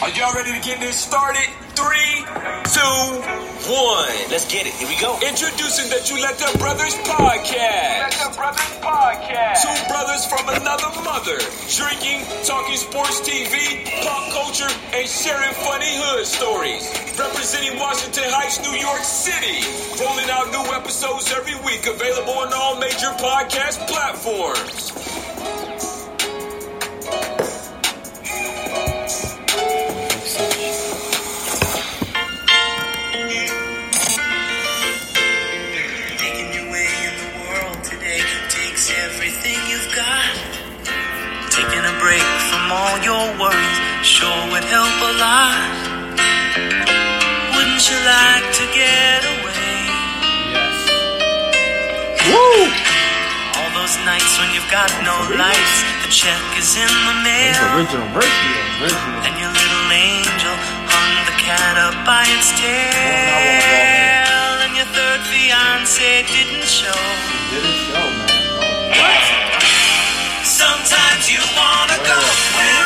Are y'all ready to get this started? Three, two, one. Let's get it. Here we go. Introducing the Chuleta Brothers podcast. Let Brothers podcast. Two brothers from another mother. Drinking, talking sports TV, pop culture, and sharing funny hood stories. Representing Washington Heights, New York City. Rolling out new episodes every week. Available on all major podcast platforms. Sure would help a lot. Wouldn't you like to get away? Yes. Woo! All those nights when you've got no lights, the check is in the mail. Original version. Original. And your little angel hung the cat up by its tail. And your third fiance didn't show. Didn't show, man. Oh. Sometimes you wanna go where everybody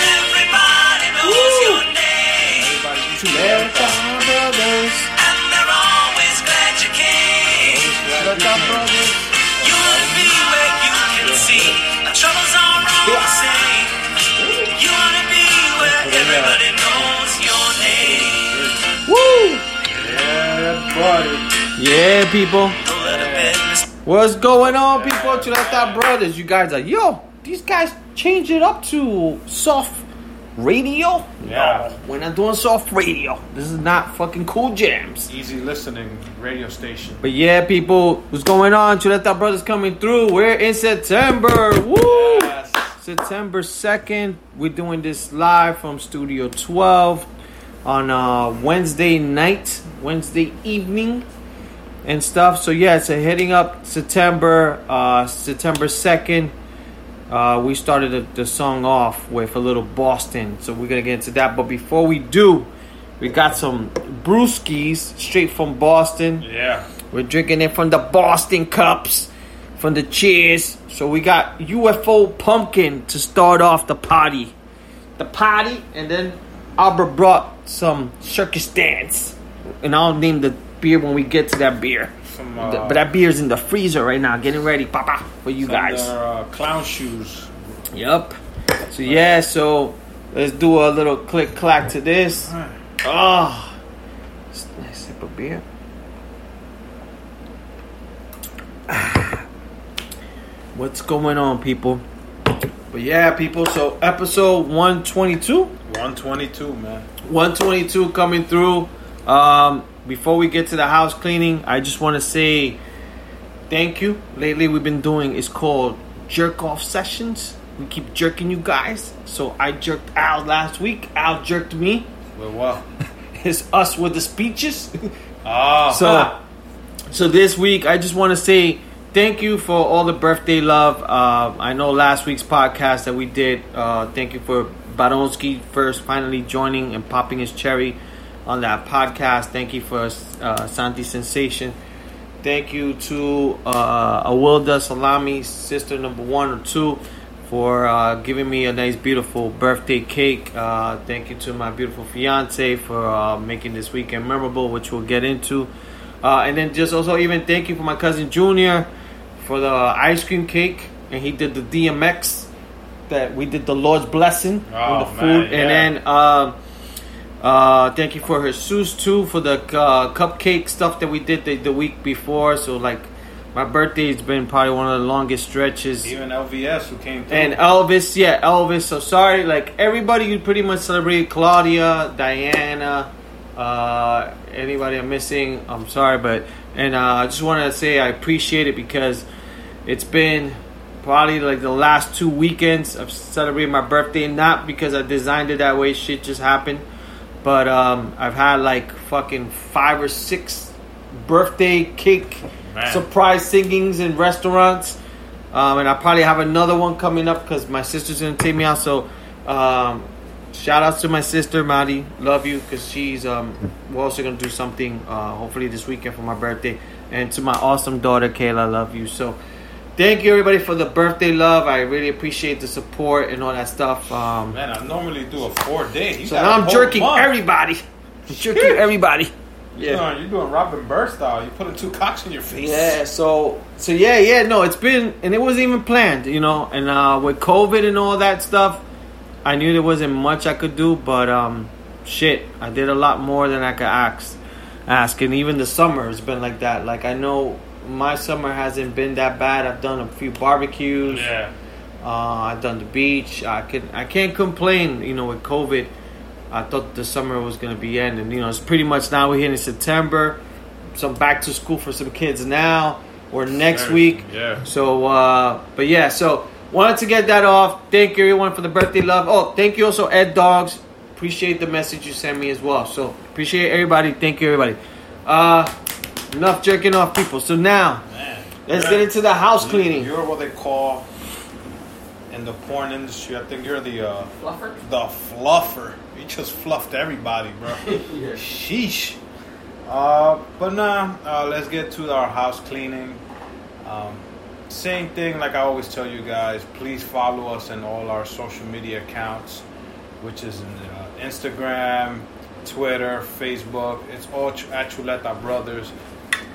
Yeah. Yeah, people. A little bit mis- What's going on, people? Chuleta Brothers. You guys are, yo, these guys change it up to soft radio? Yeah. No, we're not doing soft radio. This is not fucking cool jams. Easy listening radio station. But yeah, people, what's going on? Chuleta Brothers coming through. We're in September. Woo! Yes. September 2nd. We're doing this live from Studio 12 on uh, Wednesday night, Wednesday evening, and stuff. So, yeah, it's a heading up September, uh, September 2nd. Uh, we started the, the song off with a little Boston. So, we're going to get into that. But before we do, we got some brewskis straight from Boston. Yeah. We're drinking it from the Boston cups, from the cheers. So we got UFO pumpkin to start off the party. The party, and then Albert brought some circus dance. And I'll name the beer when we get to that beer. The- uh, but that beer's in the freezer right now, getting ready, papa, for you guys. uh, clown shoes. Yep. So yeah, so let's do a little click clack to this. Oh, nice sip of beer. What's going on, people? But yeah, people. So episode one twenty two. 122, man. 122 coming through. Um, before we get to the house cleaning, I just want to say thank you. Lately, we've been doing it's called jerk off sessions. We keep jerking you guys. So I jerked Al last week. Al jerked me. Well, what? It's us with the speeches. Ah. So, so this week, I just want to say thank you for all the birthday love. Uh, I know last week's podcast that we did. Uh, thank you for Baronsky first finally joining and popping his cherry on that podcast. Thank you for uh, Santi Sensation. Thank you to uh, Awilda Salami, sister number one or two, for uh, giving me a nice, beautiful birthday cake. Uh, thank you to my beautiful fiance for uh, making this weekend memorable, which we'll get into. Uh, and then just also even thank you for my cousin Junior for the ice cream cake, and he did the DMX that we did the Lord's blessing Oh, on the food, man, and then. Um, uh, thank you for Jesus too for the uh, cupcake stuff that we did the, the week before. So like, my birthday's been probably one of the longest stretches. Even LVS who came through. And Elvis, yeah, Elvis. So sorry, like everybody you pretty much celebrate. Claudia, Diana, uh, anybody I'm missing, I'm sorry, but and uh, I just want to say I appreciate it because it's been probably like the last two weekends of celebrating my birthday. Not because I designed it that way, shit just happened. But um, I've had like fucking five or six birthday cake Man. surprise singings in restaurants. Um, and I probably have another one coming up because my sister's gonna take me out. So, um, shout outs to my sister Maddie, love you because she's um, we're also gonna do something uh, hopefully this weekend for my birthday. And to my awesome daughter Kayla, love you. So, thank you everybody for the birthday love. I really appreciate the support and all that stuff. Um, Man, I normally do a four day. You so now I'm jerking month. everybody. I'm jerking everybody. You're doing, you're doing Robin Byrd style. You putting two cocks in your face. Yeah, so so yeah, yeah, no, it's been and it wasn't even planned, you know. And uh with COVID and all that stuff, I knew there wasn't much I could do, but um shit, I did a lot more than I could ask ask and even the summer has been like that. Like I know my summer hasn't been that bad. I've done a few barbecues. Yeah. Uh, I've done the beach. I can I can't complain. You know, with COVID, I thought the summer was gonna be ending. You know, it's pretty much now we're here in September. Some back to school for some kids now or next week. yeah. So, uh, but yeah, so wanted to get that off. Thank you everyone for the birthday love. Oh, thank you also Ed Dogs. Appreciate the message you sent me as well. So appreciate everybody. Thank you everybody. Uh, enough jerking off people. So now Man. let's You're- get into the house cleaning. You're what they call in the porn industry. I think you're the uh, Fluffer. the fluffer. You just fluffed everybody, bro. Sheesh. Uh, but nah, uh, let's get to our house cleaning. Um, same thing, like I always tell you guys, please follow us in all our social media accounts, which is in, uh, Instagram, Twitter, Facebook. It's all ch- at Chuleta Brothers.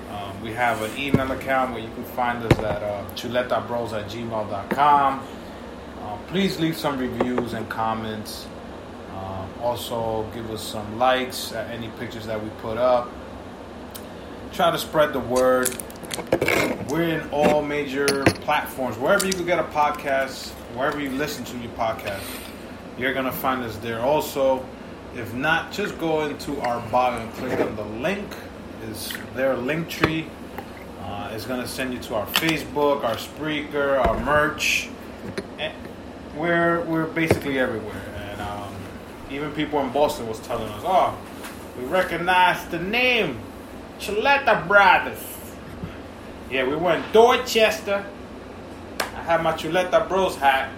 Um, we have an email account where you can find us at uh, chuletabros at gmail.com. Uh, please leave some reviews and comments. Um, also, give us some likes at any pictures that we put up. Try to spread the word. We're in all major platforms. Wherever you can get a podcast, wherever you listen to your podcast, you're going to find us there. Also, if not, just go into our bio and click on the link. Is their link tree? Uh, going to send you to our Facebook, our Spreaker, our merch. And we're we're basically everywhere, and um, even people in Boston was telling us, "Oh, we recognize the name, Chuleta Brothers." Yeah, we went Dorchester. I had my Chuleta Bros hat.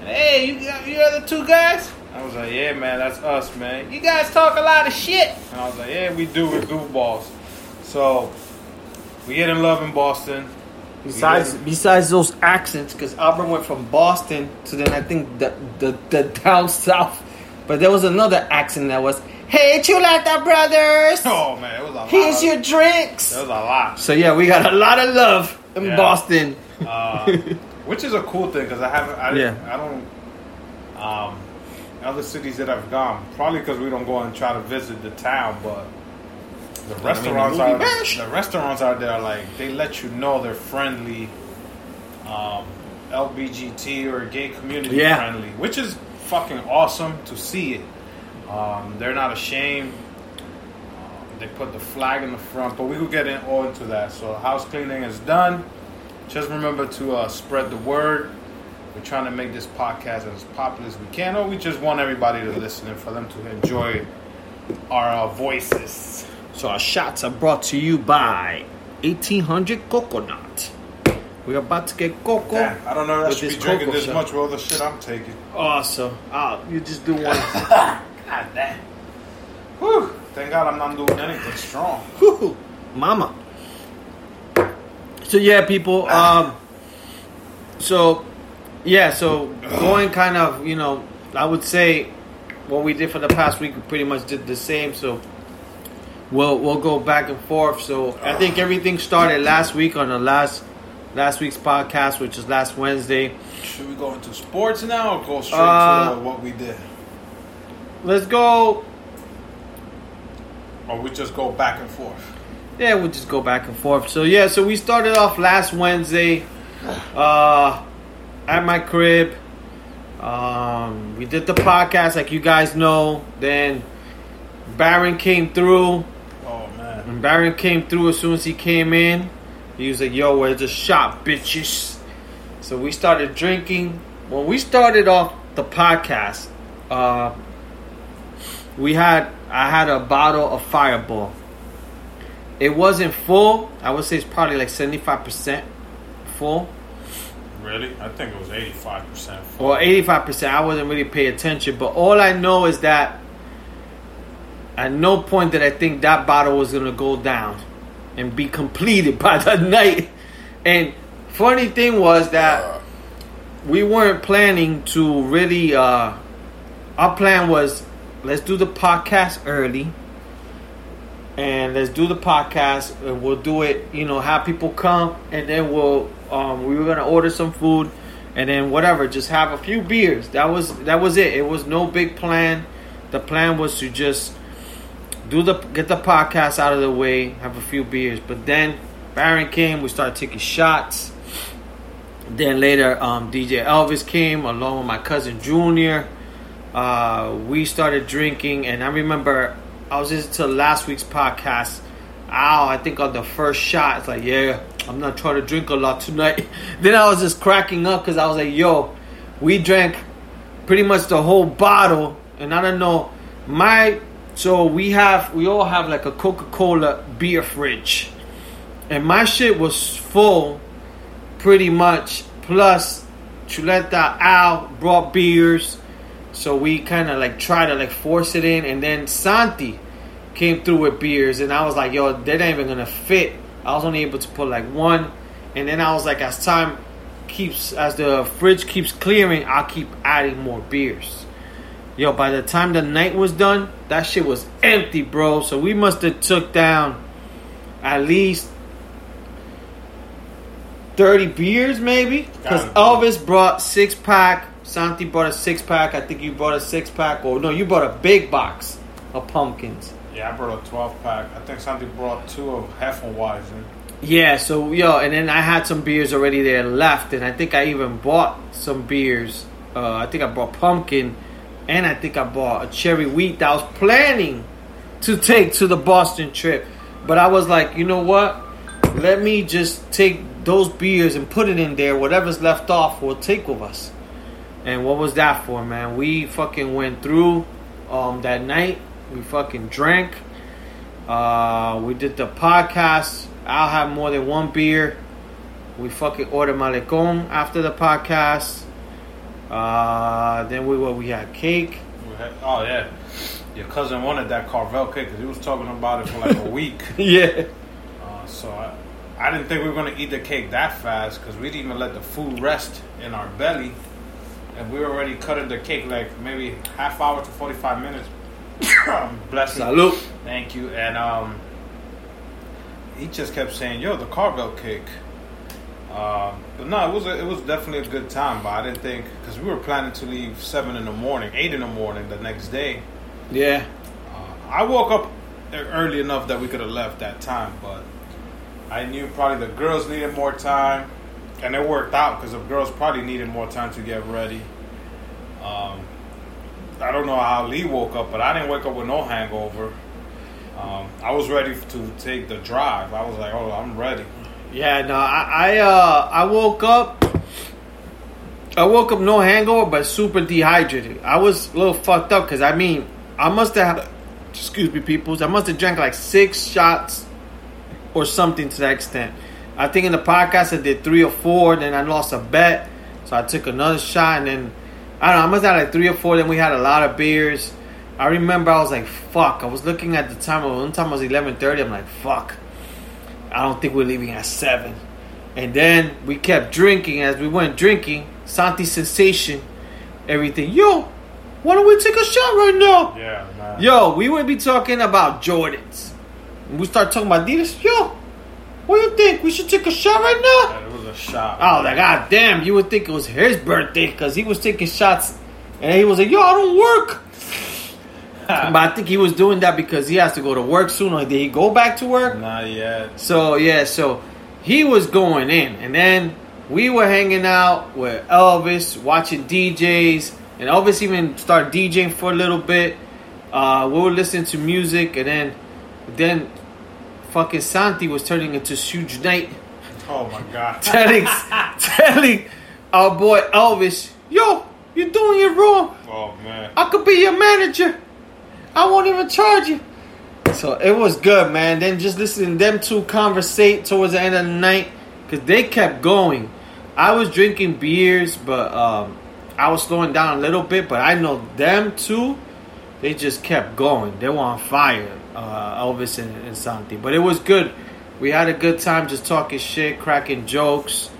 And, hey, you got you are the two guys? I was like, yeah, man, that's us, man. You guys talk a lot of shit. And I was like, yeah, we do. We're goofballs. So we get in love in Boston. Besides, besides those accents, because Albert went from Boston to then I think the, the the down south, but there was another accent that was, "Hey, Chuleta brothers, Oh man, it was a lot. here's your drinks." It was a lot. So yeah, we got a lot of love in Yeah. Boston. uh, which is a cool thing because I haven't, I, Yeah. I don't, um, other cities that I've gone, probably because we don't go and try to visit the town, but the restaurants movie are, bash. the restaurants out there, like, they let you know they're friendly, um, LBGT or gay community Yeah. friendly, which is fucking awesome to see it. Um, they're not ashamed. Um, they put the flag in the front, but we will get in all into that. So house cleaning is done. Just remember to uh, spread the word. We're trying to make this podcast as popular as we can, or we just want everybody to listen and for them to enjoy our uh, voices. So our shots are brought to you by 1800 Coconut. We're about to get cocoa. Damn, I don't know if I should be drinking this shot. much with all the shit I'm taking. Awesome. Ah, you just do one. God damn. Whew. Thank God I'm not doing anything strong. Whew, Mama. So yeah, people. Um. So, yeah. So going kind of, you know, I would say what we did for the past week, we pretty much did the same. So we'll we'll go back and forth. So I think everything started last week on the last last week's podcast, which is last Wednesday. Should we go into sports now or go straight Uh, to what we did? Let's go. Or we just go back and forth? Yeah, we'll just go back and forth. So yeah, so we started off last Wednesday, uh, at my crib. Um, we did the podcast, like you guys know. Then Baron came through, Oh, man. and Baron came through as soon as he came in. He was like, "Yo, where's the shop, bitches?" So we started drinking. When we started off the podcast, uh, we had I had a bottle of Fireball. It wasn't full. I would say it's probably like seventy five percent full, Really? I think it was 85% full. or eighty five percent. I wasn't really paying attention, but all I know is that at no point did I think that bottle was gonna go down and be completed by the night. And funny thing was that we weren't planning to really. Uh, our plan was let's do the podcast early, and let's do the podcast. And we'll do it. You know, have people come, and then we'll. Um, we were gonna order some food, and then whatever, just have a few beers. That was that was it. It was no big plan. The plan was to just do the get the podcast out of the way, have a few beers. But then Baron came, we started taking shots. Then later, um, DJ Elvis came along with my cousin Junior. Uh, we started drinking, and I remember I was listening to last week's podcast. Ow, I think on the first shot, it's like, yeah, I'm not trying to drink a lot tonight. then I was just cracking up because I was like, yo, we drank pretty much the whole bottle, and I don't know, my so we have we all have like a Coca Cola beer fridge, and my shit was full, pretty much. Plus, Chuleta Al brought beers, so we kind of like try to like force it in, and then Santi came through with beers, and I was like, yo, they're not even gonna fit. I was only able to put like one, and then I was like, as time keeps, as the fridge keeps clearing, I'll keep adding more beers. Yo, by the time the night was done, that shit was empty, bro. So we must have took down at least 30 beers, maybe. Because Elvis brought six pack. Santi brought a six pack. I think you brought a six pack. Or no, you brought a big box of pumpkins. Yeah, I brought a 12 pack. I think somebody brought two of Hefeweizen. Yeah, so yo, and then I had some beers already there left, and I think I even bought some beers. Uh, I think I bought pumpkin, and I think I bought a cherry wheat that I was planning to take to the Boston trip. But I was like, you know what? Let me just take those beers and put it in there. Whatever's left off, we'll take with us. And what was that for, man? We fucking went through um, that night. We fucking drank. Uh, we did the podcast. I'll have more than one beer. We fucking ordered malecon after the podcast. Uh, then we what we had cake. We had- Oh, yeah. Your cousin wanted that Carvel cake because he was talking about it for like a week. Yeah. Uh, so I, I didn't think we were going to eat the cake that fast because we didn't even let the food rest in our belly. And we were already cutting the cake like maybe half hour to 45 minutes. Bless you. Salute. Thank you. And um, he just kept saying, "Yo, the Carvel cake." Uh, but no, it was a, it was definitely a good time. But I didn't think because we were planning to leave seven in the morning, eight in the morning the next day. Yeah. Uh, I woke up early enough that we could have left that time, but I knew probably the girls needed more time, and it worked out because the girls probably needed more time to get ready. Um, I don't know how Lee woke up, but I didn't wake up with no hangover. Um, I was ready to take the drive. I was like, "Oh, I'm ready." Yeah, no, I, I uh I woke up I woke up no hangover but super dehydrated. I was a little fucked up because I mean I must have excuse me peoples, I must have drank like six shots or something to that extent. I think in the podcast I did three or four, then I lost a bet. So I took another shot and then I don't know, I must have like three or four, then we had a lot of beers. I remember I was like, fuck. I was looking at the time, one time it was eleven thirty, I'm like, fuck. I don't think we're leaving at seven. And then we kept drinking. As we went drinking, Santi sensation, everything. Yo, why don't we take a shot right now? Yeah, man. Yo, we would be talking about Jordans. And we start talking about Adidas. Yo, what do you think? We should take a shot right now? Yeah, it was a shot. Oh, like, god damn, you would think it was his birthday because he was taking shots and he was like, yo, I don't work. but I think he was doing that because he has to go to work soon. Or did he go back to work? Not yet. So yeah, so he was going in, and then we were hanging out with Elvis, watching DJs, and Elvis even started DJing for a little bit. Uh, we were listening to music, and then then fucking Santi was turning into Suge Knight, Oh my god. telling telling our boy Elvis, "Yo, you're doing it wrong. oh man. I could be your manager. I won't even charge you. So it was good, man. Then just listening to them two conversate towards the end of the night because they kept going. I was drinking beers, but um, I was slowing down a little bit. But I know them two, they just kept going. They were on fire, uh, Elvis and, and Santi. But it was good. We had a good time just talking shit, cracking jokes.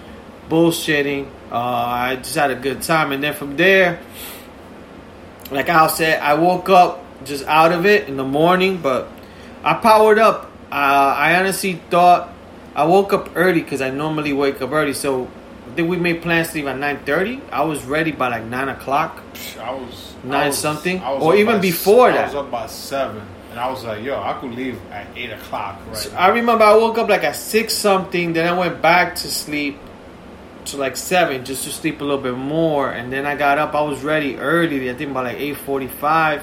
bullshitting. Uh, I just had a good time, and then from there, like Al said, I woke up just out of it in the morning, but I powered up. Uh, I honestly thought I woke up early because I normally wake up early. So I think we made plans to leave at nine thirty. I was ready by like nine o'clock. I was Nine I was- something? I was Or even before I that. was up by seven, and I was like, "Yo, I could leave at eight o'clock right So now." I remember I woke up like at six something. Then I went back to sleep to like seven just to sleep a little bit more. And then I got up. I was ready early. I think by like eight forty five.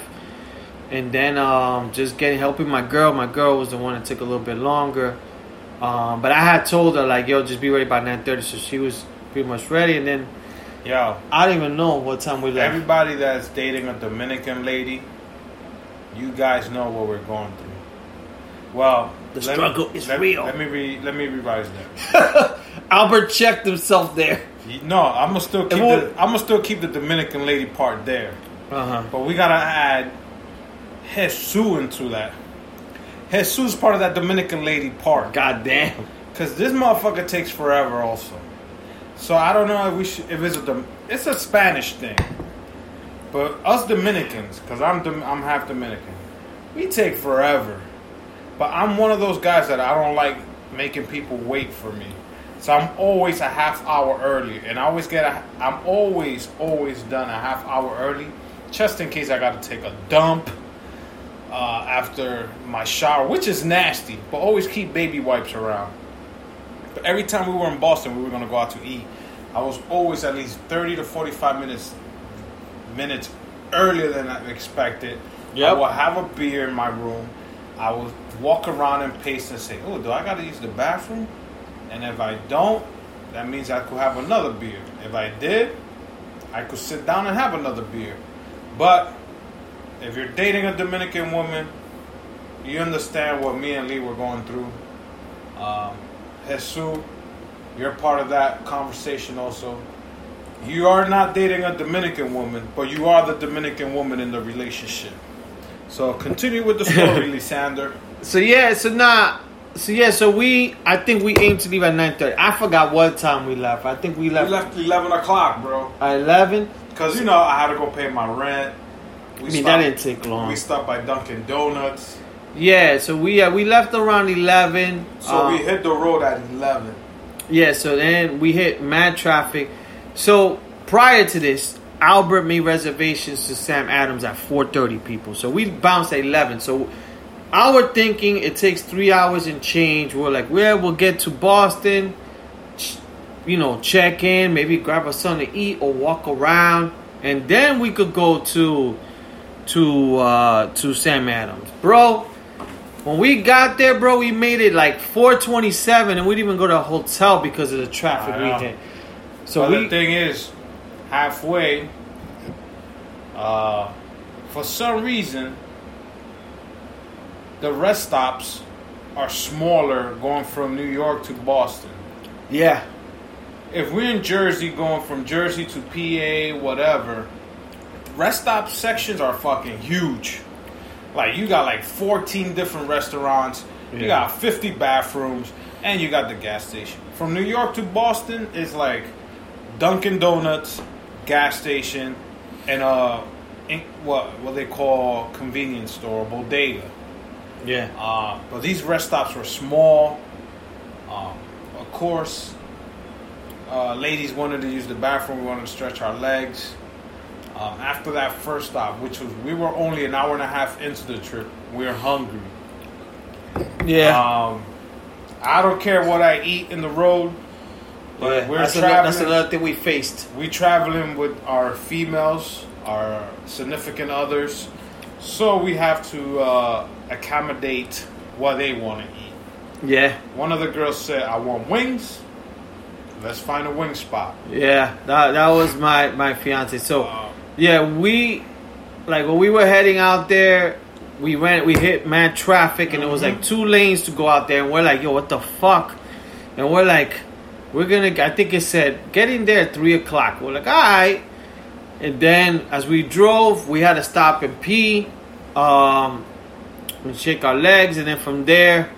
And then um, just getting helping my girl. My girl was the one that took a little bit longer. Um, but I had told her like, yo, just be ready by nine thirty. So she was pretty much ready. And then Yo, I don't even know what time we left. everybody that's dating a Dominican lady, you guys know what we're going through. Well, The struggle me, is let, real. Let me re, let me revise that. Albert checked himself there. No, I'm gonna still keep won't- the I'm gonna still keep the Dominican lady part there. Uh huh. But we gotta add Jesus into that. Jesus part of that Dominican lady part. God damn. Cause this motherfucker takes forever also. So I don't know if we should, if it's a it's a Spanish thing. But us Dominicans, cause I'm I'm half Dominican, we take forever. But I'm one of those guys that I don't like making people wait for me. So I'm always a half hour early, and I always get a, I'm always always done a half hour early, just in case I got to take a dump uh, after my shower, which is nasty. But always keep baby wipes around. But every time we were in Boston, we were gonna go out to eat. I was always at least thirty to forty-five minutes minutes earlier than I expected. Yep. I will have a beer in my room. I will walk around and pace and say, "Oh, do I got to use the bathroom?" And if I don't, that means I could have another beer. If I did, I could sit down and have another beer. But if you're dating a Dominican woman, you understand what me and Lee were going through. Um, Jesus, you're part of that conversation also. You are not dating a Dominican woman, but you are the Dominican woman in the relationship. So continue with the story, Lysander. So yeah, so nah, so yeah, so we I think we aim to leave at nine thirty. I forgot what time we left. I think we left. We left, 11 o'clock, bro. at eleven. Because, you know, I had to go pay my rent. We I mean that didn't take long. We stopped by Dunkin' Donuts. Yeah, so we uh, we left around eleven. So Um, we hit the road at 11. Yeah, so then we hit mad traffic. So prior to this, Albert made reservations to Sam Adams at 4:30 people. So we bounced at 11. So our thinking it takes 3 hours and change. We're like, "Well, we'll get to Boston, you know, check in, maybe grab us something to eat or walk around, and then we could go to to uh to Sam Adams." Bro, when we got there, bro, we made it like 427 and we didn't even go to a hotel because of the traffic we know. So but we the thing is, halfway, uh, for some reason, the rest stops are smaller going from New York to Boston. yeah. If we're in Jersey going from Jersey to PA, whatever, rest stop sections are fucking huge. Like you got like 14 different restaurants, you got 50 bathrooms, and you got the gas station. From New York to Boston is like Dunkin' Donuts, gas station, and uh, what what they call convenience store, bodega. Yeah. Uh, but these rest stops were small. Um, of course, uh, ladies wanted to use the bathroom. We wanted to stretch our legs. Um, after that first stop, which was we were only an hour and a half into the trip, we were hungry. Yeah. Um, I don't care what I eat in the road, but we're that's, another, that's traveling. another thing we faced. we traveling with our females, our significant others, so we have to uh, accommodate what they want to eat. Yeah. One of the girls said, "I want wings. Let's find a wing spot." Yeah. That, that was my, my fiance. So, Uh, yeah, we, like when we were heading out there, we ran, we hit mad traffic and it was like two lanes to go out there. And we're like, yo, what the fuck? And we're like, we're gonna, I think it said, get in there at three o'clock. We're like, all right. And then as we drove, we had to stop and pee, um, and shake our legs. And then from there,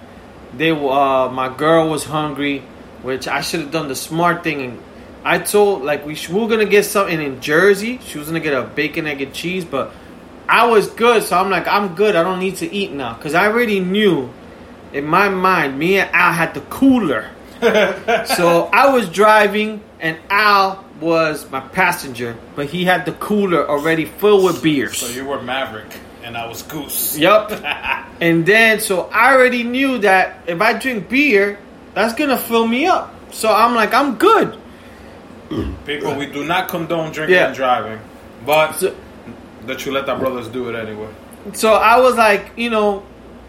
they, uh, my girl was hungry, which I should have done the smart thing and I told like we, we were gonna get something in Jersey. She was gonna get a bacon, egg, and cheese, but I was good, so I'm like, I'm good. I don't need to eat now because I already knew in my mind, me and Al had the cooler. so I was driving, and Al was my passenger, but he had the cooler already filled with beers. So you were Maverick, and I was Goose. Yup. and then, so I already knew that if I drink beer, that's gonna fill me up. So I'm like, I'm good. People, we do not condone drinking Yeah. and driving, but So, the Chuleta brothers do it anyway. so I was like, you know,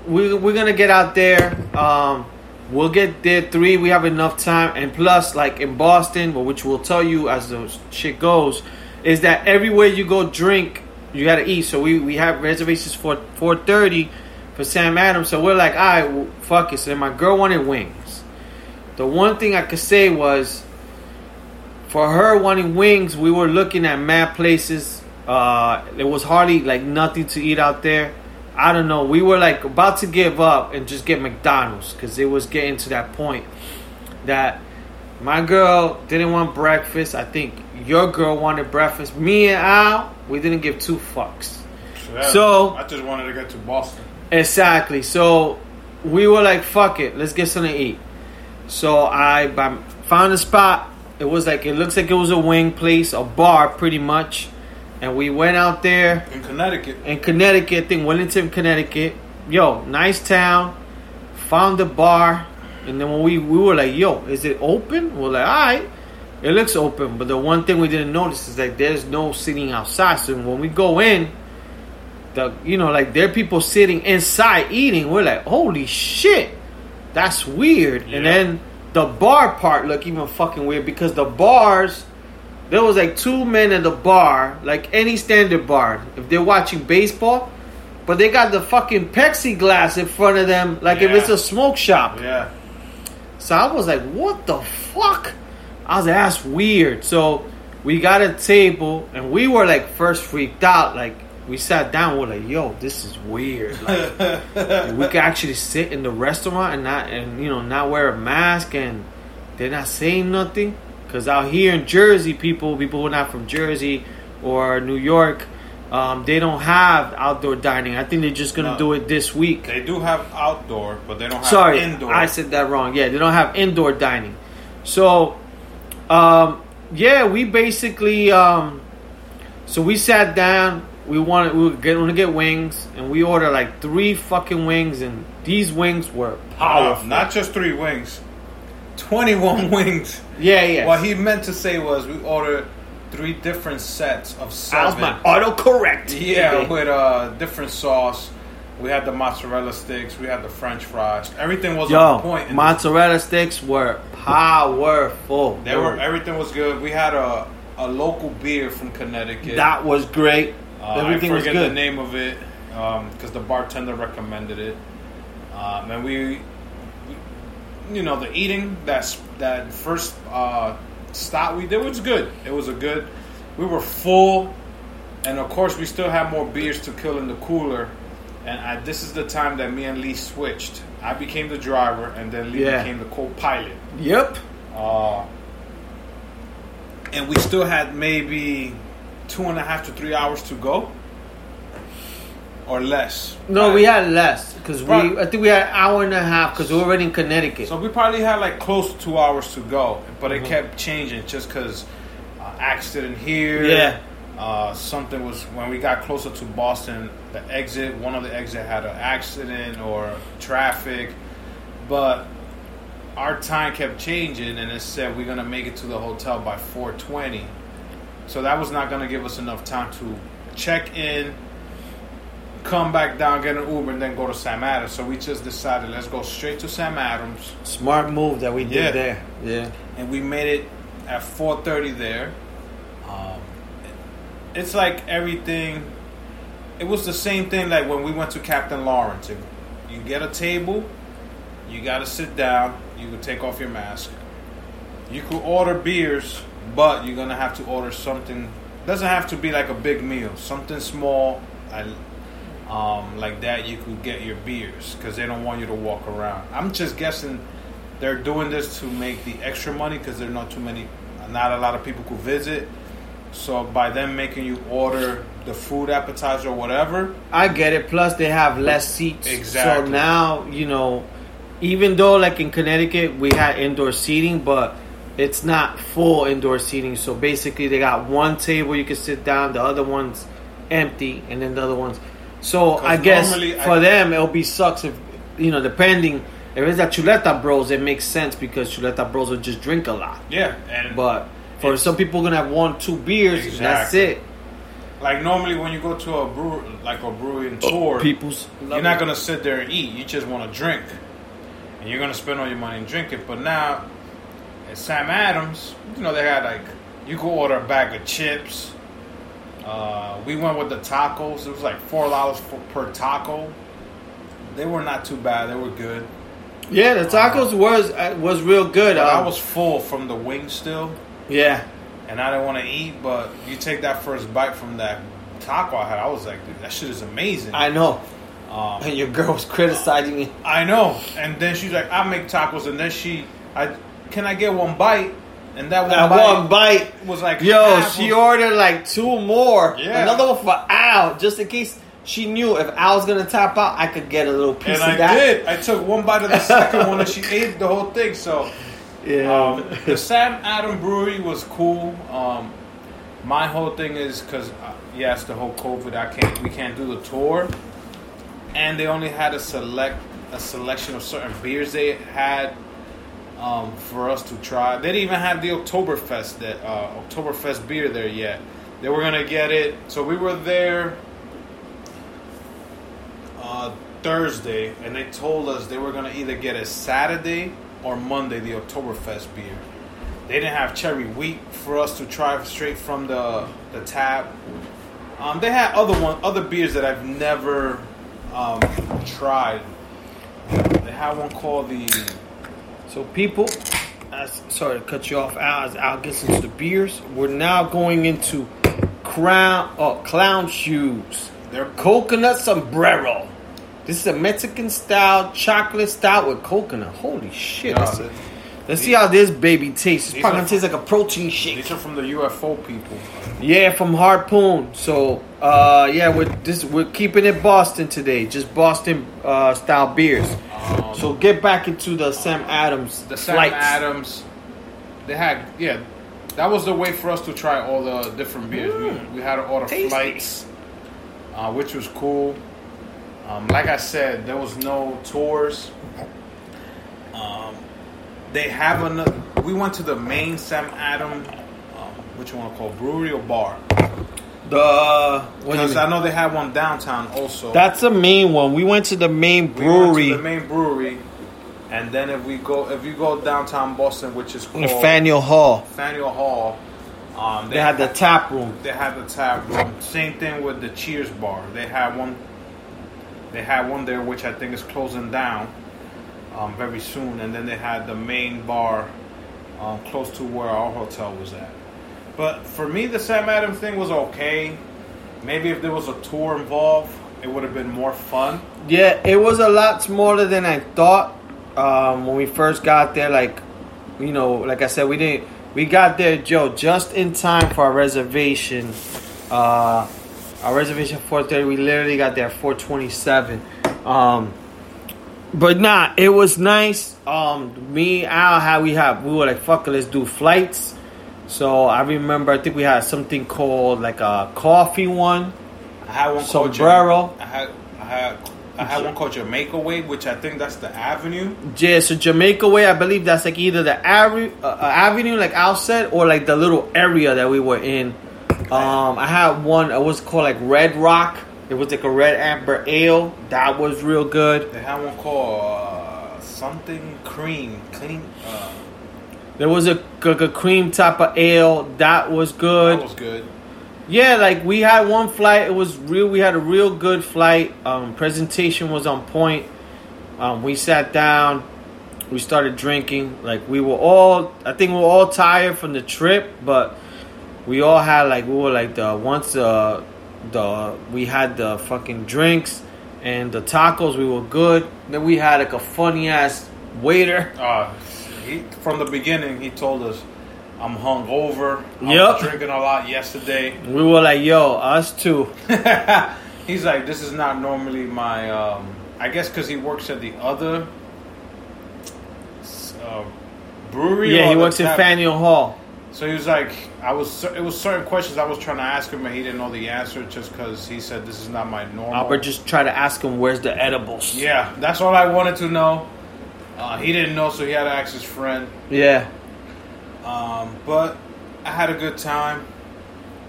we, we're gonna get out there. Um, we'll get there three. We have enough time, and plus, like in Boston, which we'll tell you as the shit goes, is that everywhere you go drink, you gotta eat. So we we have reservations for four thirty for Sam Adams. So we're like, all right, well, fuck it. So then my girl wanted wings. The one thing I could say was, for her wanting wings, we were looking at mad places. Uh, there was hardly like nothing to eat out there. I don't know. We were like about to give up and just get McDonald's because it was getting to that point that my girl didn't want breakfast. I think your girl wanted breakfast. Me and Al, we didn't give two fucks. yeah, So- I just wanted to get to Boston. Exactly. So we were like, "Fuck it, let's get something to eat." So I found a spot. It was like it looks like it was a wing place, a bar, pretty much. And we went out there In Connecticut, in Connecticut, I think Willington, Connecticut. Yo, nice town. Found the bar, and then when we we were like, "Yo, is it open?" We're like, "All right, it looks open." But the one thing we didn't notice is that there's no sitting outside. So when we go in, the you know like there are people sitting inside eating. We're like, "Holy shit, that's weird." Yeah. And then the bar part looked even fucking weird because the bars there was like two men at the bar, like any standard bar. If they're watching baseball, but they got the fucking Pepsi glass in front of them, like if it's a smoke shop. yeah. So I was like, what the fuck? I was like, that's weird. So we got a table and we were like first freaked out. Like we sat down, we're like, yo, this is weird. Like we could actually sit in the restaurant and not and you know not wear a mask and they're not saying nothing. Cause out here in Jersey, people people who are not from Jersey or New York, um, they don't have outdoor dining. I think they're just gonna No. do it this week. They do have outdoor, but they don't have Sorry, indoor. I said that wrong. Yeah, they don't have indoor dining. So, um, yeah, we basically, um, so we sat down. We wanted we were going to get wings, and we ordered like three fucking wings, and these wings were Uh, powerful. not just three wings, twenty-one wings. yeah, yeah. What he meant to say was we ordered three different sets of that seven. was my autocorrect. Yeah, with uh different sauce. We had the mozzarella sticks. We had the French fries. Everything was Yo, on point. mozzarella sticks were powerful. They were. Everything was good. We had a a local beer from Connecticut. that was great. Uh, Everything was good. the name of it because the bartender recommended it. Um, and we, you know, the eating that's that first uh, stop we did was good. It was a good. We were full, and of course we still had more beers to kill in the cooler. And I, this is the time that me and Lee switched. I became the driver, and then Lee Yeah. became the co-pilot. Yep. Uh, and we still had maybe two and a half to three hours to go, or less. No, Uh, we had less because we. I think we had an hour and a half because we were already in Connecticut. So we probably had like close to two hours to go, but Mm-hmm. it kept changing just because uh, accident here. Yeah. Uh, something was when we got closer to Boston. The exit, one of the exit had an accident or traffic, but our time kept changing, and it said we're gonna make it to the hotel by 4:20. So that was not gonna give us enough time to check in, come back down, get an Uber, and then go to Sam Adams. So we just decided let's go straight to Sam Adams, Smart move that we did Yeah. there. Yeah. and we made it at 4:30 there. Um, it's like everything. It was the same thing like when we went to Captain Lawrence. You get a table, you got to sit down. You could take off your mask. You could order beers, but you're gonna have to order something. Doesn't have to be like a big meal. Something small, I, um, like that. You could get your beers because they don't want you to walk around. I'm just guessing they're doing this to make the extra money because there are not too many not a lot of people could visit. So by them making you order the food appetizer or whatever, I get it. Plus, they have less seats. Exactly. So now, you know, even though like in Connecticut we had indoor seating, but it's not full indoor seating. So basically, they got one table you can sit down, the other one's empty, and then the other one's. So I guess for I- them it'll be sucks if you know depending. If it's a Chuleta Bros, it makes sense because Chuleta Bros will just drink a lot. yeah. And But for some people, gonna have one, two beers. and That's it. like normally when you go to a brewer, like a brewing oh, tour, People's. you're not gonna sit there and eat. You just want to drink, and you're gonna spend all your money and drink it. But now at Sam Adams, you know they had like you could order a bag of chips. Uh, we went with the tacos. It was like four dollars per taco. They were not too bad. They were good. Yeah, the tacos was uh, was real good. But I Um, was full from the wings still, yeah. and I didn't want to eat. But you take that first bite from that taco I had, I was like, dude, that shit is amazing. I know. um, And your girl was criticizing me. I know. And then she's like, I make tacos, and then she, I, can I get one bite? And that one That bite one bite. was like, Yo, she of- ordered like two more. Yeah. Another one for Al, just in case she knew if Al was gonna tap out, I could get a little piece and of I that. did. I took one bite of the second one, and she ate the whole thing. So, Yeah. um, the Sam Adam Brewery was cool. Um, my whole thing is because uh, yes, the whole COVID, I can't, we can't do the tour, and they only had a select a selection of certain beers they had um, for us to try. They didn't even have the Oktoberfest that uh, Oktoberfest beer there yet. They were gonna get it, so we were there uh, Thursday, and they told us they were gonna either get it Saturday or Monday the Oktoberfest beer. They didn't have cherry wheat for us to try straight from the the tap. Um, they had other one other beers that I've never um, tried. They had one called the So people, as, sorry to cut you off, Al, as Al gets into the beers, we're now going into crown uh, clown shoes. they're Coconut sombrero. This is a Mexican style chocolate stout with coconut. Holy shit. Yeah, let's, let's see how this baby tastes. It's probably gonna taste like a protein shake. these are from the UFO people. Yeah, from Harpoon. So, uh, yeah, we're this we're keeping it Boston today. Just Boston uh, style beers. So get back into the Sam Adams. the Sam flights. Adams. They had yeah, that was the way for us to try all the different beers. we, we had to order tasty. flights, uh, which was cool. Um, like I said, there was no tours. Um, they have another. We went to the main Sam Adam, um, which you want to call brewery or bar? The what do you Because? I know they have one downtown also. That's the main one. We went to the main we brewery to the main brewery, and then if we go, if you go downtown Boston, which is called Faneuil Hall. Faneuil Hall. Um, They had the tap room. they had the tap room. Same thing with the Cheers bar. They had one. They had one there, which I think is closing down um, very soon, and then they had the main bar um, close to where our hotel was at. But for me, the Sam Adams thing was okay. Maybe if there was a tour involved, it would have been more fun. Yeah, it was a lot smaller than I thought. Um, when we first got there, like you know, like I said, we didn't. We got there, Joe, just in time for our reservation. Uh, our reservation four thirty. We literally got there four twenty seven. Um, but nah, it was nice. Um, me, Al, how we have we were like, fuck it, let's do flights. So I remember, I think we had something called like a coffee one. I had one called Sombrero. Jam- I had I had I had one called Jamaica Way, which I think that's the Avenue. Yeah, so Jamaica Way, I believe that's like either the uh, uh, avenue, like Al said, or like the little area that we were in. Um, I had one. It was called like Red Rock. It was like a red amber ale. That was real good. They had one called uh, something cream, clean. Uh, There was a, a cream type of ale. That was good. that was good. Yeah, like we had one flight. It was real. We had a real good flight. Um, presentation was on point. Um, we sat down. We started drinking. Like we were all. I think we were all tired from the trip, but we all had like we were like the once uh the we had the fucking drinks and the tacos. We were good. Then we had like a funny ass waiter. Uh, he, from the beginning, he told us, I'm hungover. I Yep. was drinking a lot yesterday. We were like, yo, us too. He's like, this is not normally my. Um, I guess because he works at the other uh, brewery. Yeah, he works in Faneuil Hall. So he was like, I was. It was certain questions I was trying to ask him, and he didn't know the answer just because he said this is not my normal. Albert just try to ask him where's the edibles. Yeah, that's all I wanted to know. Uh, he didn't know, so he had to ask his friend. Yeah. Um, but I had a good time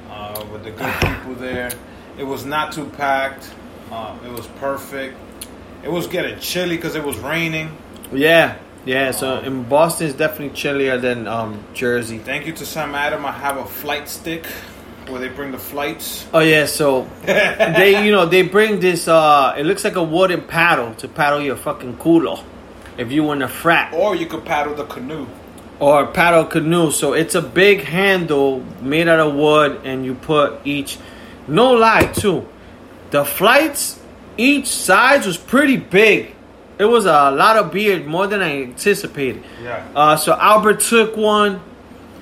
uh, with the good people there. It was not too packed. Uh, it was perfect. It was getting chilly because it was raining. Yeah. Yeah. So in Boston, it's definitely chillier than um, Jersey. Thank you to Sam Adam. I have a flight stick where they bring the flights. Oh yeah. So they, you know, they bring this. uh It looks like a wooden paddle to paddle your fucking culo. If you want a frat. Or you could paddle the canoe. or paddle canoe. So it's a big handle made out of wood, and you put each. No lie, too. The flights, each size was pretty big. It was a lot of beer, more than I anticipated. Yeah. Uh, so Albert took one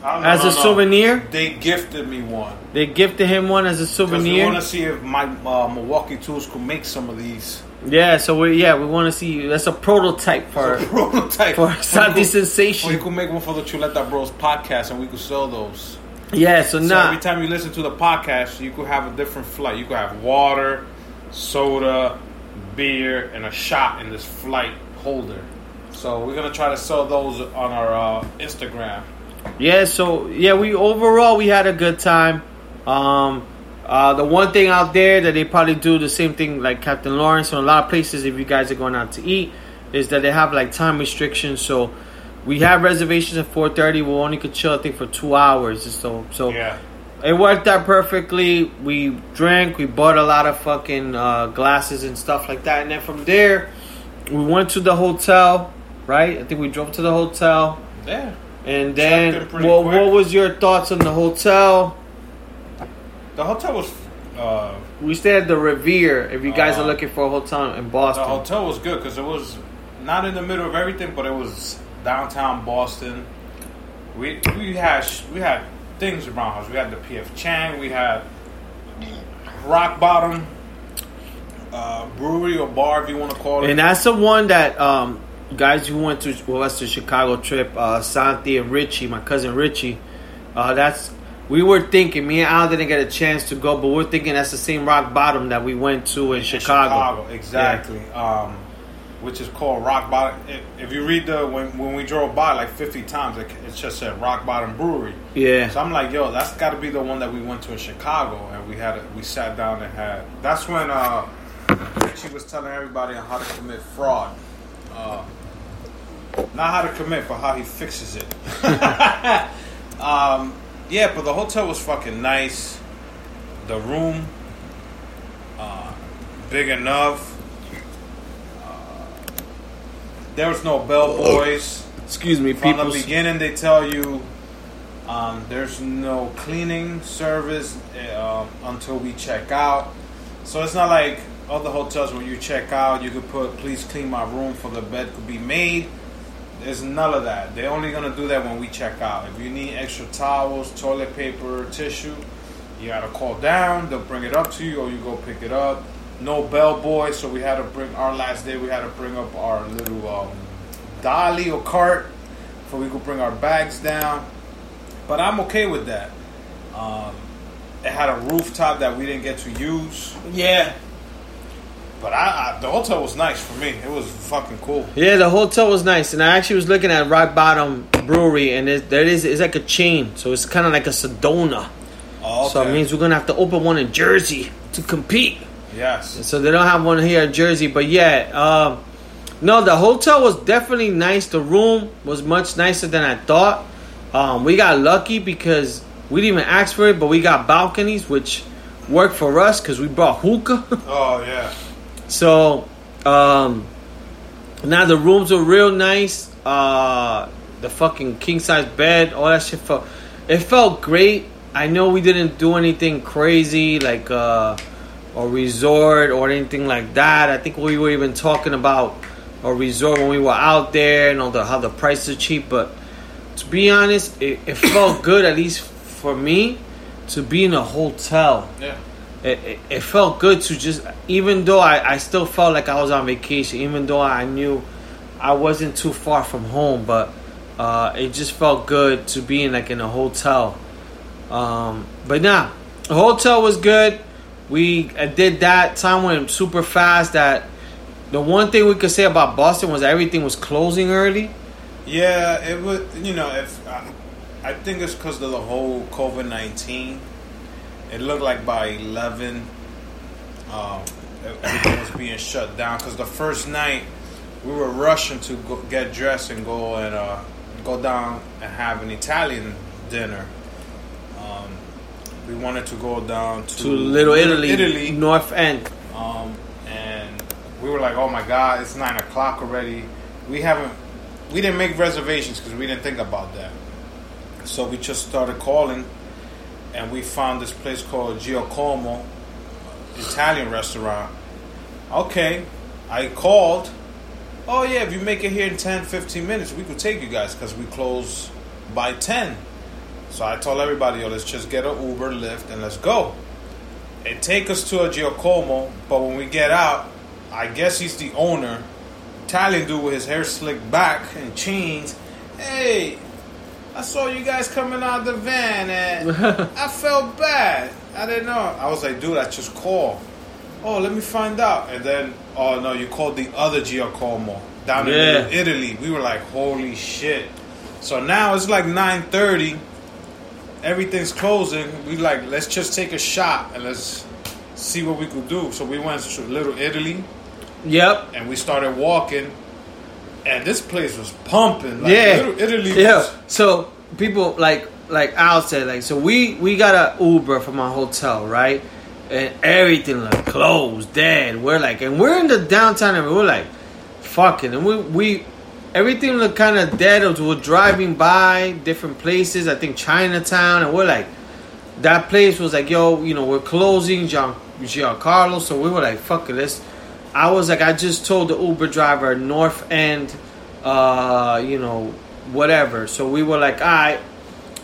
as a souvenir. They gifted me one. They gifted him one as a we souvenir. want to see if my uh, Milwaukee tools could make some of these. Yeah, so we yeah we want to see. That's a prototype for a prototype. for Santi Sensation. could make one for the Chuleta Bros podcast and we could sell those. Yeah, so So now every time you listen to the podcast, you could have a different flight. You could have water, soda, beer, and a shot in this flight holder. So we're gonna try to sell those on our uh, Instagram. Yeah, so yeah, we overall we had a good time. Um, uh, the one thing out there that they probably do the same thing like Captain Lawrence and a lot of places if you guys are going out to eat is that they have like time restrictions. So we have reservations at four thirty. We only could chill I think for two hours. So so Yeah. it worked out perfectly. We drank. We bought a lot of fucking uh, glasses and stuff like that. And then from there, we went to the hotel. Right? I think we drove to the hotel. Yeah. And then, pretty what, quick. what was your thoughts on the hotel? The hotel was. Uh, We stayed at the Revere. If you guys Uh, are looking for a hotel in Boston, the hotel was good because it was not in the middle of everything, but it was downtown Boston. We we had we had things around us. We had the PF Chang. We had Rock Bottom uh, Brewery or bar, if you want to call it. and that's the one that um, guys who went to with us to Chicago trip, uh, Santi and Richie, my cousin Richie. Uh, that's we were thinking. Me and Al didn't get a chance to go, but we're thinking that's the same Rock Bottom that we went to in, In Chicago. exactly. Um, which is called Rock Bottom. If- you read the when when we drove by like fifty times, it, it just said Rock Bottom Brewery. Yeah. So I'm like, yo, that's got to be the one that we went to in Chicago, and we had a, we sat down and had. That's when uh, she was telling everybody on how to commit fraud. Uh, not how to commit, but how he fixes it. um, yeah, but the hotel was fucking nice. The room, uh, big enough. Uh, there was no bellboys. Excuse me, From the beginning, they tell you um, there's no cleaning service uh, until we check out. So it's not like other hotels when you check out, you could put "Please clean my room" for the bed could be made. There's none of that. They're only gonna do that when we check out. If you need extra towels, toilet paper, tissue, you gotta call down. They'll bring it up to you, or you go pick it up. No bellboy, so we had to bring our last day. We had to bring up our little um, dolly or cart, so we could bring our bags down. But I'm okay with that. Um, it had a rooftop that we didn't get to use, yeah. But I, I the hotel was nice for me. It was fucking cool. Yeah, the hotel was nice, and I actually was looking at Rock Bottom Brewery, and it, there is it's like a chain, so it's kind of like a Sedona. Oh, So it means we're gonna have to open one in Jersey to compete. yes. So they don't have one here in Jersey, but yeah, um, no, the hotel was definitely nice. The room was much nicer than I thought. Um, we got lucky because we didn't even ask for it, but we got balconies, which worked for us because we brought hookah. Oh yeah. So, um, now the rooms were real nice. Uh, the fucking king size bed, all that shit felt. It felt great. I know we didn't do anything crazy like uh, a resort or anything like that. I think we were even talking about a resort when we were out there and all the how the prices are cheap, but to be honest, it, it felt good at least for me to be in a hotel. Yeah. It, it, felt good to just, even though I, I still felt like I was on vacation, even though I knew I wasn't too far from home, but uh, it just felt good to be in like in a hotel. Um, but nah, the hotel was good. We uh, did that. Time went super fast. That the one thing we could say about Boston was everything was closing early. Yeah, it was. You know, if I, I think it's because of the whole COVID nineteen. It looked like by eleven, um, everything was being shut down. Because the first night, we were rushing to go, get dressed and go and uh, go down and have an Italian dinner. Um, we wanted to go down to, To Little Italy, Italy, North End. um, and we were like, "Oh my God, it's nine o'clock already." We haven't, we didn't make reservations because we didn't think about that. So we just started calling, and we found this place called Giacomo, Italian restaurant. Okay, I called. Oh yeah, if you make it here in 10, 15 minutes, we could take you guys because we close by ten. So I told everybody, yo, let's just get an Uber, Lyft, and let's go. It take us to a Giacomo, but when we get out, I guess he's the owner. Italian dude with his hair slicked back and chains. Hey, I saw you guys coming out of the van and I felt bad. I didn't know. I was like, dude, I just called. Oh, let me find out. And then, oh no, you called the other Giacomo down Yeah. in Italy. We were like, holy shit. So now it's like 9.30. Everything's closing. We like, let's just take a shot and let's see what we could do. So we went to Little Italy Yep. and we started walking. And this place was pumping. Like, yeah. Italy Yeah. So people like like Al said like so we we got a Uber from our hotel right, and everything like closed dead. We're like and we're in the downtown and we're like, fucking and we we. Everything looked kind of dead. as We're driving by different places. I think Chinatown, and we're like, that place was like, yo, you know, we're closing Gian Giancarlo. So we were like, fuck it, let's. I was like, I just told the Uber driver North End, uh, you know, whatever. So we were like, all right.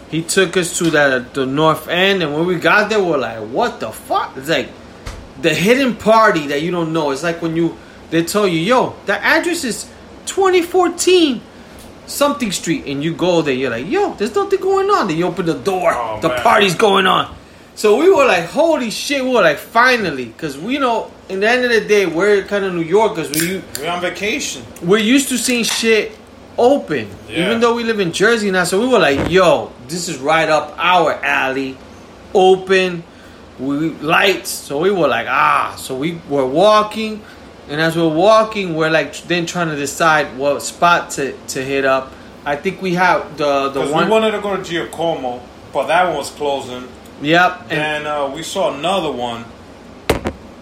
He took us to the the North End, and when we got there, we're like, what the fuck? It's like the hidden party that you don't know. It's like when you they tell you, yo, the address is 2014 something street, and you go there, you're like, yo, there's nothing going on. Then you open the door, Oh, the man. party's going on. So we were like, holy shit, we were like, finally, because we know, in the end of the day, we're kind of New Yorkers. We we're on vacation. we're used to seeing shit open, Yeah. even though we live in Jersey now. So we were like, yo, this is right up our alley, open, we lights. So we were like, ah. So we were walking, and as we're walking, we're like then trying to decide what spot to to hit up. I think we have the the one. we wanted to go to Giacomo, but that one was closing. yep, and And uh, we saw another one,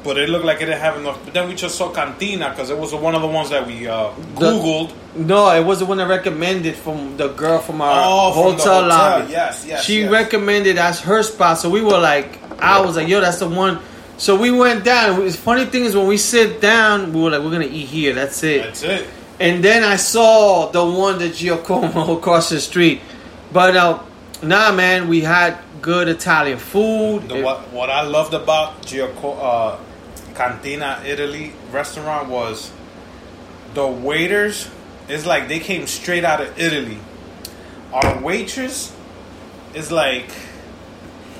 but it looked like it didn't have enough. But then we just saw Cantina because it was one of the ones that we uh, The- Googled. no, it was the one that recommended from the girl from our Oh, from the hotel, hotel. lobby. Yes, yes, She yes. recommended as her spot, so we were like, I was like, yo, that's the one. So we went down. The funny thing is, when we sit down, we were like, we're gonna eat here. That's it. That's it. And then I saw the one that Giacomo across the street. But uh, nah, man, we had good Italian food. The, what what I loved about Giacomo, uh, Cantina Italy restaurant was the waiters. It's like they came straight out of Italy. Our waitress is like,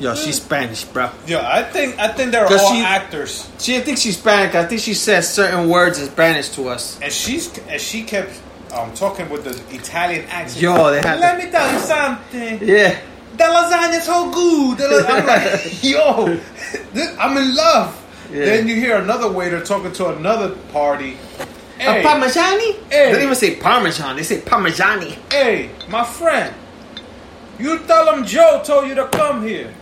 Yo, she's Spanish, bro. yeah, I think I think they're all she- actors. She, I think she's Spanish. I think she says certain words in Spanish to us. and she's and she kept um, talking with the Italian accent. Yo, they had Let me tell you something. Yeah. The lasagna's so good. I'm like, yo, this, I'm in love. Yeah. Then you hear another waiter talking to another party. Hey, A Parmigiani? Hey. They don't even say Parmesan. They say Parmigiani. hey, my friend, you tell them Joe told you to come here.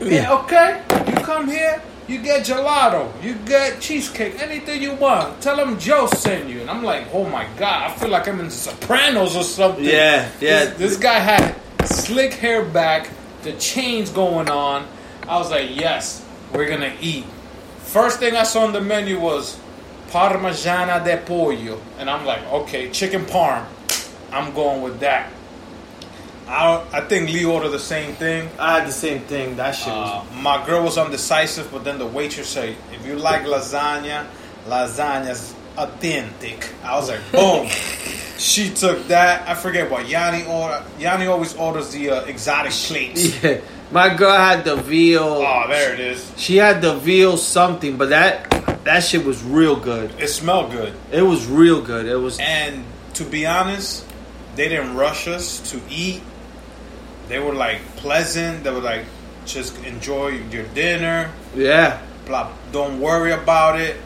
Yeah, okay. You come here, you get gelato, you get cheesecake, anything you want. Tell them Joe sent you. And I'm like, oh my god, I feel like I'm in The Sopranos or something. Yeah, yeah. This, this guy had slick hair back, the chains going on. I was like, yes, we're gonna eat. First thing I saw on the menu was Parmigiana de pollo, and I'm like, okay, chicken parm. I'm going with that. I I think Lee ordered the same thing. I had the same thing. That shit was. Uh, my girl was undecisive, but then the waitress said, "If you like lasagna, lasagna's authentic." I was like, "Boom." she took that. I forget what Yanni ordered. Yanni always orders the uh, exotic plates. Yeah, my girl had the veal. Oh, there it is. She had the veal something, but that that shit was real good. It smelled good. It was real good. It was. And to be honest, they didn't rush us to eat. They were like pleasant. They were like, just enjoy your dinner. Yeah. Blah. Don't worry about it.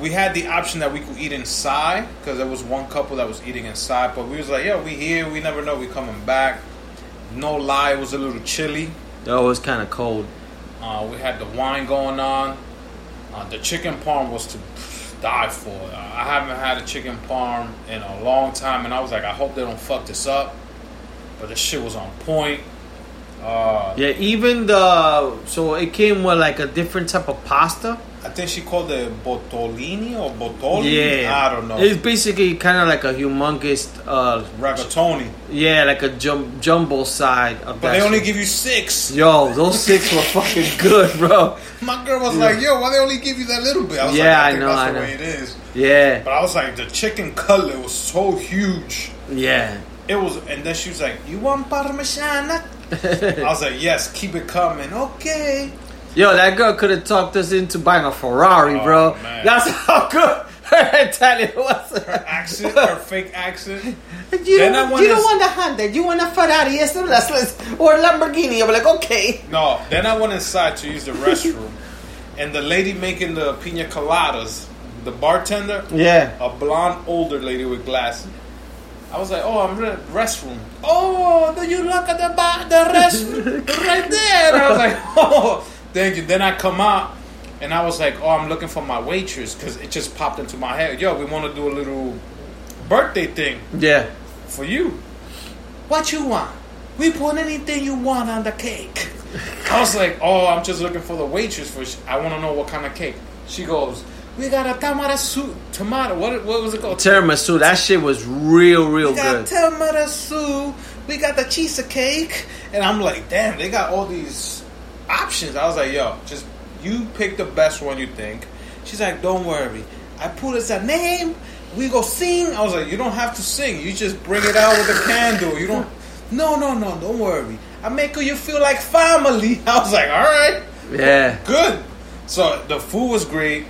We had the option that we could eat inside because there was one couple that was eating inside. But we was like, yeah, we here. We never know we coming back. No lie, it was a little chilly. That was kind of cold. Uh, we had the wine going on. Uh, the chicken parm was to die for. I haven't had a chicken parm in a long time, and I was like, I hope they don't fuck this up. But the shit was on point. Uh, Yeah, even the so it came with like a different type of pasta. I think she called it botolini or botoli. Yeah, I don't know. It's basically kind of like a humongous, uh, Ragatoni. yeah, like a jum- jumbo side of But they only shit. give you six. Yo, those six were fucking good, bro. My girl was like, yo, why they only give you that little bit? I was Yeah, like, I, I know, that's I the know. way it is. Yeah, But I was like, the chicken cutlet was so huge. yeah. It was, and then she was like, "You want parmesan?" I was like, "Yes, keep it coming." Okay. Yo, that girl could have talked us into buying a Ferrari, Oh, bro. man. That's how good her Italian was. Her accent, her fake accent. You Then I don't, wanna you don't want a Honda, you want a Ferrari, yes, let's, let's, or a Lamborghini. I'm like, okay. No, then I went inside to use the restroom, and the lady making the pina coladas, the bartender, Yeah. a blonde older lady with glasses. I was like, "Oh, I'm in the restroom." Oh, do you look at the bar, the restroom right there? I was like, "Oh, thank you." Then I come out, and I was like, "Oh, I'm looking for my waitress because it just popped into my head. Yo, we want to do a little birthday thing Yeah. for you. What you want? We put anything you want on the cake." I was like, "Oh, I'm just looking for the waitress for. I want to know what kind of cake." She goes, "We got a tomato soup, tomato. What what was it called? Tiramisu, that shit was real, real We got good. tiramisu. We got the cheesecake, and I'm like, damn, they got all these options. I was like, yo, just you pick the best one you think. She's like, don't worry, I put as a name. We go sing. I was like, you don't have to sing. You just bring it out with a candle. You don't. No, no, no. Don't worry. I make you feel like family. I was like, all right Yeah. good. So the food was great.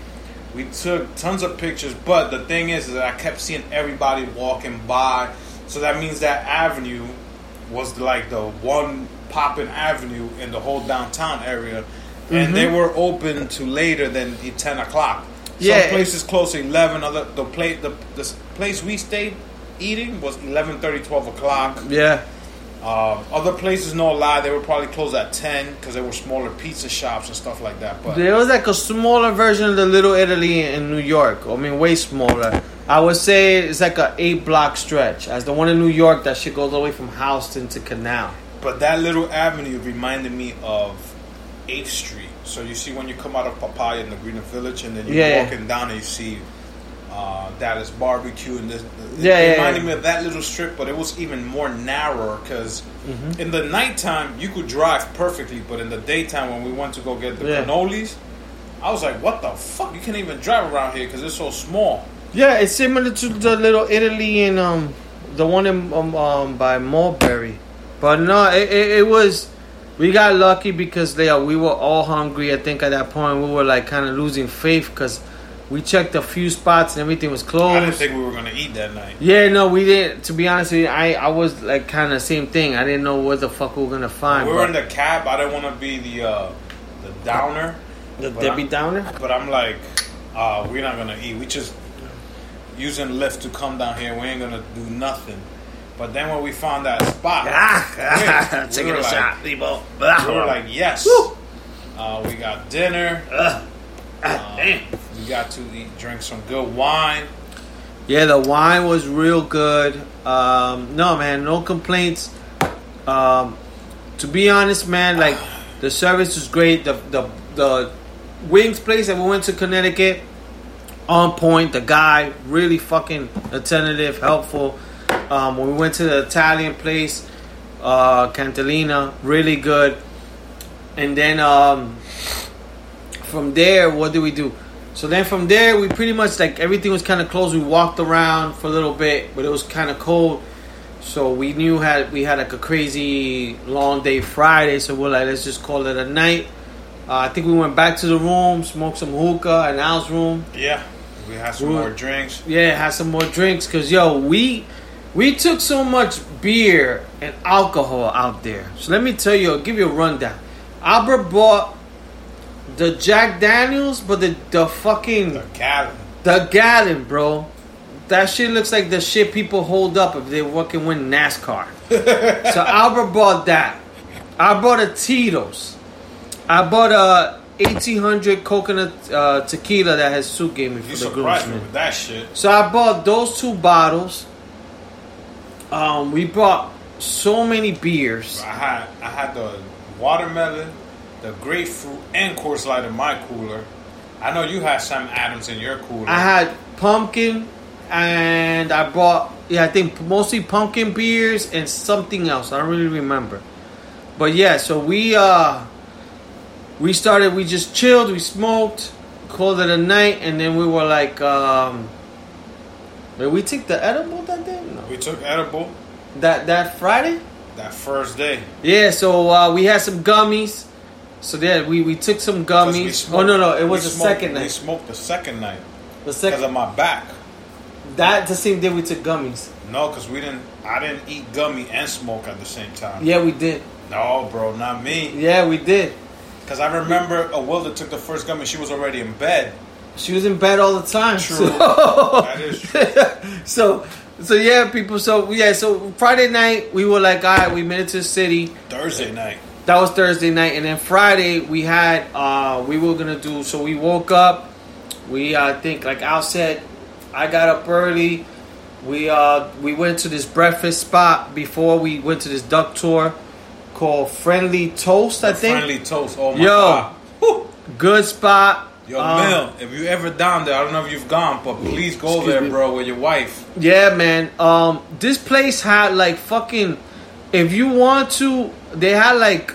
We took tons of pictures, but the thing is, is that I kept seeing everybody walking by. So that means that avenue was like the one popping avenue in the whole downtown area, and they were open to later than ten o'clock. Yeah. Some places close to eleven. Other the place the, the place we stayed eating was 11, 30, 12 o'clock. Yeah. Um, other places, no lie, they were probably closed at ten because they were smaller pizza shops and stuff like that. But There was like a smaller version of the Little Italy in New York. I mean, way smaller. I would say it's like a eight block stretch. As the one in New York, that shit goes all the way from Houston to Canal. But that little avenue reminded me of 8th Street. So you see when you come out of Papaya in the Greenwich Village and then you're Yeah, yeah. walking down and you see uh, Dallas Barbecue and this. It Yeah, yeah, reminded yeah. me of that little strip, but it was even more narrower because Mm-hmm. in the nighttime you could drive perfectly, but in the daytime when we went to go get the Yeah. cannolis, I was like, what the fuck? You can't even drive around here because it's so small. Yeah, it's similar to the Little Italy in um the one in um, um by Mulberry, but no, it, it, it was. We got lucky because they are, we were all hungry. I think at that point we were like kind of losing faith because we checked a few spots and everything was closed. I didn't think we were gonna eat that night. Yeah, no, we didn't. To be honest with you, I, I was like kind of same thing. I didn't know what the fuck we were gonna find. we were in the cab. I didn't want to be the uh, the downer. the but Debbie I'm- Downer. But I'm like, uh, we're not gonna eat. We just using Lyft to come down here. We ain't gonna do nothing. But then when we found that spot, yeah, we taking were a like, shot, people. We were like, yes. Uh, we got dinner. Uh, we got to eat, drink some good wine. Yeah, the wine was real good. Um, no, man, no complaints. Um, to be honest, man, like the service was great. The the the wings place that we went to Connecticut, on point. The guy really fucking attentive, helpful. Um, we went to the Italian place, uh, Cantalina, really good. And then um, from there, what did we do? So then from there, we pretty much like everything was kind of closed. We walked around for a little bit, but it was kind of cold. So we knew had we had like a crazy long day Friday. So we're like, let's just call it a night. Uh, I think we went back to the room, smoked some hookah in Al's room. Yeah, we had some We- more drinks. Yeah, had some more drinks because yo, we we took so much beer and alcohol out there. So let me tell you, I'll give you a rundown. Albert bought the Jack Daniels, but the the fucking The gallon. the gallon, bro. That shit looks like the shit people hold up if they fucking win NASCAR. so Albert bought that. I bought a Tito's. I bought a 1800 coconut uh, tequila that has gave me for You the surprised me groomsmen. with that shit. So I bought those two bottles. Um, we bought so many beers. I had I had the watermelon, the grapefruit, and Coors Light in my cooler. I know you had some Adams in your cooler. I had pumpkin, and I bought yeah, I think mostly pumpkin beers and something else. I don't really remember. But yeah, so we uh we started. We just chilled. We smoked, called it a night, and then we were like, um, did we take the edible that day? No. We took edible That that Friday. that first day. Yeah, so uh, we had some gummies. So yeah, we, we took some gummies. smoked- oh no no, it was the smoked- second We night. smoked the second night The second because of my back. that the same day we took gummies. No, because we didn't. I didn't eat gummy and smoke at the same time. Yeah, we did. No, bro, not me. Yeah, we did. Because I remember a Wilda took the first gummy. She was already in bed. She was in bed all the time. True. So, That is true. so so yeah, people. So yeah, so Friday night we were like, all right, we made it to the city. Thursday night. That was Thursday night, and then Friday we had uh we were gonna do. So we woke up. We I think like Al said, I got up early. We uh we went to this breakfast spot before we went to this duck tour called Friendly Toast. I think Friendly toast. Oh my Yo. god. Good spot. Yo, Um, Mill, if you ever down there, I don't know if you've gone, but please go there, me. bro, with your wife. Yeah, man. Um, this place had like fucking. If you want to, they had like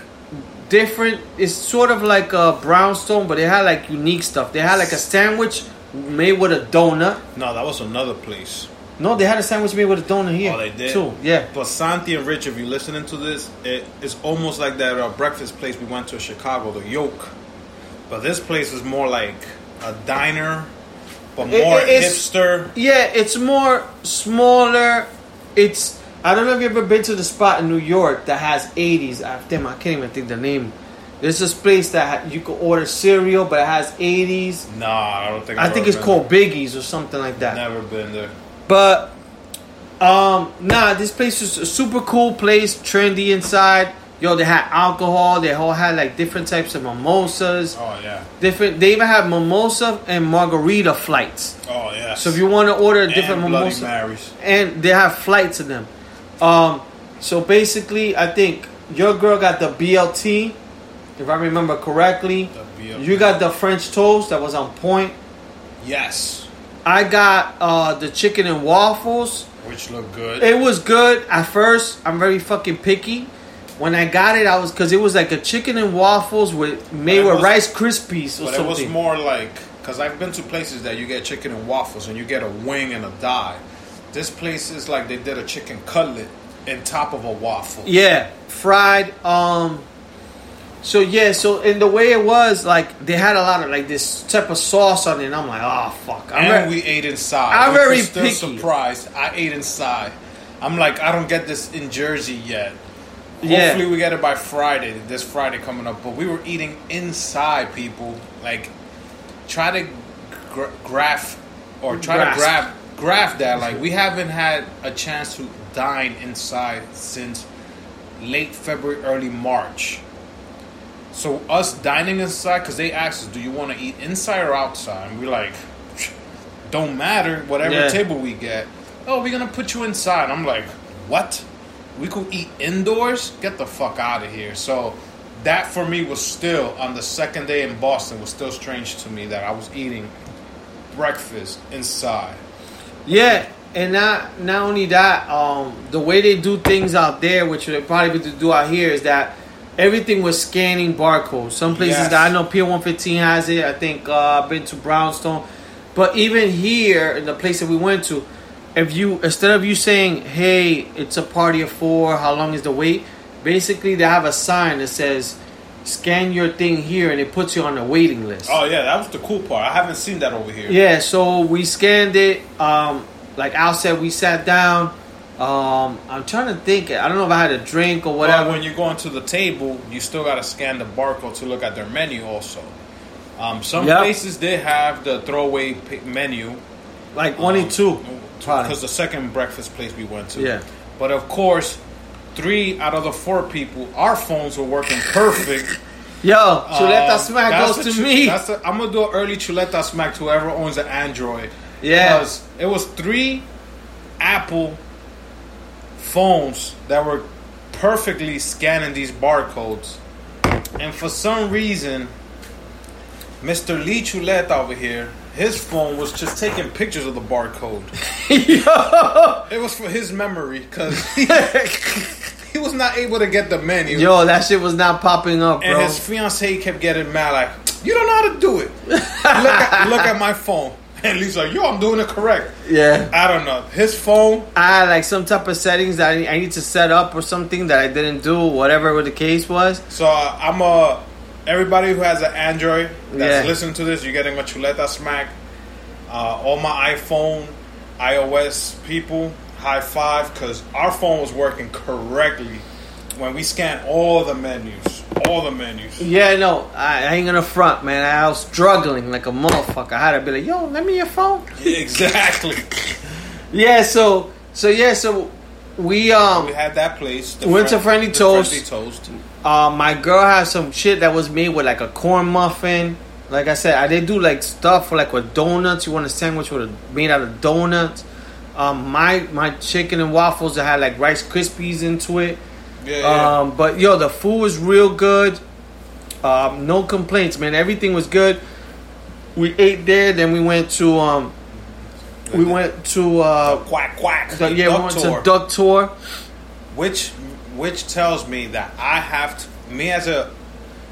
different. It's sort of like a brownstone, but they had like unique stuff. They had like a sandwich made with a donut. No, that was another place. No, they had a sandwich made with a donut here. Oh, they did too. Yeah. But Santi and Rich, if you're listening to this, it, it's almost like that uh, breakfast place we went to in Chicago, the Yolk. But this place is more like a diner, but more it- it's- hipster. Yeah, it's more smaller. It's I don't know if you've ever been to the spot in New York that has 80s. I, damn, I can't even think the name. There's this place that ha- you can order cereal, but it has 80s. Nah, I don't think. I I've think ever it's called Biggie's or something like that. Never been there. But um, nah, this place is a super cool place, trendy inside. Yo, they had alcohol. They all had like different types of mimosas. Oh yeah. Different. They even have mimosa and margarita flights. Oh yeah. So if you want to order a and different Bloody mimosa, Marys. and they have flights in them. Um, so basically, I think your girl got the BLT, if I remember correctly. The BLT. You got the French toast that was on point. Yes, I got uh, the chicken and waffles. which looked good. It was good at first. I'm very fucking picky. When I got it, I was because it was like a chicken and waffles with made with was- Rice Krispies or something. But it was more like because I've been to places that you get chicken and waffles and you get a wing and a die. This place is like they did a chicken cutlet in top of a waffle. Yeah, fried. Um. So yeah, so in the way it was, like they had a lot of like this type of sauce on it. and I'm like, oh fuck. I'm and re- we ate inside. I'm very still picky. surprised. I ate inside. I'm like, I don't get this in Jersey yet. Yeah. Hopefully we get it by Friday. This Friday coming up. But we were eating inside, people. Like, try to gra- graph or try Grasp. to grab graph that. Like, we haven't had a chance to dine inside since late February, early March. So us dining inside, because they asked us, "Do you want to eat inside or outside?" And we're like, "Don't matter, whatever Yeah. table we get." Oh, we're gonna put you inside. I'm like, "What? We could eat indoors? Get the fuck out of here!" So that for me was still on the second day in Boston was still strange to me that I was eating breakfast inside. yeah, and not not only that, um, the way they do things out there, which they probably to do out here, is that everything was scanning barcodes. Some places Yes. that I know Pier One Fifteen has it. I think uh, I've been to Brownstone, but even here in the place that we went to, if you instead of you saying, "Hey, it's a party of four, how long is the wait?" Basically, they have a sign that says, "Scan your thing here," and it puts you on the waiting list. Oh yeah, that was the cool part. I haven't seen that over here. Yeah, so we scanned it. Um, like Al said, we sat down. Um, I'm trying to think. I don't know if I had a drink or But whatever. when you go into the table, you still got to scan the barcode to look at their menu. Also, um, some Yep. places they have the throwaway menu. Like one and two. Because the second breakfast place we went to. Yeah. But of course, three out of the four people, our phones were working perfect. Yo, Chuleta Um, Smack goes to me. That's the, I'm gonna do an early Chuleta Smack to whoever owns an Android. Yeah. Because it was three Apple phones that were perfectly scanning these barcodes. And for some reason, Mr. Lee Chuleta over here, his phone was just taking pictures of the barcode. Yo, It was for his memory because he, he was not able to get the menu. yo, that shit was not popping up, And bro. his fiance kept getting mad, like, you don't know how to do it. look, at, look at my phone. And Lee's like, yo, I'm doing it correct. Yeah, I don't know. His phone, I had like some type of settings that I I need to set up or something that I didn't do, whatever the case was. so uh, I'm a. Everybody who has an Android that's Yeah. listening to this, you're getting a chuleta smack. Uh, all my iPhone, iOS people, high five, because our phone was working correctly when we scanned all the menus. All the menus. Yeah, no, I, I ain't gonna front, man. I was struggling like a motherfucker. I had to be like, yo, let me your phone. exactly. Yeah, so so yeah, so we um We had that place. the Went to Friendly Toast. Friendly Toast. Uh my girl has some shit that was made with like a corn muffin. Like I said, I did do like stuff for like with donuts. You want a sandwich with a, made out of donuts. Um, my my chicken and waffles that had like Rice Krispies into it. Yeah, yeah. Um, but yo, the food was real good. Um, no complaints, man. Everything was good. We ate there, then we went to um, we went to uh, quack quack. the, yeah, we went tour. to Duck Tour. which which tells me that I have to me as a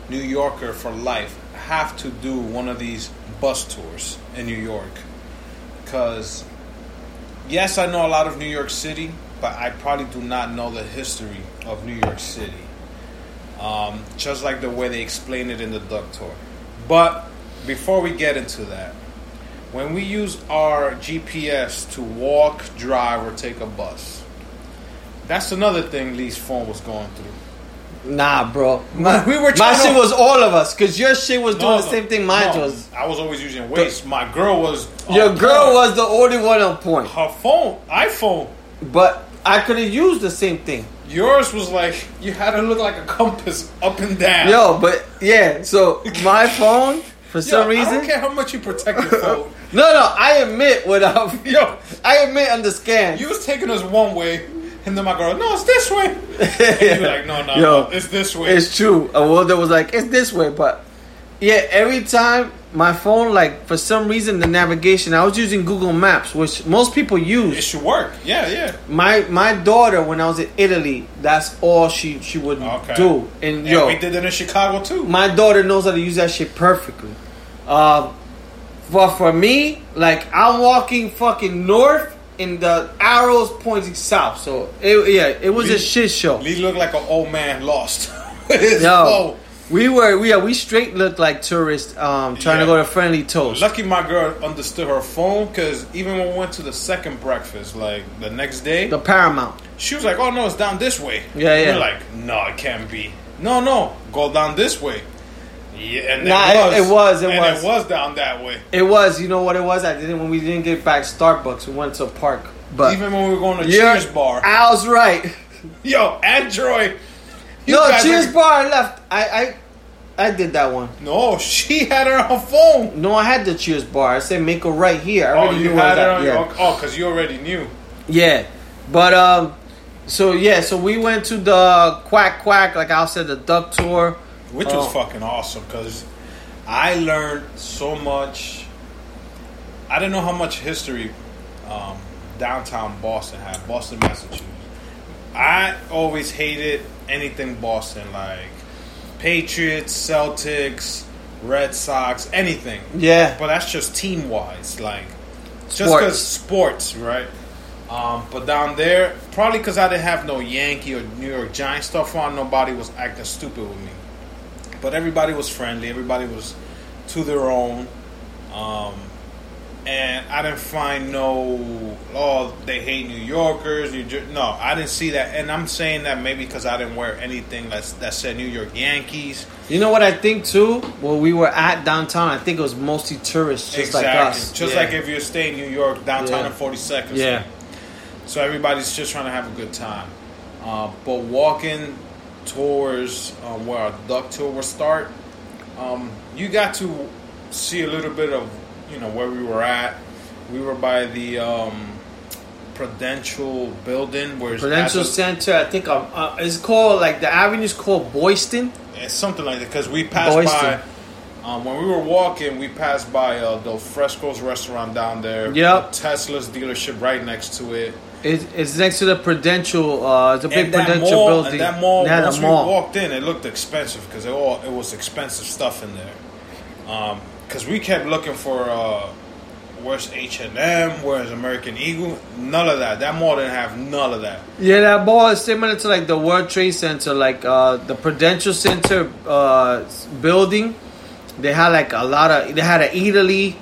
New Yorker for life have to do one of these bus tours in New York. Because yes I know a lot of New York City but I probably do not know the history of New York City. Um, just like the way they explain it in the Duck Tour. But before we get into that when we use our GPS to walk drive or take a bus that's another thing Lee's phone was going through. Nah, bro. My, We were my trying to- shit was all of us because your shit was doing No, the same thing mine no, was. I was always using Waze. My girl was. Your girl point. was the only one on point, Her phone, iPhone. but I could have used the same thing. Yours was like you had to look like a compass up and down. Yo, but yeah. So my phone, for Yo, some I reason, don't care how much you protect your phone. no, no. I admit what um, Yo, I admit on the scan. you was taking us one way, and then my girl, no, it's this way. And like, no, no, Yo, no, it's this way. It's true. A world that was like, it's this way, but yeah, every time my phone, like for some reason, the navigation, I was using Google Maps, which most people use. it should work. Yeah, yeah. My my daughter, when I was in Italy, that's all she she would Okay. do. And And yo, we did it in Chicago too. my daughter knows how to use that shit perfectly. Um, but for me, like I'm walking fucking north, and the arrows pointing south. So it, yeah, it was a shit show. Lee looked like an old man lost Yo, we were we yeah we straight looked like tourists um trying to go to Friendly Toast. Lucky my girl understood her phone because even when we went to the second breakfast, like the next day, The Paramount. she was like, "Oh no, it's down this way." Yeah, yeah. We're like, "No, it can't be." No, no, go down this way. Yeah, and Nah, it it- was. it was, it and was. it was down that way. It was you know what it was. I didn't when we didn't get back Starbucks. We went to a park. But Even when we were going to Yeah, Cheers bar, I was right. yo, Android. you no, Cheers are- bar. I left. I I I did that one. No, she had her on phone. No, I had the Cheers bar. I said make a right here. I Oh, already you had I her on at. your Yeah. oh, because you already knew. Yeah, but um, so yeah, so we went to the quack quack, like I said, the duck tour. Which Oh. was fucking awesome because I learned so much. I didn't know how much history um, downtown Boston had, Boston, Massachusetts. I always hated anything Boston, like Patriots, Celtics, Red Sox, anything. Yeah. But that's just team wise, like just because sports, right? Um, but down there, probably because I didn't have no Yankee or New York Giant stuff on, nobody was acting stupid with me. But everybody was friendly. Everybody was to their own. Um, and I didn't find no, oh, they hate New Yorkers. New Jer-. No, I didn't see that. And I'm saying that maybe because I didn't wear anything that's, that said New York Yankees. You know what I think too? When we were at downtown, I think it was mostly tourists, just like us. Just Yeah. like if you stay in New York, downtown Yeah. in 42nd. Yeah. So everybody's just trying to have a good time. Uh, but walking towards um, where our duck tour will start, um, you got to see a little bit of you know where we were at. We were by the um, Prudential building, where Prudential Center, I think um, uh, it's called like the avenue's called Boylston. It's something like that because we passed Boylston. by. Um, when we were walking, we passed by uh, the Frisco's restaurant down there. Yep. Tesla's dealership right next to it. It, it's next to the Prudential. Uh, it's a big that Prudential mall, building. And that mall, had once mall. we walked in, it looked expensive because it all it was expensive stuff in there. Because we kept looking for uh, where's H and M, where's American Eagle, none of that. That mall didn't have none of that. Yeah, that mall is similar to like the World Trade Center, like uh, the Prudential Center uh, building. They had like a lot of. They had an Italy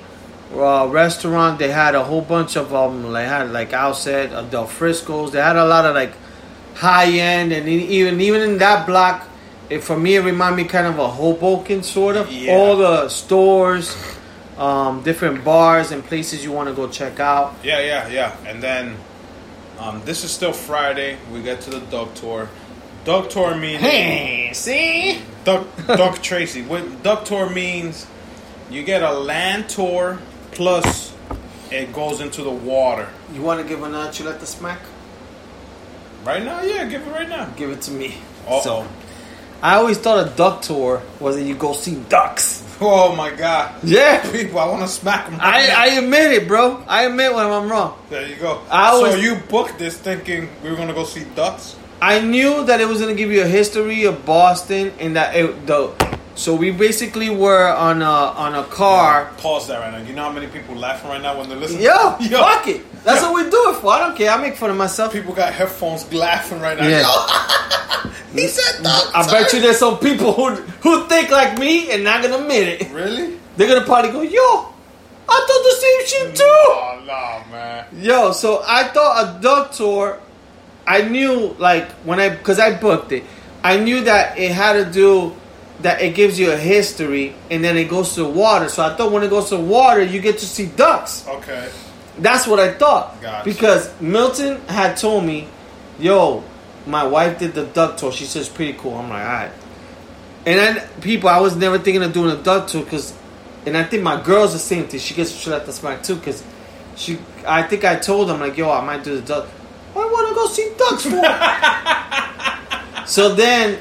uh, restaurant. They had a whole bunch of um. They had like outside uh, Del Frisco's. They had a lot of like high end, and even even in that block, it, for me it reminded me kind of a Hoboken sort of. Yeah. All the stores, um, different bars and places you want to go check out. Yeah, yeah, yeah. And then um, this is still Friday. We get to the dog tour. Dog tour means Hey, see. Duck, Duck Tracy. What Duck Tour means, you get a land tour plus it goes into the water. You want to give another chuleta smack? Right now, yeah, give it right now. Give it to me. Uh-oh. So, I always thought a duck tour was that you go see ducks. Oh my god. Yeah. People, I want to smack them. I, I admit it, bro. I admit when I'm wrong. there you go. I so you booked this thinking we were going to go see ducks? I knew that it was gonna give you a history of Boston and that it, the. So we basically were on a on a car. Pause that right now. You know how many people laughing right now when they're listening? Yo, Yo. fuck it. That's Yo. what we do it for. I don't care. I make fun of myself. People got headphones laughing right now. Yeah. He said ducks. I bet you there's some people who who think like me and not gonna admit it. Really? They're gonna probably go, yo, I thought the same shit too. Oh, no, man. Yo, so I thought a duck tour. I knew like when I because I booked it, I knew that it had to do that it gives you a history and then it goes to water. So I thought when it goes to water, you get to see ducks. Okay. That's what I thought. Gotcha. Because Milton had told me, yo, my wife did the duck tour. She says pretty cool. I'm like, all right. And then people, I was never thinking of doing a duck tour because, and I think my girl's the same thing. She gets shit at the smack too because she. I think I told them like, yo, I might do the duck. I want to go see ducks for. so then,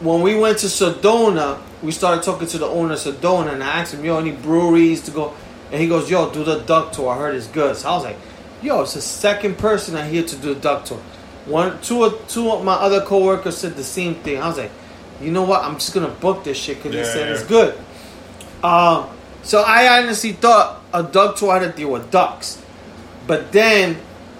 when we went to Sedona, we started talking to the owner of Sedona, and I asked him, yo, any breweries to go? And he goes, yo, do the duck tour. I heard it's good. So I was like, yo, it's the second person I hear to do the duck tour. One, two, of- two of my other coworkers said the same thing. I was like, you know what? I'm just gonna book this shit because Yeah, said yeah. it's good. Um, so I honestly thought a duck tour had to deal with ducks, but then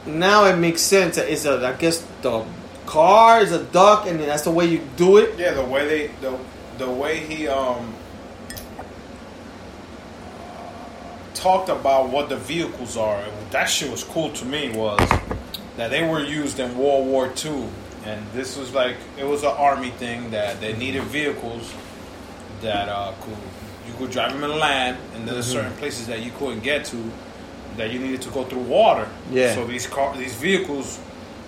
now it makes sense. that It's a, I guess the car is a duck, and that's the way you do it. Yeah, the way they the the way he um talked about what the vehicles are. That shit was cool to me. Was that they were used in World War II, and this was like it was an army thing that they needed vehicles that uh, could you could drive them in land, and there's certain places that you couldn't get to that you needed to go through water. Yeah. So these car these vehicles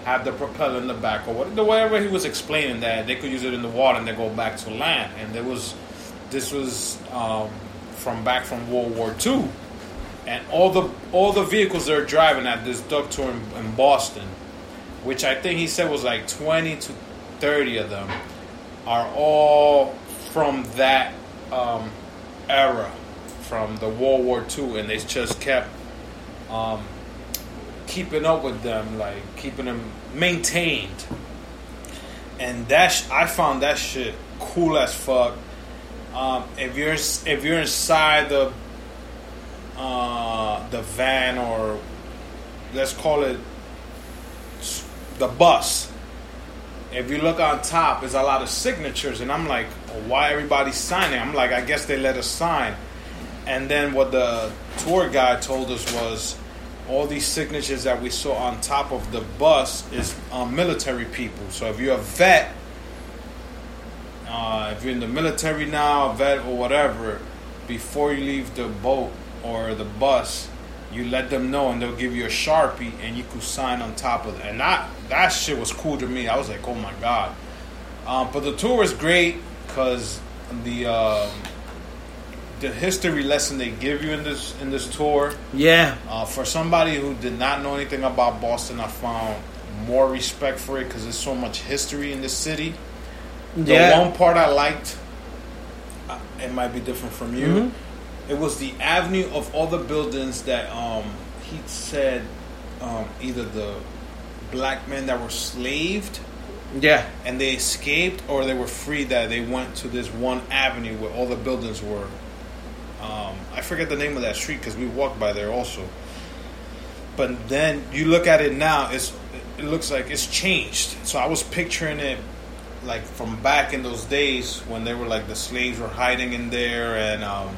have the propeller in the back or whatever he was explaining that they could use it in the water and then go back to land. And there was this was um, from back from World War II, and all the all the vehicles they're driving at this duck tour in, in Boston, which I think he said was like twenty to thirty of them, are all from that um, era, from the World War II, and they just kept um, keeping up with them, like keeping them maintained. And that sh- I found that shit cool as fuck. Um, if you're if you're inside the uh, the van or let's call it the bus, if you look on top, there's a lot of signatures, and I'm like, why everybody's signing? I'm like, I guess they let us sign. And then what the tour guide told us was, all these signatures that we saw on top of the bus is um, military people. So if you're a vet, uh, if you're in the military now, a vet or whatever, before you leave the boat or the bus, you let them know and they'll give you a sharpie and you could sign on top of it. And that that shit was cool to me. I was like, oh my god. Um, but the tour is great because the um, the history lesson they give you in this in this tour. Yeah. Uh, for somebody who did not know anything about Boston, I found more respect for it because there's so much history in this city. The Yeah. one part I liked, uh, it might be different from you. Mhm. It was the avenue of all the buildings that um, he said um, either the black men that were slaved Yeah. and they escaped or they were free that they went to this one avenue where all the buildings were. Um, I forget the name of that street because we walked by there also. But then you look at it now, it's it looks like it's changed. So I was picturing it like from back in those days when they were like the slaves were hiding in there and um,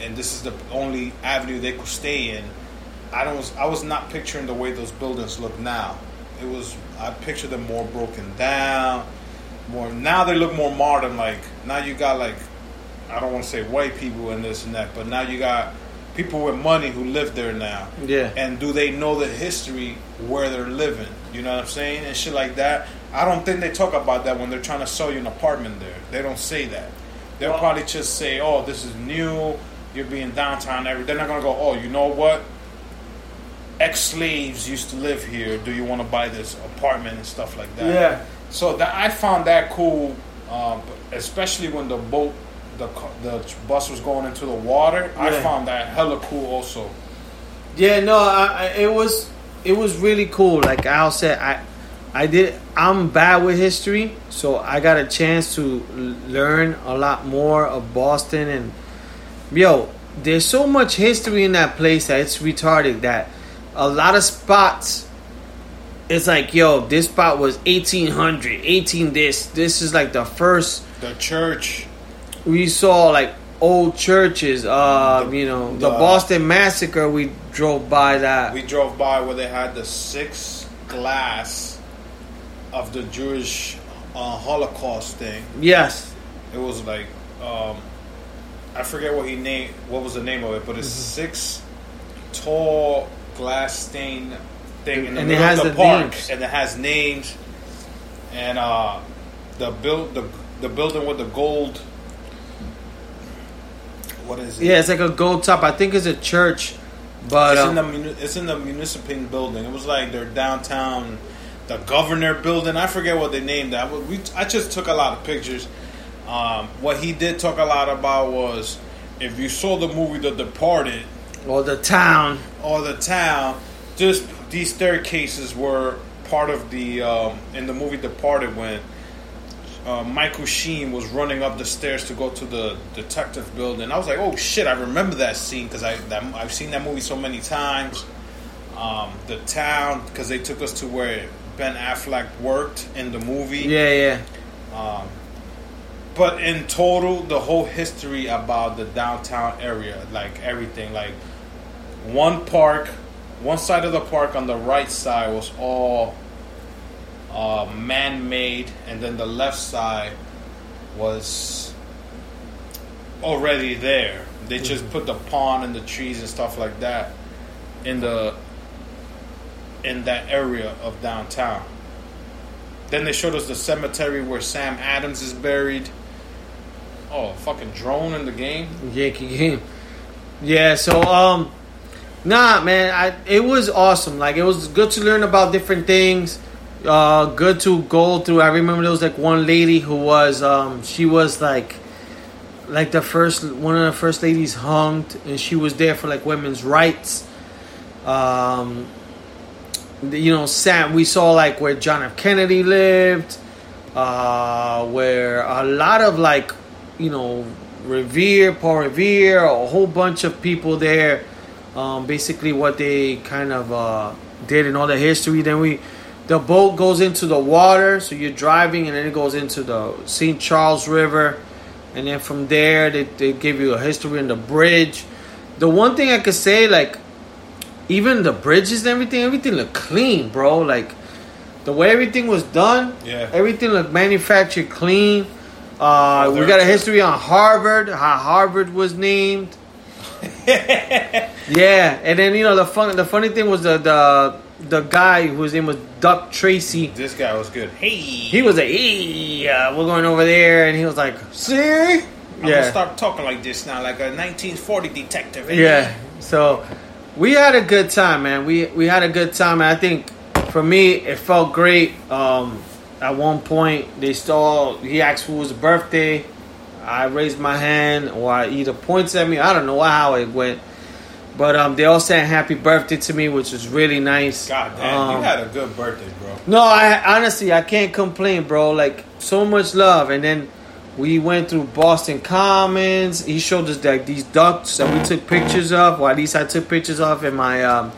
and this is the only avenue they could stay in. I don't I was not picturing the way those buildings look now. It was I pictured them more broken down, more now they look more modern. Like now you got like I don't want to say white people and this and that, but now you got people with money who live there now. Yeah. And do they know the history where they're living? You know what I'm saying? And shit like that. I don't think they talk about that when they're trying to sell you an apartment there. They don't say that. They'll Well- probably just say, "Oh, this is new. You're being downtown." Every they're not gonna go, "Oh, you know what? Ex-slaves used to live here. Do you want to buy this apartment and stuff like that?" Yeah. So that I found that cool, um, especially when the boat, the the bus was going into the water. I found that hella cool also. Yeah, no, I, I, it was it was really cool. Like Al said, I I did. I'm bad with history, so I got a chance to learn a lot more of Boston. And yo, there's so much history in that place that it's retarded. That a lot of spots. It's like, yo, this spot was 1800, 18 this. This is like the first The church, we saw like old churches. Uh, The- you know, the, the- Boston Massacre. We drove by that. we drove by where they had the six glass of the Jewish uh, Holocaust thing. yes, It was like, um, I forget what he named. What was the name of it? But it's Mm-hmm. six tall glass stained thing in the And it middle has of the, the park, names. and it has names. And uh, the build the the building with the gold. What is it? yeah, it's like a gold top. I think it's a church, but It's um, in the it's in the municipal building. It was like their downtown, the governor building. I forget what they named that. We I just took a lot of pictures. Um, what he did talk a lot about was if you saw the movie The Departed or the town. or The Town, just these staircases were part of the um, in the movie Departed when. Uh, Michael Sheen was running up the stairs to go to the detective building. I was like, "Oh shit!" I remember that scene because I that, I've seen that movie so many times. Um, the town because they took us to where Ben Affleck worked in the movie. Yeah, yeah, Um, but in total, the whole history about the downtown area, like everything, like one park, one side of the park on the right side was all uh, man-made, and then the left side was already there. They just put the pond and the trees and stuff like that in the in that area of downtown. Then they showed us the cemetery where Sam Adams is buried. Oh, fucking drone in the game. Yankee game. Yeah, so um, nah, man, I it was awesome. Like it was good to learn about different things. Uh, good to go through. I remember there was like one lady who was um, she was like, like the first one of the first ladies hung, and she was there for like women's rights. Um, you know, Sam. We saw like where John F. Kennedy lived, uh, where a lot of like, you know, Revere, Paul Revere, a whole bunch of people there. Um, basically, what they kind of uh, did in all the history. Then we, the boat goes into the water, so you're driving, and then it goes into the St. Charles River, and then from there they, they give you a history on the bridge. The one thing I could say, like, even the bridges and everything, everything looked clean, bro. Like the way everything was done, Yeah. everything looked manufactured clean. Uh, we got a history on Harvard, how Harvard was named. yeah, and then you know the fun, the funny thing was the the the guy whose name was Duck Tracy. This guy was good. Hey, He was a "Hey, uh, we're going over there," and he was like, "See, I'm yeah, gonna start talking like this now, like a 1940 detective. Yeah. So we had a good time, man. We we had a good time. And I think for me, it felt great. Um, at one point, they stole. He asked who was birthday. I raised my hand, or I either points at me. I don't know how it went, but um, they all sang happy birthday to me, which was really nice. God damn, you Um, had a good birthday, bro. no, I honestly I can't complain, bro. Like so much love, and then we went through Boston Commons. He showed us like these ducks that we took pictures of, or at least I took pictures of in my um,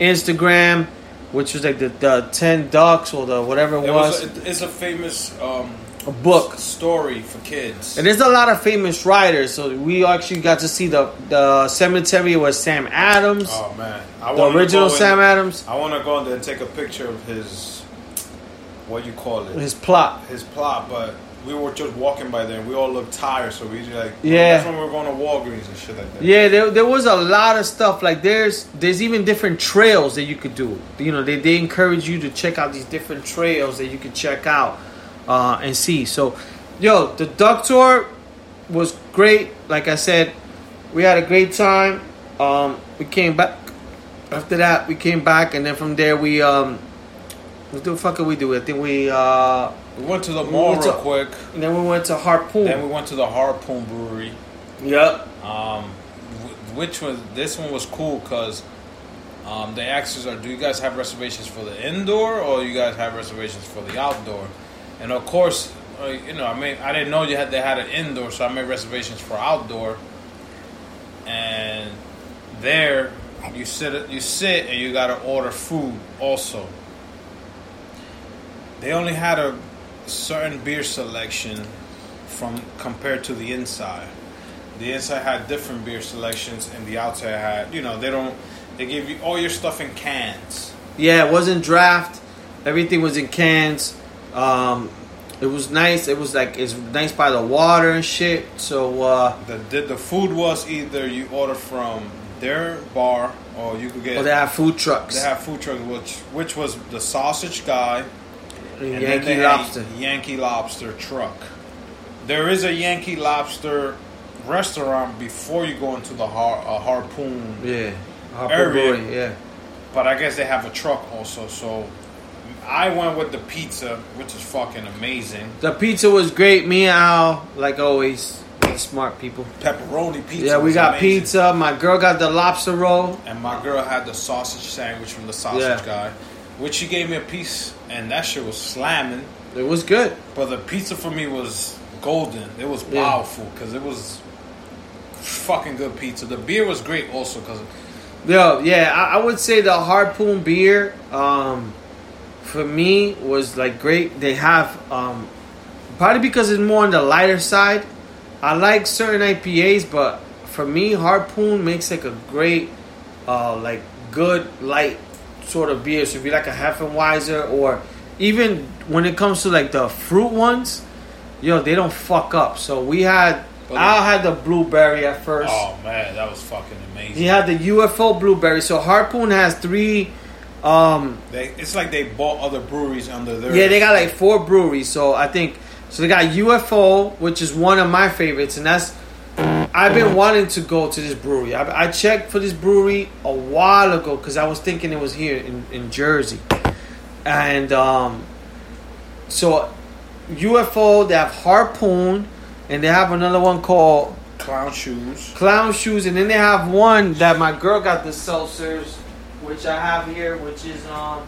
Instagram, which was like the, the ten ducks or the whatever it, It was. was. It's a famous um, a book. story for kids. And there's a lot of famous writers, so we actually got to see the the cemetery was Sam Adams, Oh man, I the original Sam Adams, I want to go in there and take a picture of his, what you call it, his plot. his plot. But we were just walking by there, and we all looked tired, so we just like, Yeah. That's when we were going to Walgreens and shit like that. Yeah, there, there was a lot of stuff. Like there's there's even different trails that you could do. You know, they, they encourage you to check out these different trails that you could check out uh, and see. So, yo, the duck tour was great. Like I said, we had a great time. Um, we came back. After that, we came back, and then from there we um, what the fuck did we do? I think we uh, We went to the We mall went real to- quick. and then we went to Harpoon. Then we went to the Harpoon Brewery. yep. Um, which was this one was cool because um, the axes are. Do you guys have reservations for the indoor or you guys have reservations for the outdoor? And of course, uh, you know, I mean, I didn't know you had they had an indoor, so I made reservations for outdoor. And there, you sit you sit and you gotta order food also. They only had a certain beer selection from compared to the inside. The inside had different beer selections, and the outside had, you know, they don't. They give you all your stuff in cans. Yeah, it wasn't draft. Everything was in cans. Um, it was nice. It was like it's nice by the water and shit. So uh, The, the the food was either you order from their bar or you could get. oh, they have food trucks. they have food trucks, which which was the sausage guy and Yankee lobster. Yankee Lobster truck. There is a Yankee Lobster restaurant before you go into the har- uh, harpoon Yeah, Harper Area. Brewery, Yeah, But I guess they have a truck also. So I went with the pizza, which is fucking amazing. the pizza was great. Me and Al, like always, we smart people. Pepperoni pizza. yeah, we got amazing. pizza. My girl got the lobster roll. And my girl had the sausage sandwich from the sausage Yeah. guy, which she gave me a piece, and that shit was slamming. It was good. But the pizza for me was golden. It was powerful because it was fucking good pizza. The beer was great also because Yo, yeah, I, I would say the Harpoon beer, um, for me was like great. They have um, probably because it's more on the lighter side. I like certain IPAs, but for me, Harpoon makes like a great, uh, like good light sort of beer. So if you like a Hefeweizen or even when it comes to like the fruit ones, yo, they don't fuck up. So we had, But- Al had the blueberry at first. oh man, that was fucking amazing. He had the UFO blueberry. So Harpoon has three. Um, They, it's like they bought other breweries under their. yeah, they got like four breweries. So I think so. They got UFO, which is one of my favorites, and that's. I've been wanting to go to this brewery. I, I checked for this brewery a while ago because I was thinking it was here in, in Jersey, and um, so UFO they have Harpoon, and they have another one called clown shoes. clown shoes, and then they have one that my girl got the seltzers, which I have here, which is um,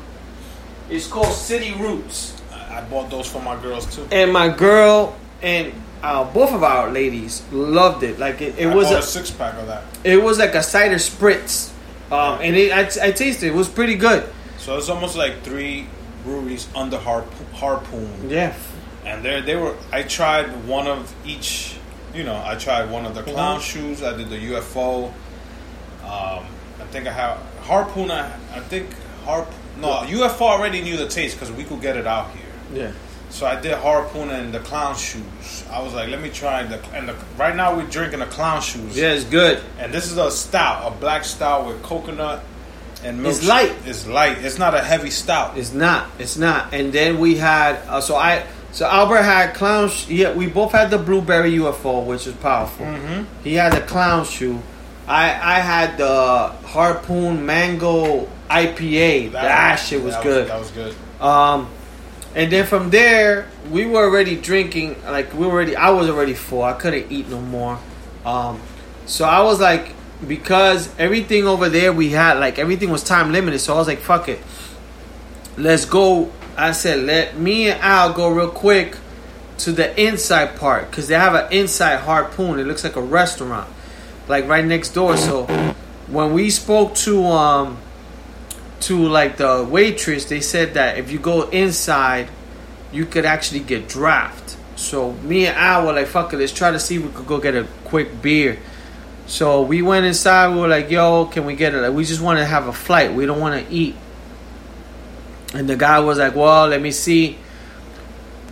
it's called City Roots, I I bought those for my girls too. and my girl and uh, both of our ladies loved it. Like it, it I was a, a six pack of that. it was like a cider spritz, um, and it, I, I tasted it. it was pretty good. So it's almost like three breweries under Harp- Harpoon. Yeah, And they they were. I tried one of each. You know, I tried one of the clown Mhm. shoes. I did the UFO. Um, I think I have Harpoon. I, I think Harp. No, UFO already knew the taste because we could get it out here. yeah. So I did Harpoon and the clown shoes. I was like, let me try the and the, right now we're drinking the clown shoes. Yeah, it's good. And this is a stout, a black stout with coconut and milk. It's light. It's light. It's not a heavy stout. It's not. It's not. And then we had uh, so I so Albert had clown. Sh- yeah, we both had the blueberry UFO, which is powerful. Mhm. He had the clown shoe. I I had the harpoon mango IPA. That, shit was good. that was good. Um, and then from there, we were already drinking. Like we were already, I was already full. I couldn't eat no more. Um, so I was like, because everything over there we had, like everything was time limited. So I was like, fuck it, let's go. I said, let me and Al go real quick to the inside part because they have an inside harpoon. It looks like a restaurant, like right next door. So when we spoke to um to like the waitress, they said that if you go inside, you could actually get draft. So me and Al were like, fuck it, let's try to see if we could go get a quick beer. So we went inside. We were like, yo, can we get it? Like, we just want to have a flight. We don't want to eat. And the guy was like, well, let me see.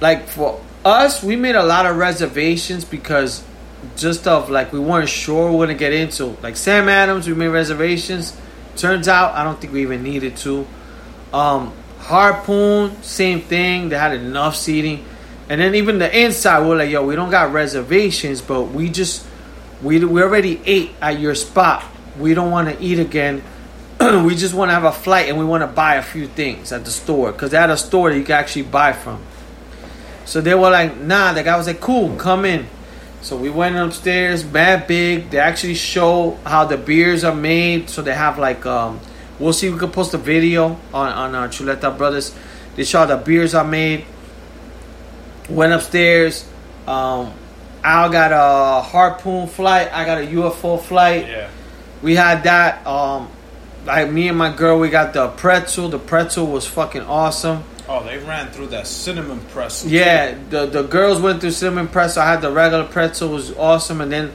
Like for us, we made a lot of reservations because just of like we weren't sure we are gonna get into. Like Sam Adams, we made reservations. Turns out I don't think we even needed to. Um, Harpoon, same thing. They had enough seating, and then even the inside, we we're like, yo, we don't got reservations, but we just we we already ate at your spot. We don't want to eat again. we just want to have a flight, and we want to buy a few things at the store because they had a store that you can actually buy from. So they were like, nah. The guy was like, cool, come in. So we went upstairs, bad big. They actually show how the beers are made. So they have like, um, we'll see. if We can post a video on on our Chuleta Brothers. They show how the beers are made. Went upstairs. Um, Al got a harpoon flight. I got a UFO flight. Yeah. We had that. Um, like me and my girl, we got the pretzel. The pretzel was fucking awesome. Oh, they ran through that cinnamon press. Yeah, the the girls went through cinnamon pretzel. I had the regular pretzel, it was awesome, and then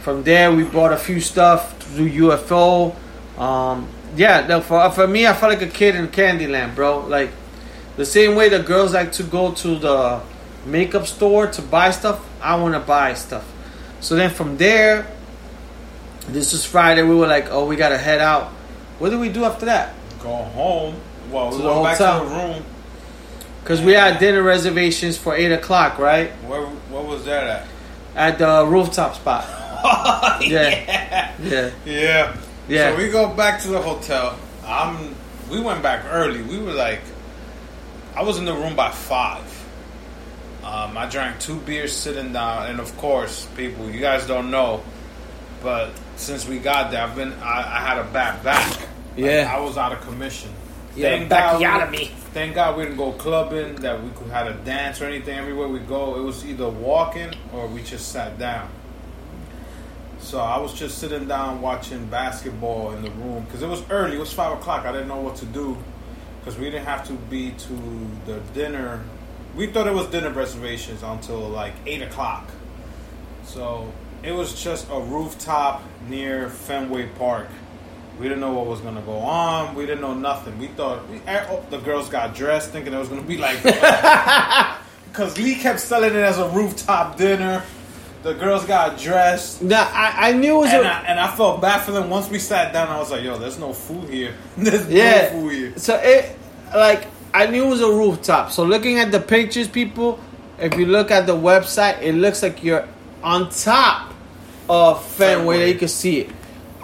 from there we bought a few stuff through UFO. Um, yeah, for for me, I felt like a kid in Candyland, bro. Like the same way the girls like to go to the makeup store to buy stuff, I want to buy stuff. So then from there, this was Friday. We were like, oh, we gotta head out. What did we do after that? Go home. Well, we To went back to the room. Because we had dinner reservations for eight o'clock, right? Where what was that at? At the rooftop spot. Yeah. Yeah. Yeah. Yeah. So we go back to the hotel. I'm. We went back early. We were like, I was in the room by five. Um, I drank two beers sitting down, and of course, people, you guys don't know, but since we got there, I've been. I, I had a bad back. Like, Yeah. I was out of commission. Yeah, Thank back God we- out of me. Thank God we didn't go clubbing. That we could have a dance or anything. Everywhere we go, it was either walking or we just sat down. So I was just sitting down watching basketball in the room because it was early. It was five o'clock. I didn't know what to do because we didn't have to be to the dinner. We thought it was dinner reservations until like eight o'clock. So it was just a rooftop near Fenway Park. We didn't know what was gonna go on. We didn't know nothing. We thought we, eh, oh, the girls got dressed, thinking it was gonna be like because Lee kept selling it as a rooftop dinner. The girls got dressed. Nah, I, I knew it was And a, I, and I felt bad for them. Once we sat down, I was like, "Yo, there's no food here. There's yeah. no food here." So it like I knew it was a rooftop. So looking at the pictures, people, if you look at the website, it looks like you're on top of Fenway. Fenway. You can see it.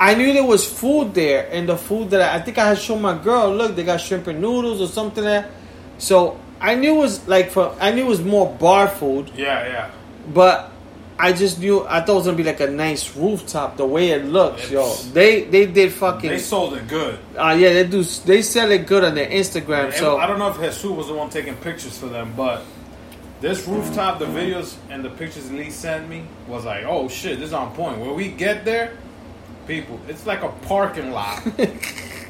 I knew there was food there, and the food that I, I think I had shown my girl. Look, they got shrimp and noodles or something there. So I knew it was like for I knew it was more bar food. Yeah, yeah. But I just knew I thought it was gonna be like a nice rooftop. The way it looks, yo, they they did fucking. They sold it good. Uh, yeah, they do. They sell it good on their Instagram. And So I don't know if Jesus was the one taking pictures for them, but this rooftop, the videos and the pictures Lee sent me was like, oh shit, this is on point. When we get there, people, it's like a parking lot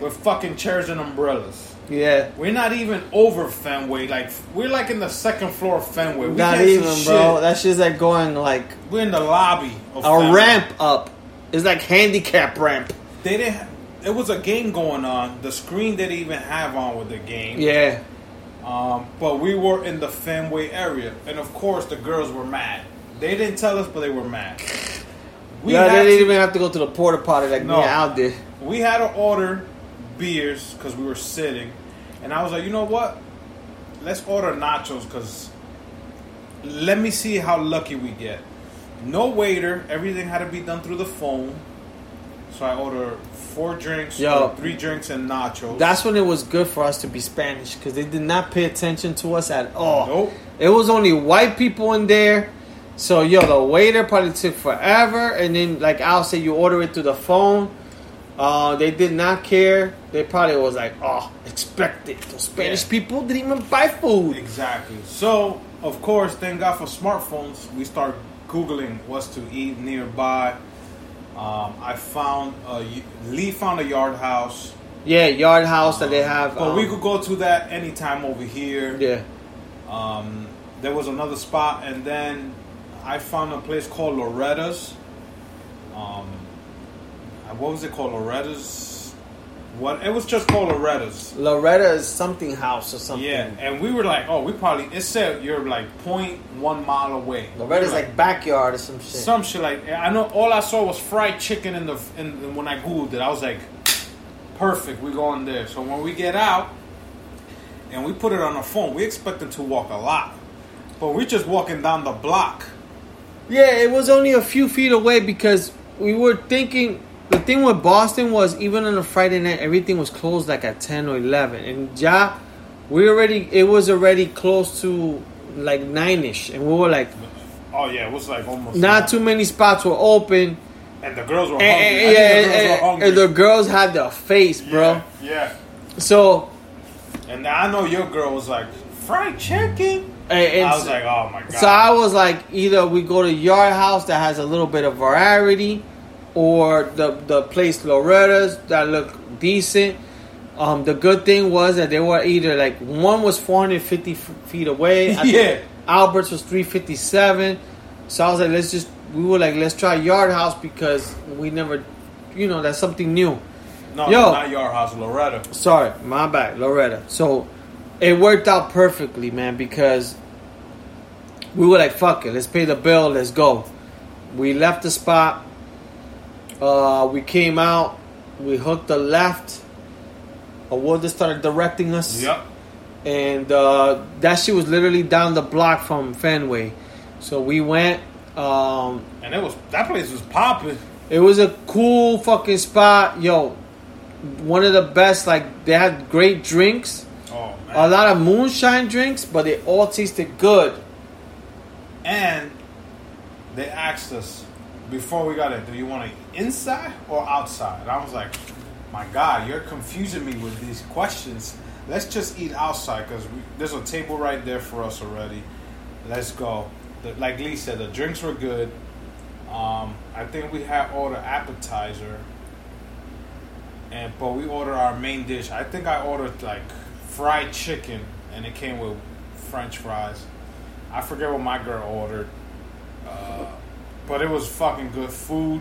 with fucking chairs and umbrellas. yeah, We're not even over Fenway. Like we're like in the second floor of Fenway. We not even, bro. shit. That shit's like going like We're in the lobby. Of a Fenway. ramp up. It's like handicap ramp. They didn't. ha- It was a game going on. The screen didn't even have on with the game. Yeah, Um, but we were in the Fenway area, and of course the girls were mad. They didn't tell us, but they were mad. We yeah. They didn't to, even have to go to the porta potty like No. me out there. we had to order beers because we were sitting, and I was like, you know what? Let's order nachos because let me see how lucky we get. No waiter. Everything had to be done through the phone. So I ordered four drinks, Yo. three drinks, and nachos. That's when it was good for us to be Spanish because they did not pay attention to us at all. Nope. It was only white people in there. So yo, the waiter probably took forever, and then like I'll say, you order it through the phone. Uh, they did not care. They probably was like, oh, expect it. The Spanish Yeah. people didn't even buy food. Exactly. So, of course, thank God for smartphones. We start googling what's to eat nearby. Um, I found a, Lee found a yard house, Yeah, yard house that they have. but um, we could go to that anytime over here. Yeah, Um, there was another spot, and then I found a place called Loretta's. Um, uh, what was it called? Loretta's. What? It was just called Loretta's. Loretta is something house or something. Yeah, and we were like, oh, we probably. It said you're like point one mile away. Loretta's We were like backyard or some shit. some shit like. I know all I saw was fried chicken in the in when I googled it. I was like, perfect. We going there. So when we get out, and we put it on the phone, we expected to walk a lot, but we're just walking down the block. Yeah, it was only a few feet away because we were thinking. The thing with Boston was even on a Friday night, everything was closed like at ten or eleven, and ja, we already it was already close to like nine ish, and we were like, Oh yeah, it was like almost not too many spots were open, And the girls were and, hungry. and- yeah, the girls were and- and the girls had the face, bro. Yeah, yeah. So, And I know your girl was like fried chicken. And, I was like, oh my god. So I was like, either we go to Yard House that has a little bit of variety, or the the place Loretta's that look decent. Um, the good thing was that they were either like one was 450 f- feet away. I Yeah. Albert's was 357. So I was like, let's just we were like, let's try Yard House because we never, you know, that's something new. no, Yo. not your house, Loretta. Sorry, my bad, Loretta. So it worked out perfectly, man, because we were like, fuck it, let's pay the bill, let's go. We left the spot. Uh, we came out. We hooked the left. a. Award started directing us. Yep. And uh, that shit was literally down the block from Fenway. So we went. Um, And it was that place was popping. it was a cool fucking spot. Yo, one of the best. Like, they had great drinks. Oh. A lot of moonshine drinks, but they all tasted good. And they asked us before we got in, do you want eat inside or outside? And I was like, my God, you're confusing me with these questions. Let's just eat outside because there's a table right there for us already. Let's go. The, like Lee said, the drinks were good. Um, I think we had ordered appetizer, and but we ordered our main dish. I think I ordered like fried chicken, and it came with French fries. I forget what my girl ordered, uh, but it was fucking good food.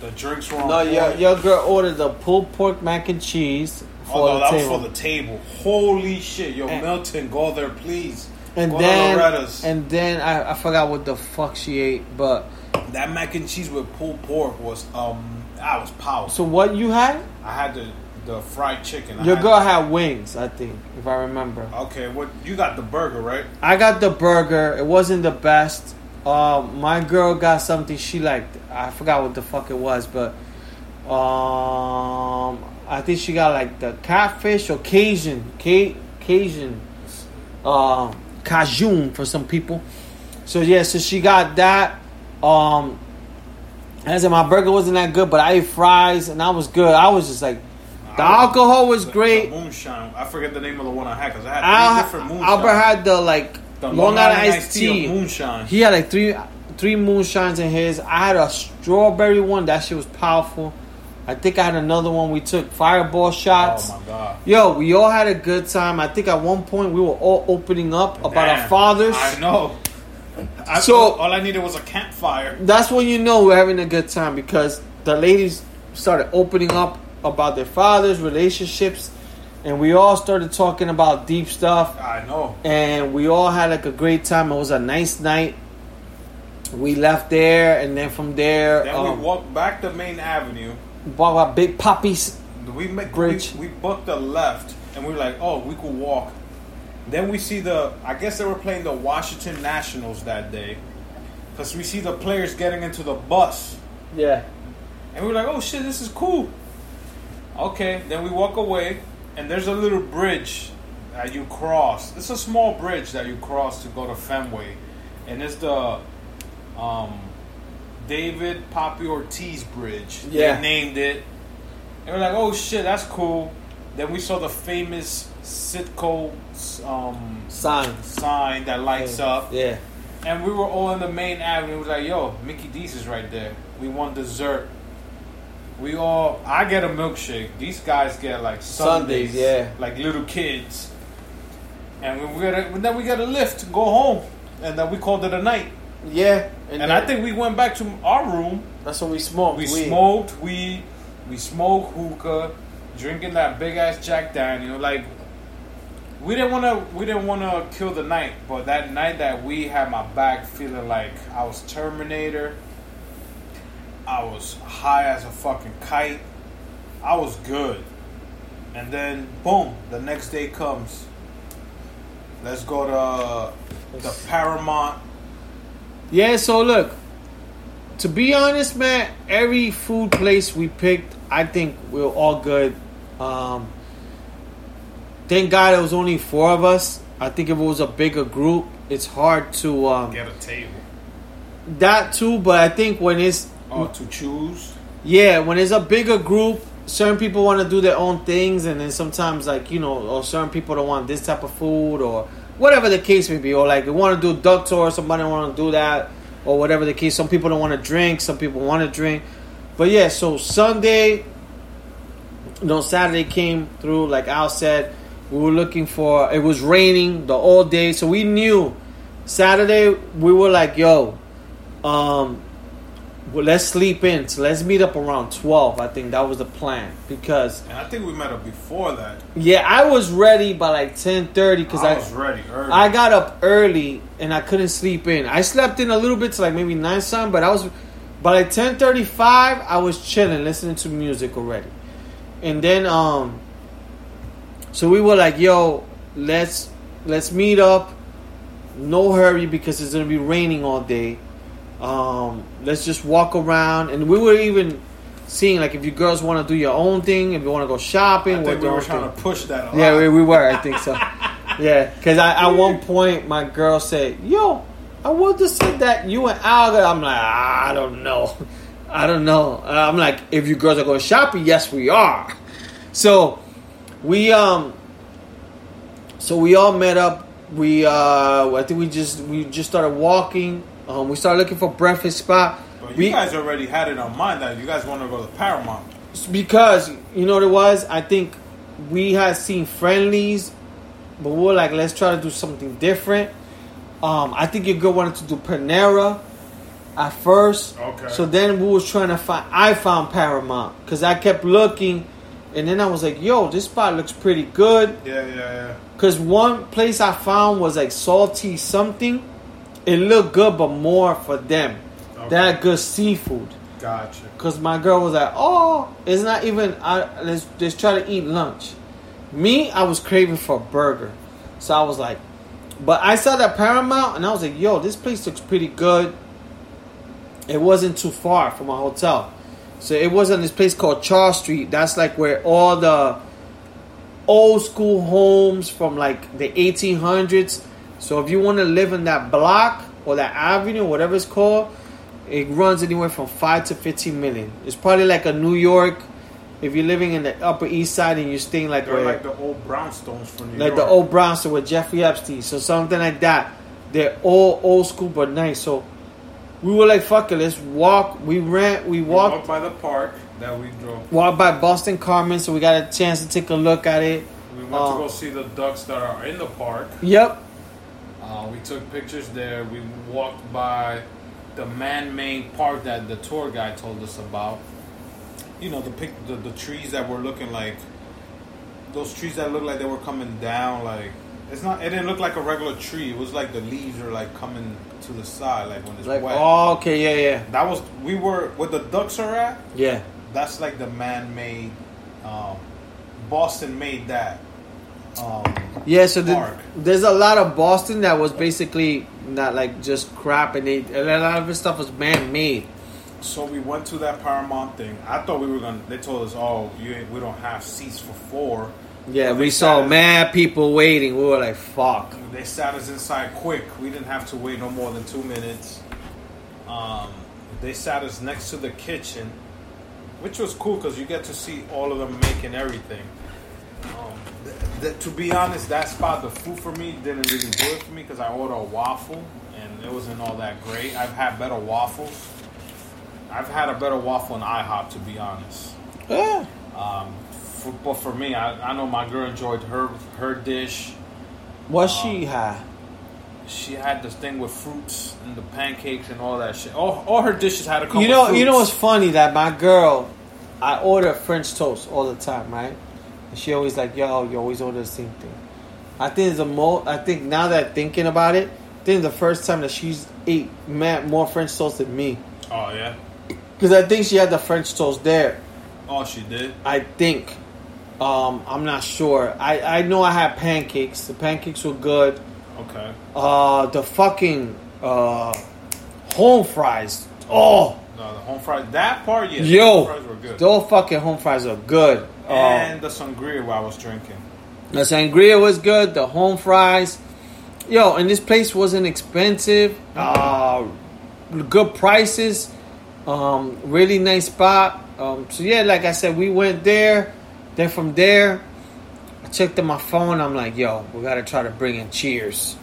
The drinks were on No, your, your girl ordered the pulled pork mac and cheese for Oh, no, the that table. was for the table. Holy shit, yo, And- Milton, go there, please. and go then, Loretta's. and then I, I forgot what the fuck she ate, but that mac and cheese with pulled pork was um, that was powerful. so what you had? I had the the fried chicken. Your girl had wings, I think, if I remember. Okay, what you got the burger right? I got the burger. It wasn't the best. Uh, my girl got something she liked. I forgot what the fuck it was, but um, I think she got like the catfish or Cajun, Ca- Cajun, uh, Cajun for some people. So yeah, so she got that. Um, I said my burger wasn't that good, but I ate fries and I was good. I was just like, the alcohol was great. Moonshine. I forget the name of the one I had because I had Al- three different moonshine. Albert had the like the Long Island iced tea. of moonshine. He had like three three moonshines in his. I had a strawberry one. That shit was powerful. I think I had another one. We took fireball shots. Oh my god. Yo, we all had a good time. I think at one point we were all opening up about our Damn. fathers. I know. I, So- all I needed was a campfire. That's when you know we're having a good time because the ladies started opening up about their fathers, relationships, and we all started talking about deep stuff. I know. and we all had like a great time. It was a nice night. We left there, and then from there, Then um, we walked back the main avenue. walked by Big Papi's. We make Bridge. We, we booked the left, and we were like, "Oh, we could walk." Then we see the. I guess they were playing the Washington Nationals that day, because we see the players getting into the bus, Yeah, and we were like, "Oh shit, this is cool." Okay, then we walk away, and there's a little bridge that you cross. It's a small bridge that you cross to go to Fenway, and it's the um, David Papi Ortiz Bridge. Yeah. they named it. And we're like, "Oh shit, that's cool." Then we saw the famous Citgo um, sign. sign that lights up. Yeah, And we were all in the main avenue. We was like, yo, Mickey D's is right there. We want dessert. We all, I get a milkshake. These guys get like Sundays, Sundays, yeah. like little kids. And we get a, then we get a lift to go home, and then we called it a night. yeah, And, then- I think we went back to our room. that's when we smoked. We weed. smoked weed. We smoked hookah, drinking that big ass Jack Daniel. Like we didn't want to. We didn't want to kill the night, but that night that we had my back feeling like I was Terminator. I was high as a fucking kite. I was good. And then boom, the next day comes. Let's go to the Paramount. Yeah, so look, to be honest, man, every food place we picked, I think we are all good. Um, thank God it was only four of us. I think if it was a bigger group, it's hard to um, Get a table. that too. But I think when it's Oh, to choose. yeah, when it's a bigger group, certain people want to do their own things, and then sometimes like you know, or certain people don't want this type of food or whatever the case may be, or like they want to do duck tour, somebody want to do that, or whatever the case. Some people don't want to drink, some people want to drink, but yeah. So Sunday, you no Saturday came through. Like Al said, we were looking for. It was raining the all day, so we knew Saturday we were like, yo, um, well, let's sleep in. So let's meet up around twelve. I think that was the plan because And I think we met up before that. yeah, I was ready by like ten thirty because I I, was ready early. I got up early and I couldn't sleep in. I slept in a little bit to like maybe nine something, but I was by like ten thirty five. I was chilling, listening to music already, and then um, so we were like, yo, let's let's meet up. No hurry because it's gonna be raining all day. Um, let's just walk around, and we were even seeing like if you girls want to do your own thing, if you want to go shopping, I think we were trying thing. to push that. Yeah, we, we were. I think so. yeah, because at one point my girl said, "Yo, I would have said that you and Al." got-" I'm like, "Ah, I don't know, I don't know. I'm like, if you girls are going shopping, yes, we are. So we um, so we all met up. We uh, I think we just we just started walking. Um, we started looking for breakfast spot. But you we, guys already had it on mind that you guys want to go to Paramount. because you know what it was. I think we had seen Friendly's, but we were like, let's try to do something different. Um, I think your girl wanted to do Panera at first. Okay. So then we was trying to find. I found Paramount because I kept looking, and then I was like, yo, this spot looks pretty good. Yeah, yeah, yeah. Because one place I found was like salty something. It looked good, but more for them. Okay. That good seafood. Gotcha. Cause my girl was like, "Oh, it's not even. I, let's let's try to eat lunch." Me, I was craving for a burger, so I was like, but I saw that Paramount, and I was like, "Yo, this place looks pretty good." It wasn't too far from my hotel, so it was on this place called Charles Street. That's like where all the old school homes from like the 1800s. So if you want to live in that block, or that avenue, whatever it's called, it runs anywhere from five to fifteen million. It's probably like a New York. If you're living in the Upper East Side and you're staying like They're like the old brownstones for New York. like York. the old brownstone with Jeffrey Epstein, so something like that. They're all old school but nice. So we were like, "Fuck it, let's walk." We ran, we We walked, walked by the park that we drove. walked by Boston Common, so we got a chance to take a look at it. We went Uh, to go see the ducks that are in the park. Yep, Uh, we took pictures there. We walked by the man-made park that the tour guide told us about. You know the pic, the, the trees that were looking like those trees that looked like they were coming down. Like it's not. It didn't look like a regular tree. It was like the leaves are like coming to the side, like when it's like wet. oh, okay, yeah, yeah, That was we were where the ducks are at. yeah. That's like the man-made. Um, Boston made that. Um, Yeah, so the, there's a lot of Boston that was basically not like just crap, and they, a lot of this stuff was man made. So we went to that Paramount thing. I thought we were gonna. They told us, "Oh, you we don't have seats for four. Yeah, we saw us- mad people waiting. We were like, "Fuck." They sat us inside quick. We didn't have to wait no more than two minutes. Um, they sat us next to the kitchen, which was cool because you get to see all of them making everything. Um, to be honest, that spot, the food for me didn't really do it for me because I ordered a waffle and it wasn't all that great. I've had better waffles. I've had a better waffle in IHOP, to be honest. Yeah. Um, for, but for me, I, I know my girl enjoyed her her dish. What she had? She had this thing with fruits and the pancakes and all that shit. All, all her dishes had a couple. You know, you know what's funny that my girl, I order French toast all the time, right? She always like, "Yo, you always order the same thing." I think it's the most. I think now that thinking about it, I think the first time that she's ate man, more French toast than me, Oh yeah. because I think she had the French toast there. Oh, she did. I think. Um, I'm not sure. I, I know I had pancakes. The pancakes were good. Okay. Uh, the fucking uh, home fries. Oh, No, the home fries. That part, yeah. the yo, home fries were good. those fucking home fries are good. And the sangria while I was drinking. the sangria was good. The home fries, yo, and this place wasn't expensive. Uh, good prices. Um, really nice spot. Um, so yeah, like I said, we went there. Then from there, I checked on my phone. I'm like, yo, we gotta try to bring in Cheers.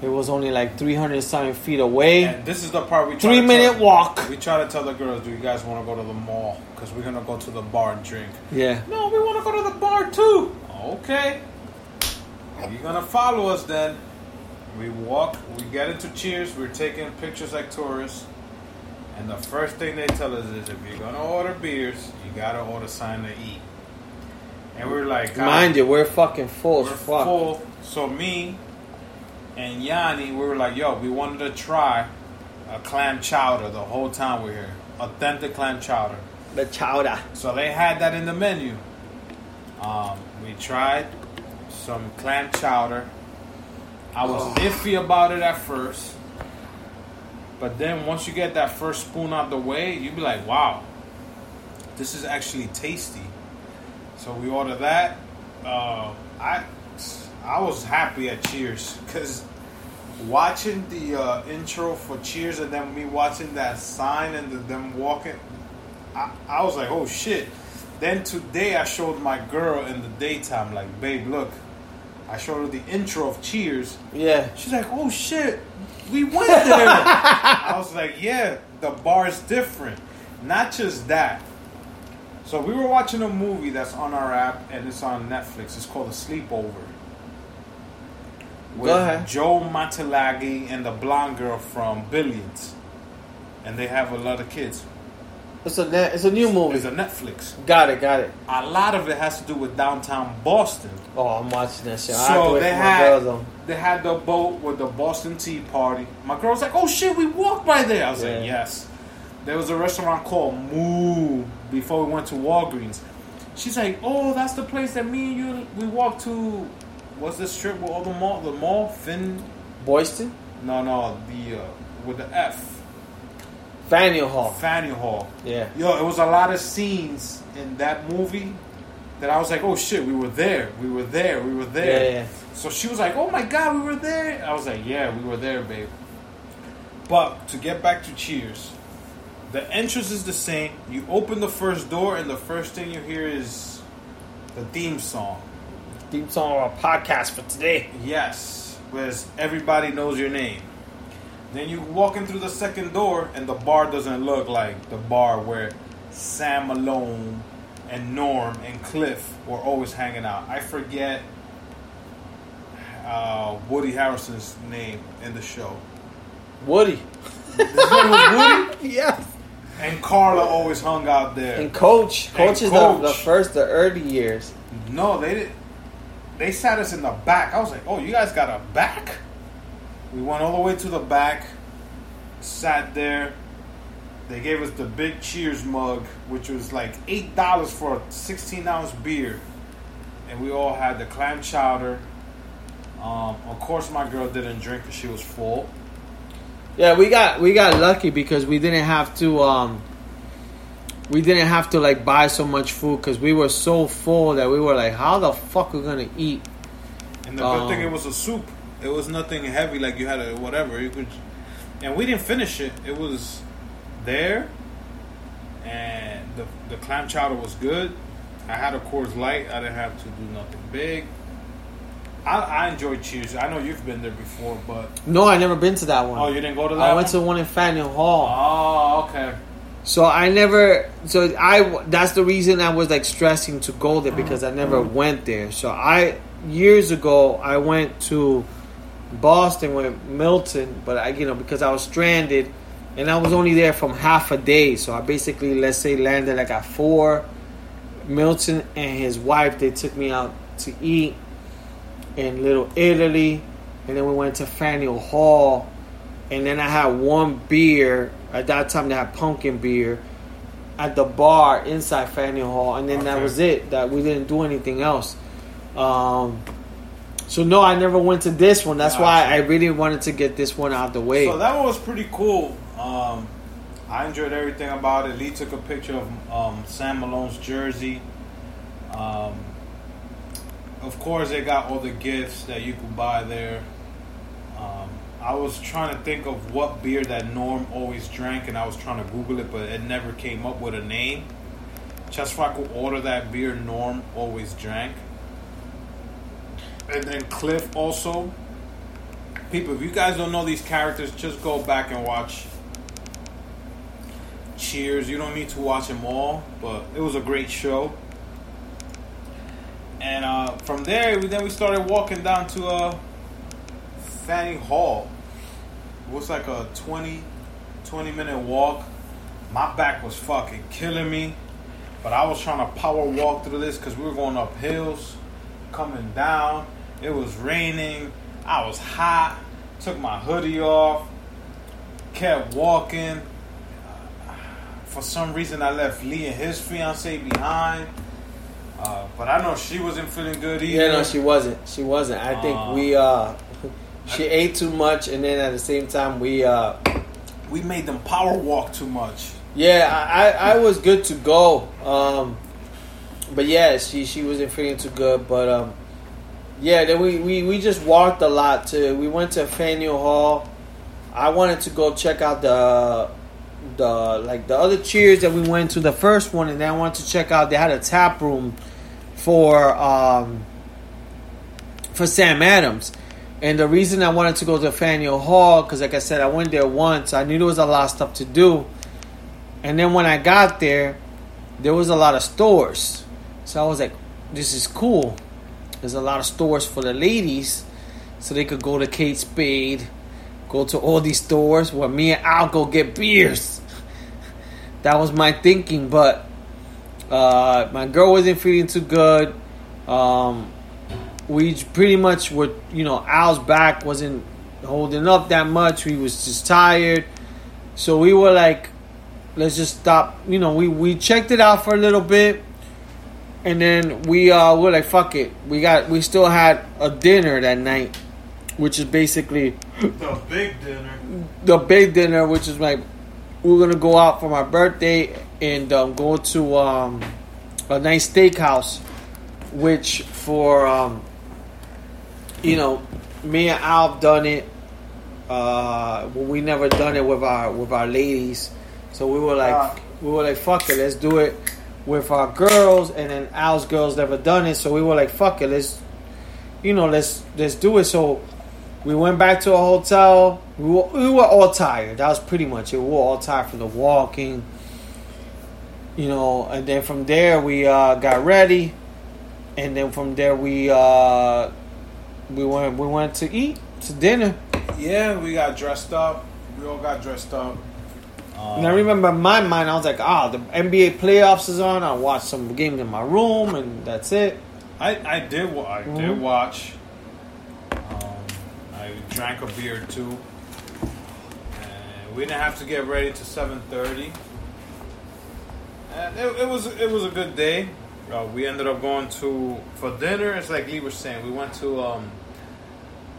It was only like 300 something feet away. And this is the part we try Three minute tell, walk. We try to tell the girls, "Do you guys want to go to the mall? Because we're gonna go to the bar and drink." Yeah. No, we want to go to the bar too. Okay. You're gonna follow us then. We walk, we get into Cheers, we're taking pictures like tourists. And the first thing they tell us is if you're gonna order beers, you gotta order something to eat. And we're like, Mind ah, you, we're fucking full we're fuck. full. So me and Yanni, we were like, yo, we wanted to try a clam chowder the whole time we're here. Authentic clam chowder. The chowder. So they had that in the menu. Um, we tried some clam chowder. I was Oh. iffy about it at first. But then once you get that first spoon out the way, you'd be like, wow, this is actually tasty. So we ordered that. Uh, I I was happy at Cheers because watching the uh, intro for Cheers and then me watching that sign and the, them walking, I, I was like, oh shit. Then today I showed my girl in the daytime, like, babe, look. I showed her the intro of Cheers. Yeah. She's like, oh shit, we went there. I was like, yeah, the bar's different. Not just that. So we were watching a movie that's on our app and it's on Netflix. It's called A Sleepover. With Go ahead. Joe Manganiello and the blonde girl from Billions. And they have a lot of kids. It's a ne- it's a new movie. It's a Netflix. got it, got it. A lot of it has to do with downtown Boston. Oh, I'm watching that shit. I have to So they had girls on. they had the boat with the Boston Tea Party. My girl was like, "Oh shit, we walked by there." I was Yeah. like, "Yes." There was a restaurant called Moo before we went to Walgreens. She's like, "Oh, that's the place that me and you we walked to." What's the strip with all the mall? The mall, Finn? Boylston? No, no, the uh, with the F, Faneuil Hall. Faneuil Hall. Yeah. Yo, it was a lot of scenes in that movie that I was like, "Oh shit, we were there, we were there, we were there." Yeah, yeah. So she was like, "Oh my god, we were there." I was like, "Yeah, we were there, babe." But to get back to Cheers, the entrance is the same. You open the first door, and the first thing you hear is the theme song. Theme song of our podcast for today. Yes, whereas everybody knows your name. Then you walk in through the second door, and the bar doesn't look like the bar where Sam Malone and Norm and Cliff were always hanging out. I forget uh, Woody Harrelson's name in the show. Woody. Was Woody, yes. and Carla always hung out there. And Coach. Coach And is Coach. The, the first, the early years. No, they did. They sat us in the back. I was like, "Oh, you guys got a back?" We went all the way to the back, sat there. They gave us the big Cheers mug, which was like eight dollars for a sixteen ounce beer, and we all had the clam chowder. Um, of course, my girl didn't drink because she was full. Yeah, we got we got lucky because we didn't have to um we didn't have to like buy so much food because we were so full that we were like, how the fuck are we gonna eat? And the good Um, thing, it was a soup. It was nothing heavy like you had a whatever. You could, and we didn't finish it. It was there, and the the clam chowder was good. I had a Coors Light. I didn't have to do nothing big. I, I enjoyed Cheers. I know you've been there before, but No, I never been to that one. oh, you didn't go to that. I went to one? one in Faneuil Hall. Oh, okay. So I never. So I. That's the reason I was like stressing to go there because I never went there. So I years ago I went to Boston with Milton, but I you know because I was stranded and I was only there from half a day. So I basically let's say landed like at four. Milton and his wife they took me out to eat in Little Italy, and then we went to Faneuil Hall, and then I had one beer. At that time, they had pumpkin beer at the bar inside Faneuil Hall, and then that was it. That we didn't do anything else. Um, so no, I never went to this one. That's why I really wanted to get this one out the way. So that one was pretty cool. Um, I enjoyed everything about it. Lee took a picture of um, Sam Malone's jersey. Um, of course, they got all the gifts that you could buy there. Um, I was trying to think of what beer that Norm always drank, and I was trying to Google it, but it never came up with a name. I could order that beer Norm always drank. And then Cliff also people, if you guys don't know these characters, just go back and watch Cheers. You don't need to watch them all, but it was a great show. And uh, from there, we, then we started walking down to uh, Faneuil Hall. It was like a 20, 20 minute walk. My back was fucking killing me, but I was trying to power walk through this because we were going up hills, coming down. It was raining. I was hot. Took my hoodie off. Kept walking. For some reason, I left Lee and his fiance behind. Uh, but I know she wasn't feeling good either. yeah, no, she wasn't. She wasn't. I think Uh, we uh, she ate too much, and then at the same time we uh, we made them power walk too much. Yeah, I, I, I was good to go. Um, but yeah, she she wasn't feeling too good. But um, yeah, then we, we, we just walked a lot. To we went to Faneuil Hall. I wanted to go check out the the like the other cheers that we went to the first one, and then I wanted to check out. They had a tap room for um for Sam Adams. And the reason I wanted to go to Faneuil Hall, because like I said, I went there once. I knew there was a lot of stuff to do. And then when I got there, there was a lot of stores. So I was like, this is cool. There's a lot of stores for the ladies. So they could go to Kate Spade, go to all these stores where me and Al go get beers. that was my thinking, but uh, my girl wasn't feeling too good. Um, we pretty much were, you know, Al's back wasn't holding up that much. He was just tired. So we were like, let's just stop. You know, we, we checked it out for a little bit. And then we uh we're like fuck it. We got we still had a dinner that night, which is basically The big dinner. the big dinner, which is like we we're gonna go out for my birthday and um, go to um, a nice steakhouse, which for um, you know me and Al have done it. Uh, we never done it with our with our ladies, so we were like, Ah. we were like, fuck it, let's do it with our girls. And then Al's girls never done it, so we were like, fuck it, let's, you know, let's let's do it. So we went back to a hotel. We were, we were all tired. That was pretty much it. We were all tired from the walking, you know. And then from there we uh, got ready, and then from there we uh, we went we went to eat to dinner. Yeah, we got dressed up. We all got dressed up. Um, And I remember in my mind, I was like, ah, the NBA playoffs is on. I watched some games in my room, and that's it. I, I did wa- I Mhm. did watch. Um, I drank a beer too. And we didn't have to get ready to seven thirty. And it, it was it was a good day. Uh, we ended up going to for dinner. It's like Lee was saying. We went to um,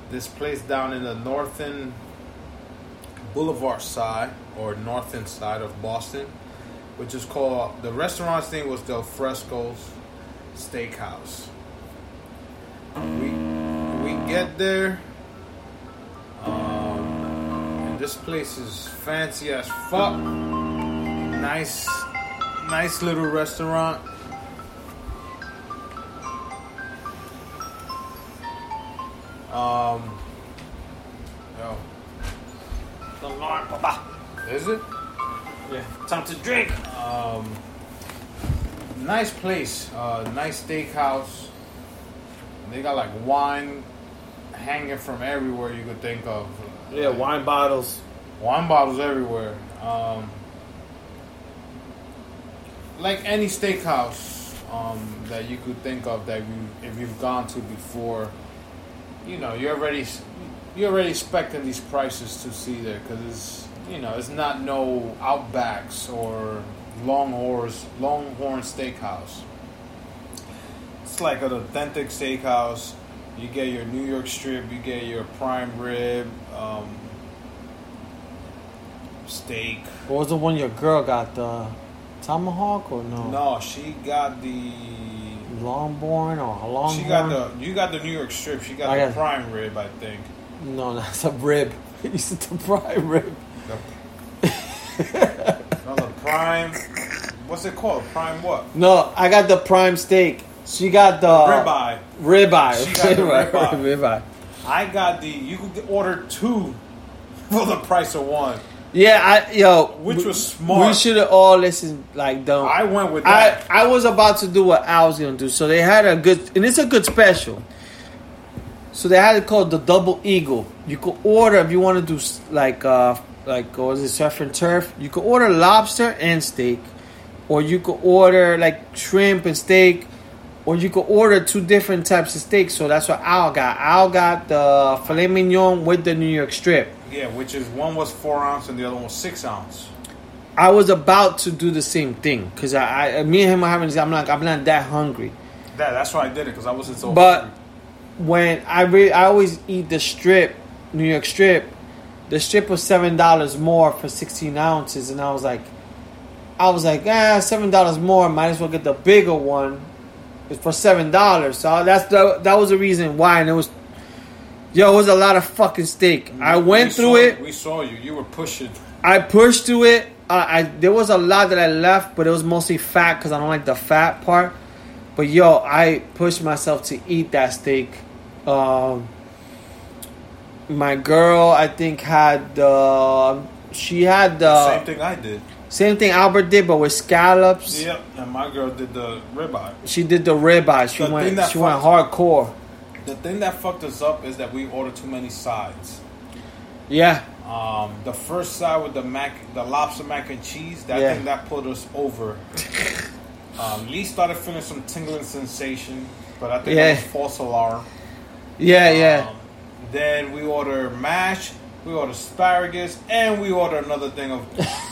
this place down in the northern Boulevard side or northern side of Boston, which is called the restaurant's name was Del Frisco's Steakhouse. We we get there. Um, and this place is fancy as fuck. Nice, nice little restaurant. Um, yo, is it? Yeah, time to drink. Um, nice place, uh, nice steakhouse. They got like wine hanging from everywhere you could think of. Yeah, Like, wine bottles. wine bottles everywhere. Um, like any steakhouse um, that you could think of that you, if you've gone to before, you know you're already you're already expecting these prices to see there because it's you know it's not no Outbacks or Longhorns Longhorn Steakhouse. It's like an authentic steakhouse. You get your New York strip, you get your prime rib, um, steak. What was the one your girl got? The tomahawk or no? No, she got the. Longborn or longhorn? She got the. You got the New York strip. She got I the got- prime rib, I think. No, that's a rib. You said the prime rib. No, the prime. What's it called? Prime what? No, I got the prime steak. She got the Ribeye. Ribeye. She got the Ribeye. ribeye. Ribeye. I got the. You could order two for the price of one. Yeah, I yo, Which we- was smart. We should have all listened. Like, don't. I went with I that. I was about to do what I was gonna do. So they had a good, and it's a good special. So they had it called the Double Eagle. You could order if you want to do like uh like what was it surf and turf. You could order lobster and steak, or you could order like shrimp and steak, or you could order two different types of steak. So that's what Al got. Al got the filet mignon with the New York strip. Yeah, which is one was four ounce and the other one was six ounce. I was about to do the same thing because I, I, me and him are having. I'm like, I'm not that hungry. That, that's why I did it because I wasn't so. But hungry. when I re- I always eat the strip, New York strip. The strip was seven dollars more for sixteen ounces, and I was like, I was like, ah, seven dollars more. Might as well get the bigger one. It's for seven dollars. So that's the that was the reason why, and it was, yo, it was a lot of fucking steak. I went We through saw- it. We saw you. You were pushing. I pushed through it. Uh, I there was a lot that I left, but it was mostly fat because I don't like the fat part. But yo, I pushed myself to eat that steak. Um, my girl, I think had the she had the Same thing I did. same thing Albert did, but with scallops. Yep. And my girl did the ribeye. She did the ribeye. She The went she went hardcore. The thing that fucked us up is that we ordered too many sides. Yeah, Um, the first side with the mac, the lobster mac and cheese, that Yeah. thing that put us over. um, Lee started feeling some tingling sensation, but I think Yeah. it was false alarm. yeah, yeah. Um, then we order mash, we order asparagus, and we order another thing of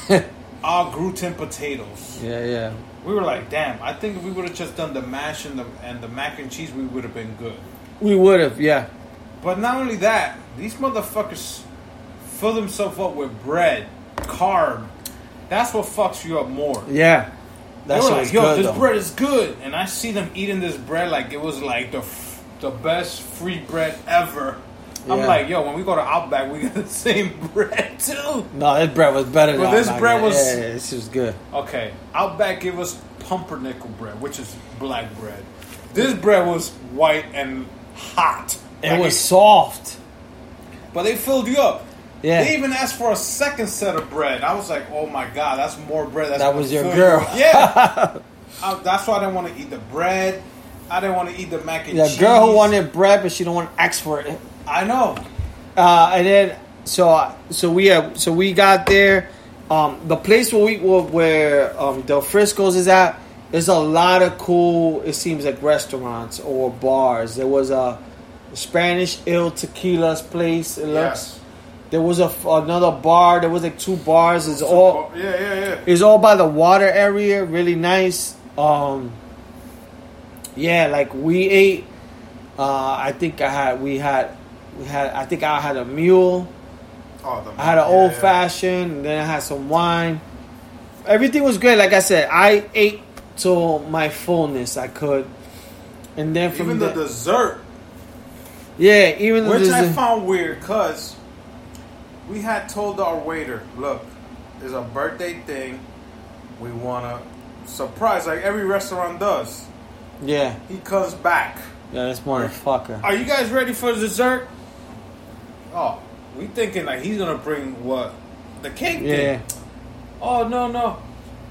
our gluten potatoes. yeah, yeah. We were like, damn! I think if we would have just done the mash and the and the mac and cheese, we would have been good. We would have, yeah. But not only that, these motherfuckers fill themselves up with bread, carb. That's what fucks you up more. Yeah. They That were like, yo, good this though. bread is good, and I see them eating this bread like it was like the f- the best free bread ever. I'm like, yo, when we go to Outback, we get the same bread too. No, this bread was better than this Outback, bread was- Yeah, yeah, this was good. Okay, Outback gave us pumpernickel bread, which is black bread. This bread was white and hot. It Like was soft. but they filled you up. Yeah. They even asked for a second set of bread. I was like, oh my god, that's more bread. That's That was your girl. you. Yeah. I, that's why I didn't want to eat the bread. I didn't want to eat the mac and The cheese. The girl who wanted bread, but she don't want to ask for it. I know. Uh, and then so so we have so we got there. Um, the place where we where, where um, Del Frisco's is at. There's a lot of cool. It seems like restaurants or bars. There was a Spanish Il Tequila's place. It looks. Yes. There was a another bar. There was like two bars. It's all Yeah, yeah, yeah. it's all by the water area. Really nice. Um, yeah, like we ate. Uh, I think I had we had we had. I think I had a mule. Oh, the I had an yeah, old yeah. fashioned, and then I had some wine. Everything was great. Like I said, I ate to my fullness. I could, and then from Even the the, dessert, yeah, even the dessert. which I found weird, cause we had told our waiter, "Look, it's a birthday thing. We wanna surprise, like every restaurant does." yeah, He comes back. yeah, this motherfucker. Are you guys ready for dessert? Oh, we thinking like he's gonna bring what the cake Yeah, thing. Oh no no,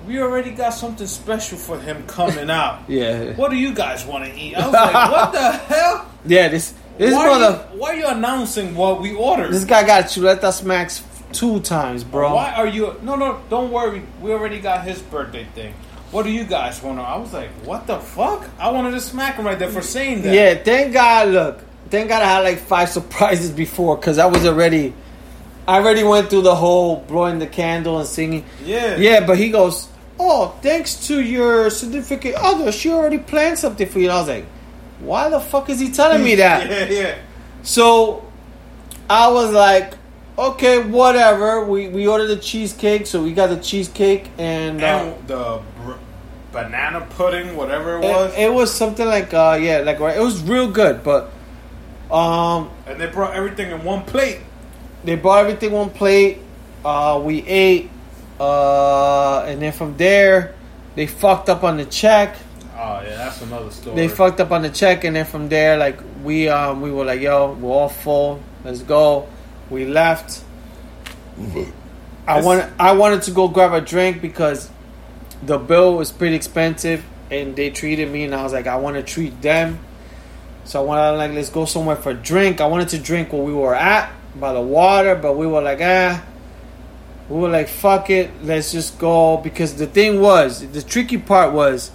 we already got something special for him coming out. yeah, What do you guys want to eat? I was like, what the hell? yeah. This this why, brother. Are you, why are you announcing what we ordered? This guy got chuleta smacks two times, bro. Why are you? No, no, don't worry. We already got his birthday thing. What do you guys want? to I was like, what the fuck? I wanted to smack him right there for saying that. Yeah, thank God. Look, thank God I had like five surprises before because I was already, I already went through the whole blowing the candle and singing. Yeah. Yeah, but he goes, "Oh, thanks to your significant other, she already planned something for you." And I was like, "Why the fuck is he telling me that?" Yeah, yeah. So I was like, "Okay, whatever." We we ordered the cheesecake, so we got the cheesecake and. Uh, the br- banana pudding, whatever it was. it, it was something like uh yeah like it was real good but um and they brought everything in one plate. they brought everything on plate uh we ate uh and then from there they fucked up on the check. Oh yeah, that's another story. they fucked up on the check and then from there like we um we were like yo we're all full. Let's go. We left. I This- wanted i wanted to go grab a drink because the bill was pretty expensive and they treated me and i was like i want to treat them. So i wanted like let's go somewhere for a drink. I wanted to drink where we were at by the water but we were like ah we were like fuck it let's just go because the thing was the tricky part was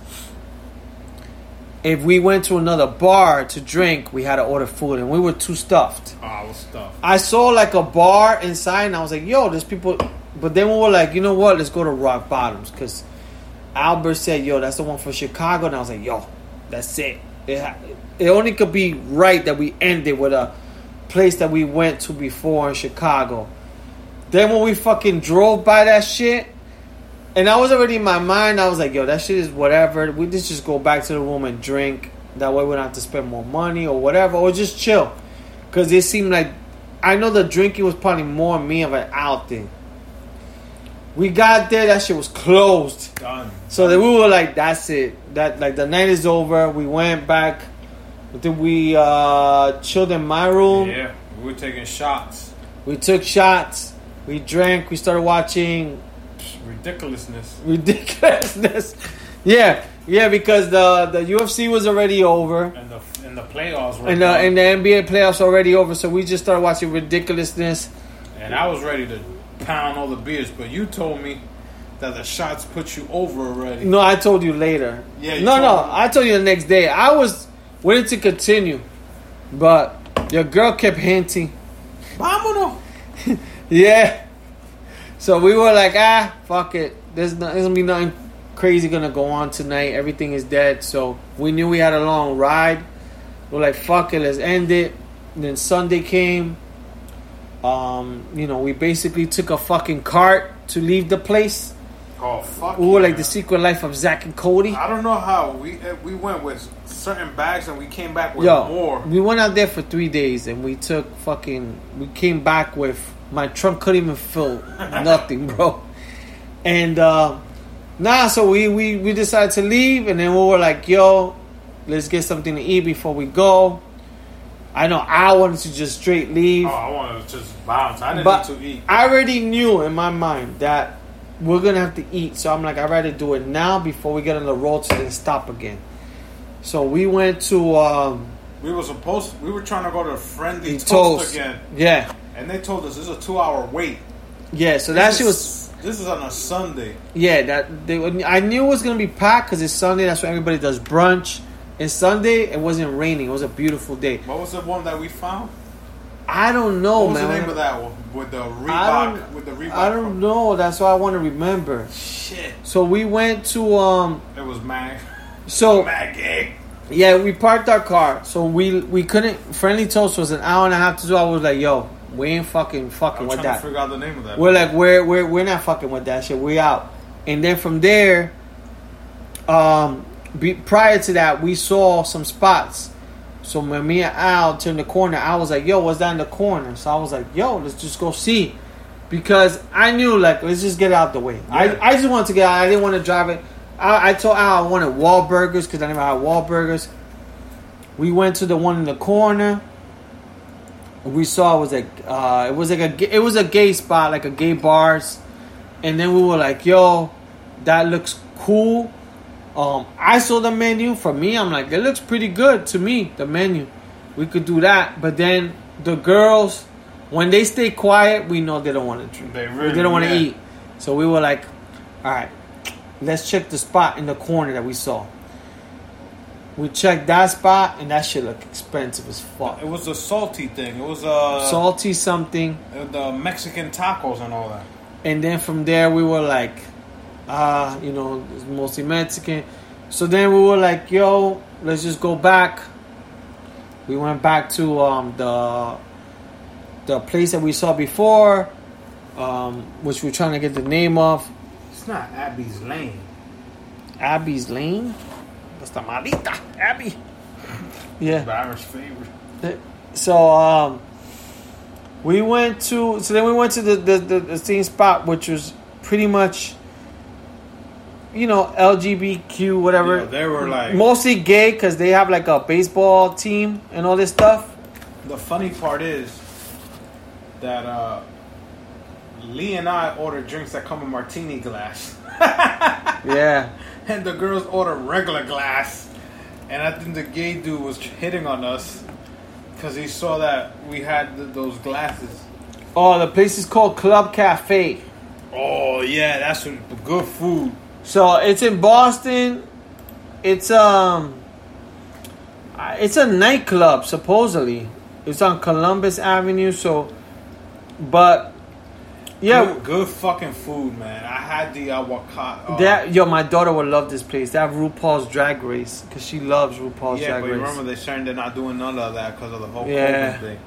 if we went to another bar to drink, we had to order food, and we were too stuffed. Oh, I was stuffed. I saw like a bar inside, and I was like, "Yo, there's people." But then we were like, "You know what? Let's go to Rock Bottoms," because Albert said, "Yo, that's the one for Chicago," and I was like, "Yo, that's it." It, ha- it only could be right that we ended with a place that we went to before in Chicago. Then when we fucking drove by that shit, and I was already in my mind, I was like, yo, that shit is whatever. We just just go back to the room and drink. That way we don't have to spend more money or whatever, or just chill. Because it seemed like, I know the drinking was probably more me of an out thing. We got there, that shit was closed. Done. So then we were like, that's it. That like the night is over. We went back. Then we uh, chilled in my room. Yeah, we were taking shots. We took shots. We drank. We started watching Ridiculousness. ridiculousness. yeah, yeah, because the the UFC was already over, And the and the playoffs were and the and the NBA playoffs already over. So we just started watching ridiculousness. And I was ready to pound all the beers, but you told me that the shots put you over already. No, I told you later. Yeah, you no, told no, me. I told you the next day. I was willing to continue, but your girl kept hinting. Vámonos. Yeah. So we were like, ah, fuck it. There's, not, there's gonna be nothing crazy gonna go on tonight. Everything is dead. So we knew we had a long ride. We're like, fuck it, let's end it. And then Sunday came. Um, you know, we basically took a fucking cart to leave the place. Oh fuck. We were like the secret life of Zack and Cody. I don't know how we uh, we went with certain bags, and we came back with Yo, more. we went out there for three days, and we took fucking. We came back with my trunk couldn't even fill nothing, bro. And uh, nah, so we, we we decided to leave, and then we were like, "Yo, let's get something to eat before we go." I know I wanted to just straight leave, Oh, I wanted to just bounce. I didn't but need to eat. I already knew in my mind that we're gonna have to eat. So I'm like, I'd rather do it now before we get on the road to then stop again. So we went to um, We were supposed. We were trying to go to a Friendly Toast, Toast. again, Yeah, and they told us this is a two-hour wait. yeah. So that shit was This is on a Sunday. Yeah, that they. I knew it was gonna be packed because it's Sunday. That's when everybody does brunch. And Sunday. It wasn't raining. It was a beautiful day. What was the one that we found? I don't know, what was man. the name of that one with the I Reebok? don't. With the Reebok. I don't know. That's why I want to remember. Shit. So we went to um. It was Mag. So Mag yeah, we parked our car. So we we couldn't. Friendly Toast was an hour and a half to do. I was like, yo, we ain't fucking fucking I'm with that. to figure out the name of that. We're like, we're we're we're not fucking with that shit. We out. And then from there, um, be, prior to that, we saw some spots. So when me and Al turned the corner, I was like, "Yo, what's that in the corner?" So I was like, "Yo, let's just go see," because I knew like let's just get it out the way. Yeah. I I just wanted to get out. I didn't want to drive it. I, I told Al I wanted Wahlburgers because I never had Wahlburgers. We went to the one in the corner. We saw was like uh, it was like a it was a gay spot like a gay bars, and then we were like, "Yo, that looks cool." Um, I saw the menu. For me, I'm like, it looks pretty good to me. The menu, we could do that. But then the girls, when they stay quiet, we know they don't want to drink. They really- they don't want to yeah. eat. So we were like, all right, let's check the spot in the corner that we saw. We checked that spot, and that shit looked expensive as fuck. It was a salty thing. It was a Salty something. the Mexican tacos and all that. and then from there we were like ah you know it's mostly mexican so then we were like yo let's just go back we went back to um, the the place that we saw before um, which we're trying to get the name of It's not Abby's Lane. abby's lane that's the malita abby. Yeah. Barry's favorite. so um we went to so then we went to the the, the, the same spot which was pretty much you know lgbtq whatever. Yeah, they were like- mostly gay because they have like a baseball team and all this stuff. The funny part is that uh, Lee and I ordered drinks that come in martini glass, yeah and the girls ordered regular glass. And I think the gay dude was hitting on us because he saw that we had th- those glasses. oh the place is called club cafe Oh yeah, that's some good food. so it's in boston it's um it's a nightclub supposedly it's on columbus avenue so but yeah good, good fucking food, man. I had the avocado. That yo, my daughter would love this place. They have RuPaul's Drag Race because she loves RuPaul's yeah, Drag but remember they saying they're not doing none of that because of the whole Yeah. COVID thing.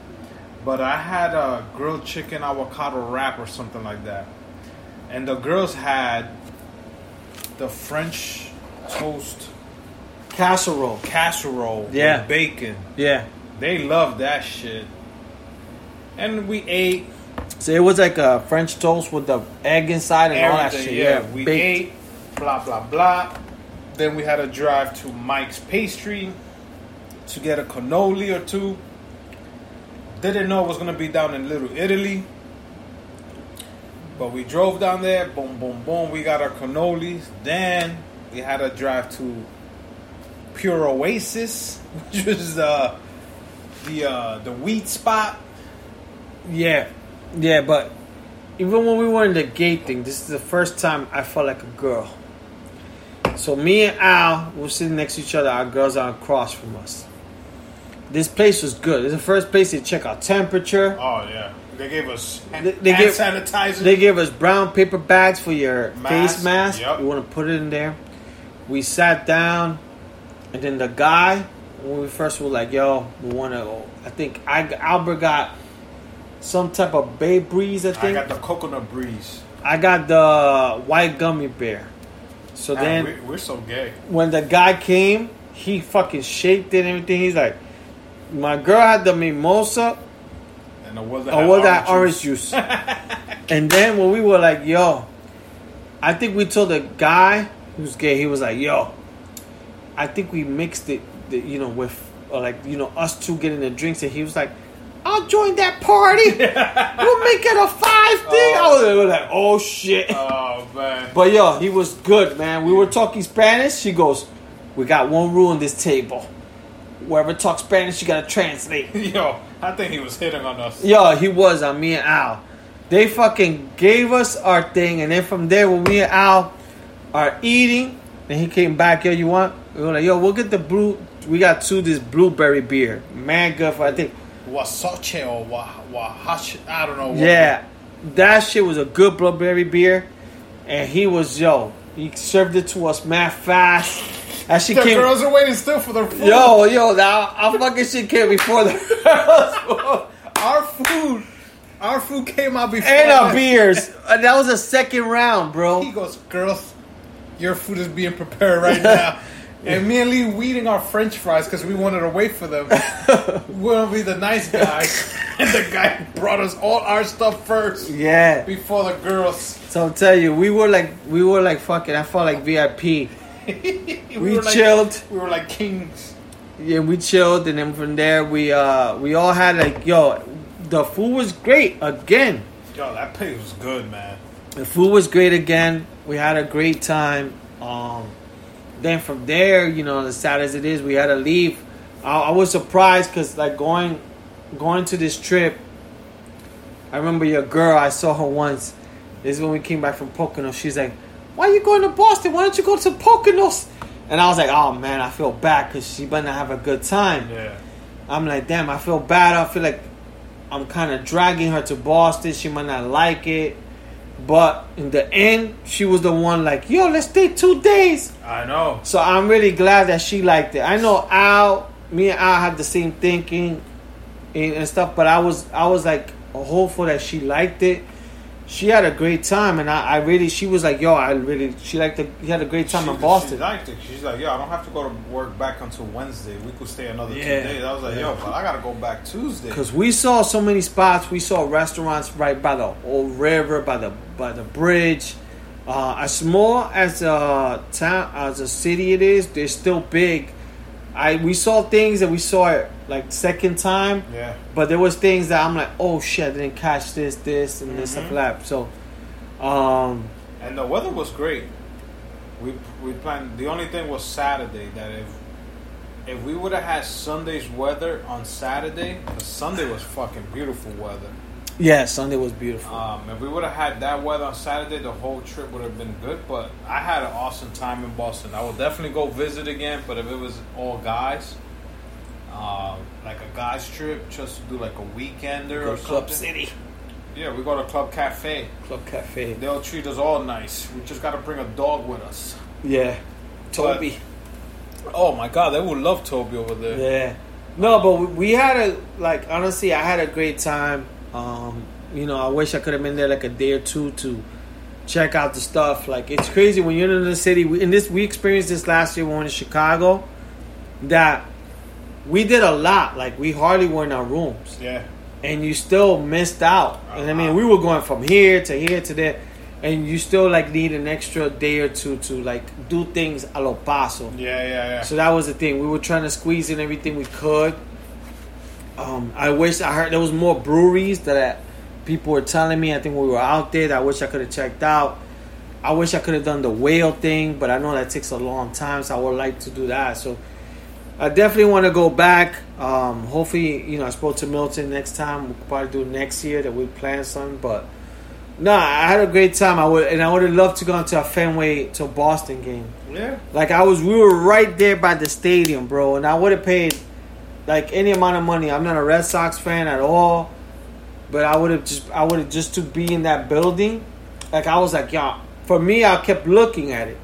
But I had a grilled chicken avocado wrap or something like that, and the girls had the French toast Casserole. casserole Yeah. with bacon. Yeah. They loved that shit, and we ate So it was like a French toast with the egg inside and all that shit. Yeah, Yeah, we baked. ate. Blah blah blah. Then we had a drive to Mike's Pastry to get a cannoli or two. Didn't know it was gonna be down in Little Italy, but we drove down there. Boom, boom, boom. We got our cannolis. Then we had a drive to Pure Oasis, which was uh, the uh, the wheat spot. Yeah, yeah, but even when we were in the gate thing, this is the first time I felt like a girl. So me and Al were sitting next to each other. Our girls are across from us. This place was good. It's the first place they check our temperature. Oh yeah, they gave us hand, They- they hand give- sanitizer. They gave us brown paper bags for your Mask, face mask. yep. You want to put it in there. We sat down, and then the guy, when we first were like, "Yo, we want to." I think I Albert got some type of Bay Breeze. I think. I got the coconut breeze. I got the white gummy bear. So Man, then we're, we're so gay. when the guy came, he fucking shaped it and everything. He's like, my girl had the mimosa, And it was that orange juice? and then when we were like, yo, I think we told the guy who's gay, he was like, yo, I think we mixed it, the, you know, with or like you know us two getting the drinks, and he was like, I'll join that party. we'll make it a five thing. Oh. I was like, oh shit. Oh man. But yo, he was good, man. We were talking Spanish. She goes, "We got one rule on this table. Whoever talks Spanish, you gotta translate." Yo, I think he was hitting on us. Yo, he was on me and Al. They fucking gave us our thing, and then from there, when me and Al are eating, and he came back, yo, you want? We were like, yo, we'll get the blue. We got two this blueberry beer, man, good for I think. Wachusett or wa wahash. I don't know. What Yeah, that shit was a good blueberry beer, and he was yo. He served it to us mad fast. That shit The came. girls are waiting still for their food. Yo, yo, that our fucking shit came before the our food, our food came out before. and our beers. Uh, That was a second round, bro. He goes, girls, your food is being prepared right now. And me and Lee were eating our French fries because we wanted to wait for them. we want to be the nice guy, and the guy brought us all our stuff first Yeah. before the girls. So I'll tell you, we were like, we were like fucking. I felt like VIP. we We were like- chilled. We were like kings. Yeah, we chilled, and then from there, we uh, we all had like, yo, the food was great again. Yo, that place was good, man. The food was great again. We had a great time. Um, then from there, you know, as sad as it is, we had to leave. I, I was surprised because like going, going to this trip. I remember your girl. I saw her once. This is when we came back from Poconos. She's like, "Why are you going to Boston? Why don't you go to Poconos?" And I was like, "Oh man, I feel bad because she better not have a good time." Yeah. I'm like, damn, I feel bad. I feel like I'm kind of dragging her to Boston. She might not like it. But in the end, she was the one like, yo, let's stay two days. I know. So I'm really glad that she liked it. I know Al, me and Al had the same thinking and, and stuff, but I was I was like hopeful that she liked it. She had a great time, and I, I really she was like, yo, I really she liked the she had a great time she, in Boston. She liked it. She's like, yo, I don't have to go to work back until Wednesday. We could stay another Yeah. two days. I was like, yo, but I gotta go back Tuesday. Cause we saw so many spots. We saw restaurants right by the old river, by the by the bridge. Uh, as small as a town, as a city it is, they're still big. I we saw things that we saw it like second time, Yeah. but there was things that I'm like, oh shit, I didn't catch this, this, and this stuff like that. So, um, And the weather was great. We we planned. The only thing was Saturday. That if if we would have had Sunday's weather on Saturday, Sunday was fucking beautiful weather. Yeah, Sunday was beautiful. Um, if we would have had that weather on Saturday, the whole trip would have been good. But I had an awesome time in Boston. I will definitely go visit again. But if it was all guys, um, like a guys trip, just to do like a weekender or Club something. City, Yeah, we go to Club Cafe. Club Cafe. They'll treat us all nice. We just got to bring a dog with us. Yeah, Toby. Oh my god, they would love Toby over there. Yeah. No, but we- we had a like honestly, I had a great time. Um, you know, I wish I could have been there like a day or two to check out the stuff. Like it's crazy when you're in the city. We, in this, we experienced this last year when we were in Chicago. That we did a lot. Like we hardly were in our rooms, Yeah. and you still missed out. And I mean, we were going from here to here to there, and you still like need an extra day or two to like do things a lo paso. Yeah, yeah, yeah. So that was the thing. We were trying to squeeze in everything we could. Um, I wish I heard there was more breweries that people were telling me. I think we were out there. That I wish I could have checked out. I wish I could have done the whale thing, but I know that takes a long time. So I would like to do that. So I definitely want to go back. Um, hopefully, you know, I spoke to Milton next time. We'll probably do next year that we plan something. But no, I had a great time. I would, and I would have loved to go into a Fenway to Boston game. yeah. Like I was, we were right there by the stadium, bro, and I would have paid like any amount of money. I'm not a Red Sox fan at all, but I would have just, I would have just to be in that building. Like I was like, yo, for me, I kept looking at it.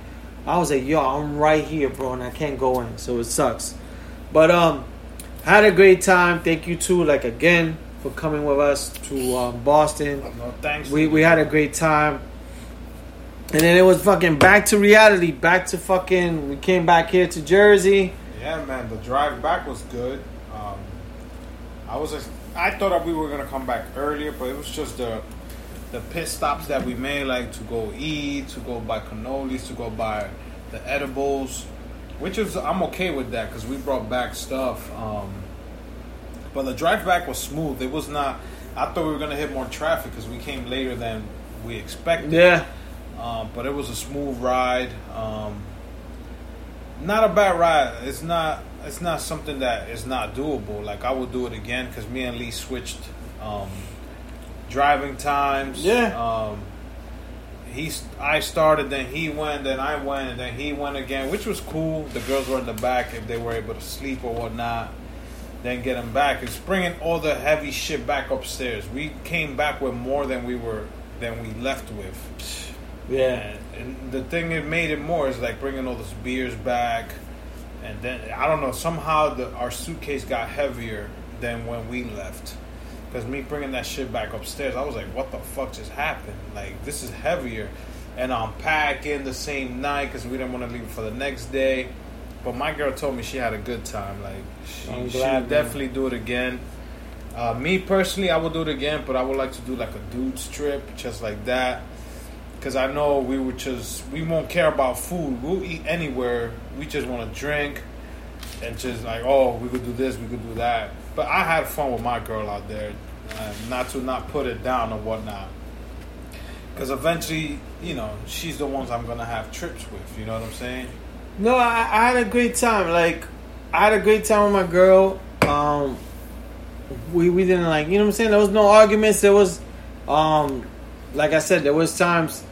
I was like, yo, I'm right here, bro, and I can't go in, so it sucks. But um, had a great time. Thank you too, like again, for coming with us to um, Boston. No thanks. We we had a great time. And then it was fucking back to reality, back to fucking. We came back here to Jersey. Yeah, man. The drive back was good. I was, I thought that we were gonna come back earlier, but it was just the the pit stops that we made, like to go eat, to go buy cannolis, to go buy the edibles, which is I'm okay with that because we brought back stuff. Um, but the drive back was smooth. It was not. I thought we were gonna hit more traffic because we came later than we expected. Yeah. Um, but it was a smooth ride. Um, not a bad ride. It's not. It's not something that is not doable. Like I would do it again because me and Lee switched um, driving times. Yeah. Um, he's. I started, then he went, then I went, and then he went again, which was cool. The girls were in the back if they were able to sleep or whatnot. Then get them back. It's bringing all the heavy shit back upstairs. We came back with more than we were than we left with. Yeah. And the thing that made it more is like bringing all those beers back, and then I don't know somehow the our suitcase got heavier than when we left. Because me bringing that shit back upstairs, I was like, "What the fuck just happened? Like this is heavier." And I'm packing the same night because we didn't want to leave it for the next day. But my girl told me she had a good time. Like she, I'm glad, would man. definitely do it again. Uh, me personally, I would do it again, but I would like to do like a dude's trip, just like that. Because I know we would just, we won't care about food. We'll eat anywhere. We just want to drink and just like, oh, we could do this, we could do that. But I had fun with my girl out there. Uh, not to not put it down or whatnot. Because eventually, you know, she's the ones I'm to have trips with. You know what I'm saying? No, I, I had a great time. Like, I had a great time with my girl. Um, we we didn't like, you know what I'm saying. There was no arguments. There was, um, like I said, there was times,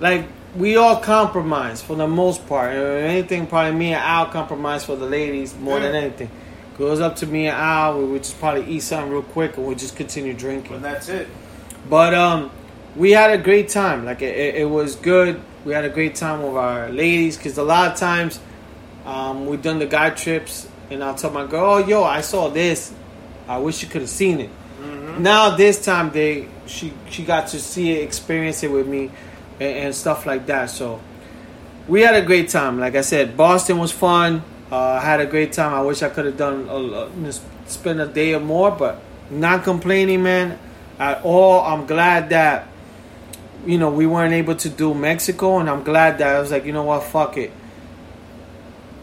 like we all compromise for the most part. If anything, probably me and Al compromise for the ladies more than anything. Goes up to me and Al. We would just probably eat something real quick and we just continue drinking. And that's it. But um, we had a great time. Like it, it, it was good. We had a great time with our ladies because a lot of times um, we done the guy trips, and I'll tell my girl, "Oh, yo, I saw this. I wish you could have seen it." Now this time they she she got to see it, experience it with me, and, and stuff like that. So we had a great time. Like I said, Boston was fun. Uh, I had a great time. I wish I could have done a, spend a day or more, but not complaining, man, at all. I'm glad that you know we weren't able to do Mexico, and I'm glad that I was like, you know what, fuck it.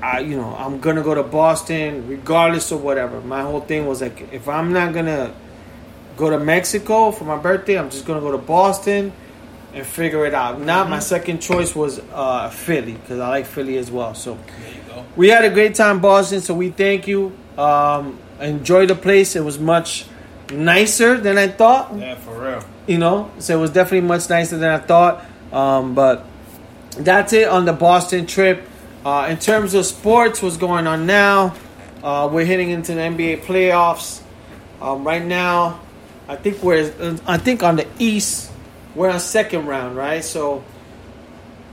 I, you know, I'm gonna go to Boston regardless of whatever. My whole thing was like, if I'm not gonna go to Mexico for my birthday, I'm just gonna go to Boston and figure it out. Now, my second choice was uh, Philly because I like Philly as well. So There you go. we had a great time, Boston. So we thank you. Um, enjoy the place. It was much nicer than I thought. Yeah, for real. You know, so it was definitely much nicer than I thought. Um, but that's it on the Boston trip. Uh, in terms of sports, what's going on now? Uh, we're heading into the NBA playoffs. Um, right now, I think we're I think on the East, we're on second round, right? So,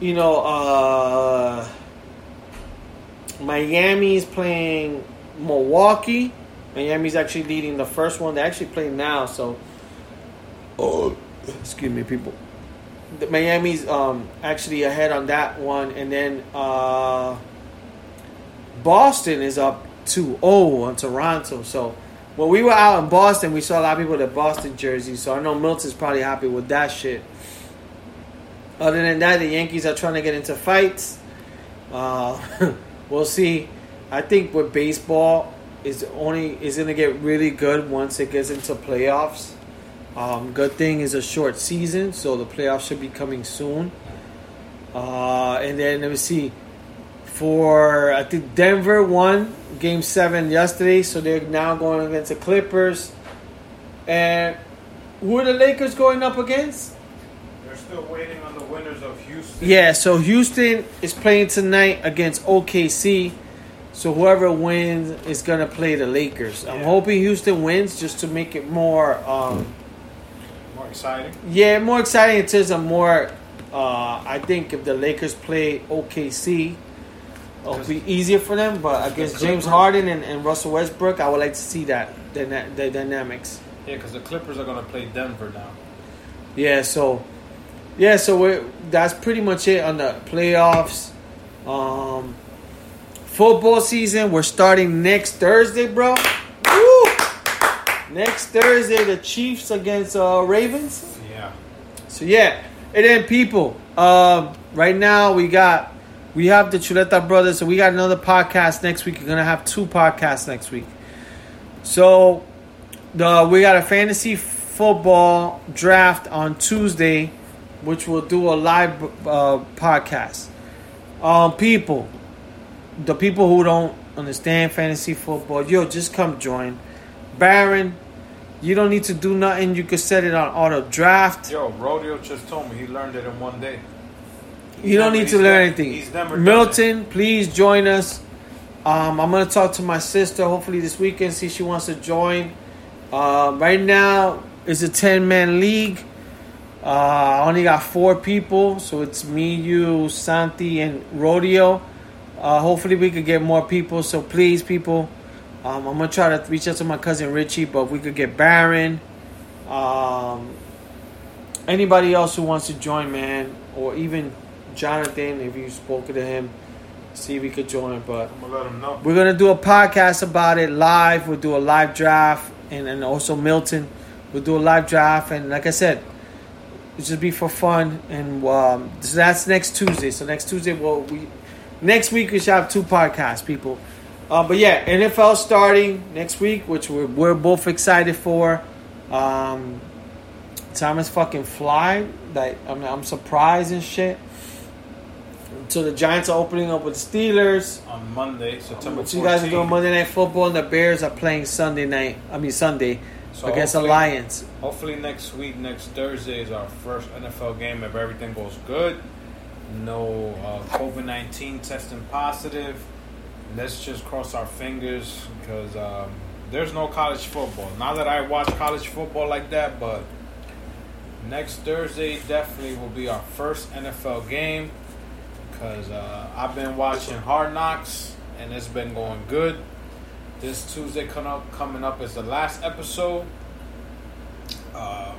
you know, uh, Miami's playing Milwaukee. Miami's actually leading the first one. They actually play now, so. Oh, excuse me, people. The Miami's um, actually ahead on that one, and then uh, Boston is up 2-0 on Toronto. So when we were out in Boston, we saw a lot of people with Boston jerseys. So I know Milton's probably happy with that shit. Other than that, the Yankees are trying to get into fights. Uh, we'll see. I think with baseball is only is gonna get really good once it gets into playoffs. Um, good thing is a short season, so the playoffs should be coming soon. Uh, and then let me see. For I think Denver won Game Seven yesterday, so they're now going against the Clippers. And who are the Lakers going up against? They're still waiting on the winners of Houston. Yeah, so Houston is playing tonight against OKC. So whoever wins is gonna play the Lakers. I'm hoping Houston wins just to make it more, um, More exciting. yeah, more exciting in terms of more. Uh, I think if the Lakers play OKC, it'll be easier for them. But against James Harden and, and Russell Westbrook, I would like to see that the, the dynamics. Yeah, because the Clippers are gonna play Denver now. Yeah, so yeah, so we're, that's pretty much it on the playoffs. Um, Football season. We're starting next Thursday, bro. Woo! Next Thursday, the Chiefs against uh, Ravens. Yeah. So yeah, and then people, uh, right now we got we have the Chuleta brothers, so we got another podcast next week. We're gonna have two podcasts next week. So the we got a fantasy football draft on Tuesday, which we'll do a live uh, podcast. Um, people, the people who don't understand fantasy football, yo, just come join. Baron, you don't need to do nothing. You can set it on auto draft. Yo, Rodeo just told me he learned it in one day. You don't need to learn anything. Milton, please join us. Um, I'm gonna talk to my sister hopefully this weekend, see if she wants to join. Uh, right now, it's a 10 man league. Uh, I only got four people, so it's me, you, Santi, and Rodeo. Uh, hopefully, we could get more people. So please, people, um, I'm gonna try to reach out to my cousin Richie, but we could get Baron, um, anybody else who wants to join, man, or even Jonathan, if you've spoken to him, see if he could join. But I'm gonna let him know. we're gonna do a podcast about it live. We'll do a live draft, and and also Milton, we'll do a live draft, and like I said, it'll just be for fun. And um, so that's next Tuesday. So next Tuesday, well, we next week we should have two podcasts, people. Uh, but yeah, NFL starting next week, which we're we're both excited for. Um, time is fucking fly. Like I mean, I'm surprised and shit. So the Giants are opening up with the Steelers. On Monday, September What you guys are doing Monday Night Football, and the Bears are playing Sunday night. I mean Sunday So against the Lions. Hopefully next week, next Thursday is our first NFL game if everything goes good. No uh, COVID nineteen testing positive. Let's just cross our fingers because um, there's no college football. Not that I watch college football like that, but next Thursday definitely will be our first NFL game because uh, I've been watching Hard Knocks and it's been going good. This Tuesday coming up, coming up is the last episode. Uh,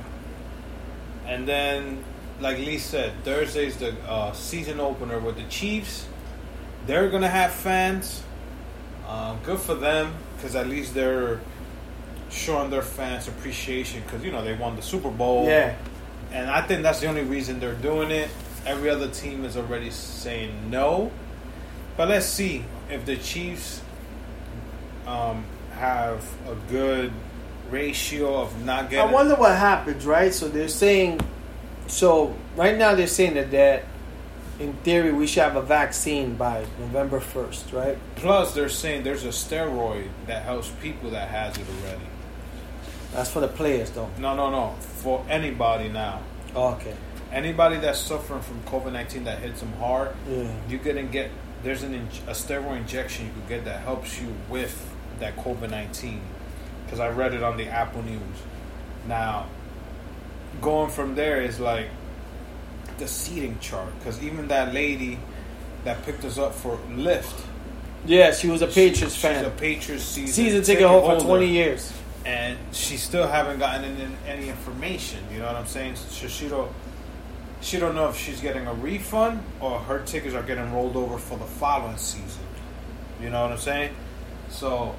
and then, like Lee said, Thursday's the uh, season opener with the Chiefs. They're gonna have fans. Uh, good for them, because at least they're showing their fans appreciation. Because you know they won the Super Bowl. Yeah, And I think that's the only reason they're doing it. Every other team is already saying no. But let's see if the Chiefs um, have a good ratio of not getting. I wonder what happens, right? So they're saying, so right now they're saying that that in theory we should have a vaccine by November first, right? Plus, they're saying there's a steroid that helps people that has it already. That's for the players, though. No, no, no. For anybody now, Oh, okay. Anybody that's suffering from COVID nineteen that hits them hard, Yeah. you can get there's an inj- a steroid injection you could get that helps you with that COVID nineteen. Because I read it on the Apple News. Now, going from there is like the seating chart. Because even that lady that picked us up for Lyft, Yeah, she was a Patriots she's fan. a Patriots season, Season ticket holder for 20 years. and she still haven't gotten any, any information. You know what I'm saying? So she don't know if she's getting a refund or her tickets are getting rolled over for the following season. You know what I'm saying? So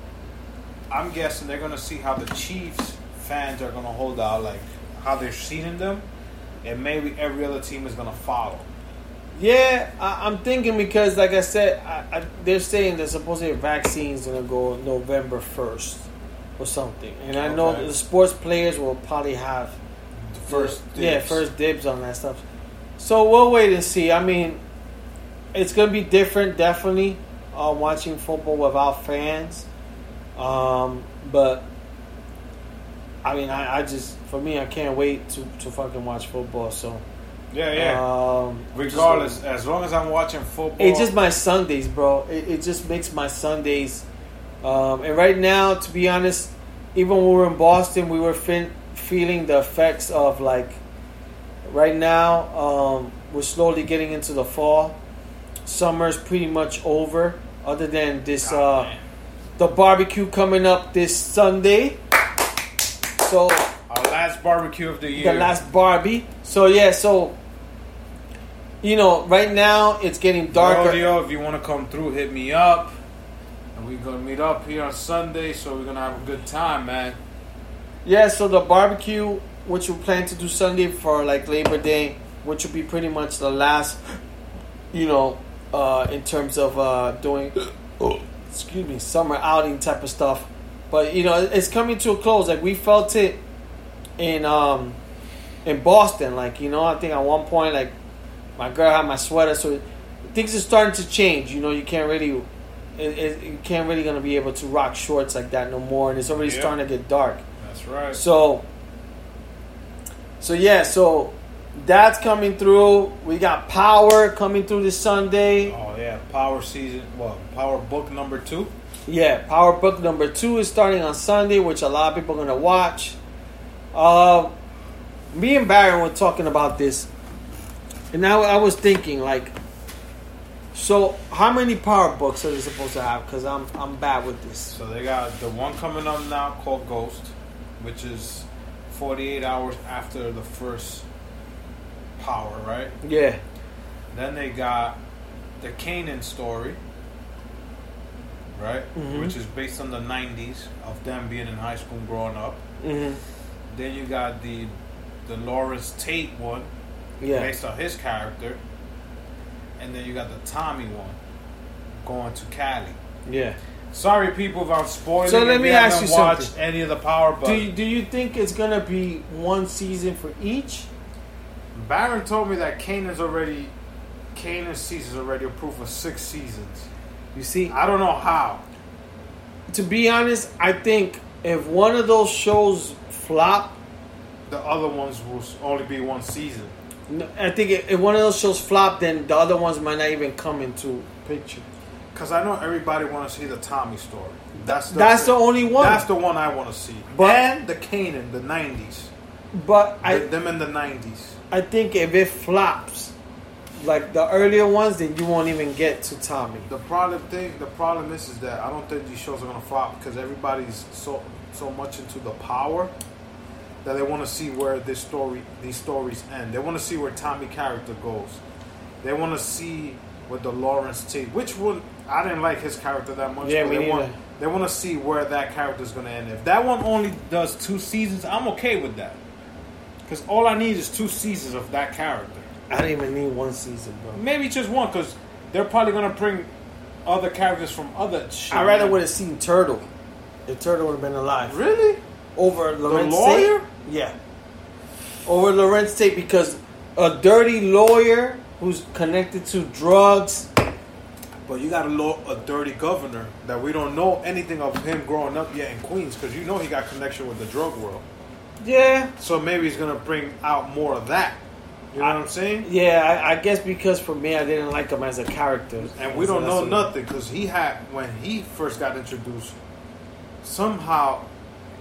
I'm guessing they're gonna see how the Chiefs fans are gonna hold out, like how they're seating them, and maybe every other team is gonna follow. Yeah, I, I'm thinking because, like I said, I, I, they're saying that supposedly vaccines gonna go November first or something, and I know the sports players will probably have The first, yeah, first dibs on that stuff. So we'll wait and see. I mean, it's gonna be different, definitely. Uh, watching football without fans, um, but I mean, I, I just for me, I can't wait to, to fucking watch football. So Yeah, yeah. um, Regardless, as long as I'm watching football, it's just my Sundays, bro. It, it just makes my Sundays. Um, and right now, to be honest, even when we were in Boston, we were fin- feeling the effects of like. Right now, um, we're slowly getting into the fall. Summer's pretty much over, other than this Ah, uh, the barbecue coming up this Sunday. So our last barbecue of the year. the last Barbie. So yeah, so you know, right now it's getting darker. Rodeo, if you want to come through, hit me up. And we're gonna meet up here on Sunday, so we're gonna have a good time, man. Yeah, so the barbecue, which you plan to do Sunday for like Labor Day, which will be pretty much the last, you know, uh, in terms of uh, doing, excuse me, summer outing type of stuff. But you know, it's coming to a close. Like we felt it in um, in Boston. Like you know, I think at one point, like my girl had my sweater, so things are starting to change. You know, you can't really. It, it, you can't really gonna be able to rock shorts like that no more, and it's already Yeah. starting to get dark. That's right. So, so yeah, so that's coming through. We got Power coming through this Sunday. Oh yeah, Power season. Well, Power book number two. Yeah, Power Book number two is starting on Sunday, which a lot of people are gonna watch. Uh, me and Baron were talking about this, and now I was thinking like, so how many Power Books are they supposed to have? Because I'm I'm bad with this. So they got the one coming up now called Ghost, which is 48 hours after the first Power, right? Yeah, Then they got the Kanan story, right? Mhm. Which is based on the 90s of them being in high school growing up. hmm Then you got the the Lawrence Tate one, yeah, based on his character. And then you got the Tommy one, going to Cali. yeah. Sorry, people, if I'm spoiling. So let me ask you watched something. any of the Power, Do you, do you think it's gonna be one season for each? Baron told me that Kanan's already, Kanan's season's already approved for six seasons. You see, I don't know how. to be honest, I think if one of those shows flop, The other ones will only be one season. I think if one of those shows flop, then the other ones might not even come into picture. Cause I know everybody want to see the Tommy story. That's the, That's the only one. That's the one I want to see. But- and the Kanan, the '90s, But I, I them in the '90s. I think if it flops, like the earlier ones, then you won't even get to Tommy. The problem thing, the problem is, is that I don't think these shows are gonna flop because everybody's so so much into the power that they want to see where this story, these stories end. They want to see where Tommy character goes. They want to see with the Lawrence Tate, which one I didn't like his character that much. Yeah, but they want they want to see where that character is gonna end. If that one only does two seasons, I'm okay with that. Because all I need is two seasons of that character. I don't even need one season, bro. Maybe just one, because they're probably gonna bring other characters from other. Shit, I rather would have seen Turtle. If Turtle would have been alive. Really? over Lorenz lawyer? Tate. Yeah, over Larenz Tate because a dirty lawyer who's connected to drugs. But you got a, law, a dirty governor that we don't know anything of him growing up yet in Queens, because you know he got connection with the drug world. Yeah, So maybe he's gonna bring out more of that. You know what I'm saying? yeah. I, I guess because for me, I didn't like him as a character, And we So don't know nothing because he had when he first got introduced. Somehow,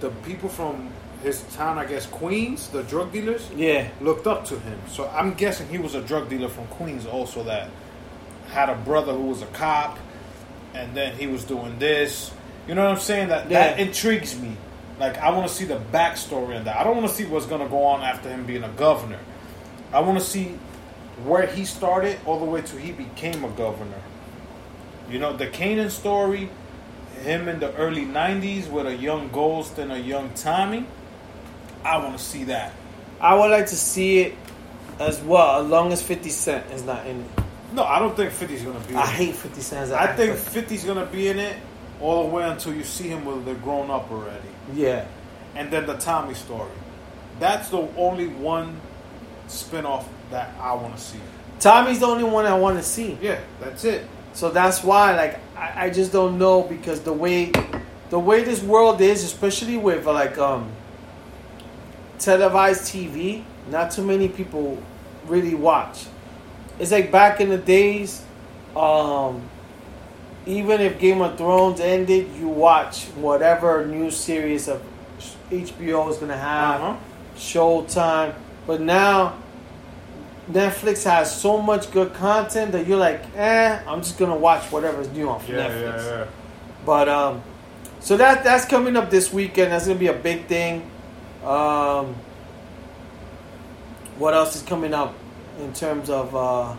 the people from his town, I guess Queens, the drug dealers, Yeah, looked up to him. So I'm guessing he was a drug dealer from Queens also that had a brother who was a cop and then he was doing this. You know what I'm saying? That that intrigues me. Like I want to see the backstory on that. I don't want to see what's gonna go on after him being a governor. I want to see where he started all the way to he became a governor. You know, the Kanan story, him in the early 90s with a young Ghost and a young Tommy. I want to see that. I would like to see it as well, as long as Fifty Cent is not in it. No, I don't think 50's gonna be. I hate Fifty Cent I think actor. 50's gonna be in it all the way until you see him when they're grown up already, Yeah, and then the Tommy story. That's the only one spin-off that I want to see. Tommy's the only one I want to see. Yeah, that's it. So that's why, like, I, I just don't know because the way, the way this world is, especially with like um, televised TV, not too many people really watch. It's like back in the days, um, even if Game of Thrones ended, you watch whatever new series of HBO is gonna have. Uh-huh. Showtime. But now Netflix has so much good content that you're like, eh, I'm just gonna watch whatever's new on Yeah, Netflix. yeah, yeah. But um, so that that's coming up this weekend. That's gonna be a big thing. Um, what else is coming up in terms of uh,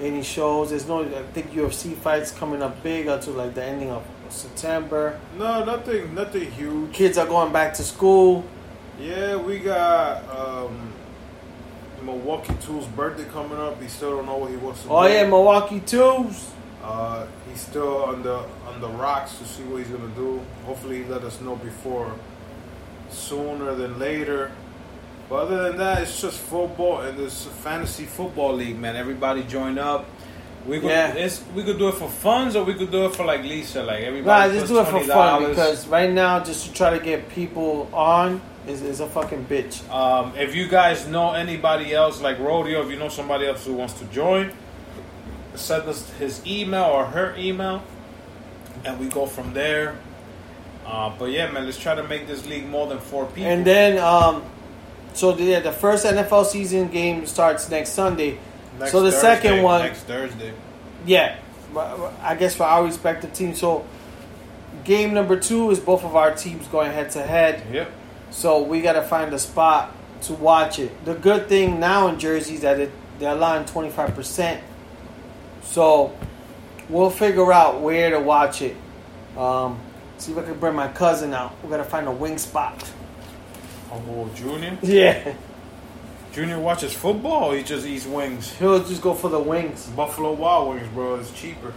any shows? There's no. I think UFC fights coming up big until like the ending of September. No, nothing, nothing huge. Kids are going back to school. Yeah, we got um, Milwaukee Tools' birthday coming up. He still don't know what he wants to Oh do. yeah, Milwaukee twos. Uh, he's still on the on the rocks to see what he's gonna do. Hopefully, he let us know before sooner than later. But other than that, it's just football and this fantasy football league, man. Everybody join up. We could Yeah. it's, we could do it for funds or we could do it for like Lisa, like Nah, everybody. just do it for fun because right now, just to try to get people on is, is a fucking bitch. Um, if you guys know anybody else like Rodeo, if you know somebody else who wants to join, send us his email or her email, and we go from there. Uh, but yeah, man, let's try to make this league more than four people. And then, um, so the, yeah, the first NFL season game starts next Sunday. Next so the Thursday, second one, next Thursday. yeah, I guess for our respective teams. So game number two is both of our teams going head to head. Yep. So we got to find a spot to watch it. The good thing now in Jersey is that it, they're allowing 25%. So we'll figure out where to watch it. Um, see if I can bring my cousin out. We got to find a wing spot. Oh, Junior. Yeah. Junior watches football. He just eats wings. He'll just go for the wings. Buffalo Wild Wings, bro. It's cheaper.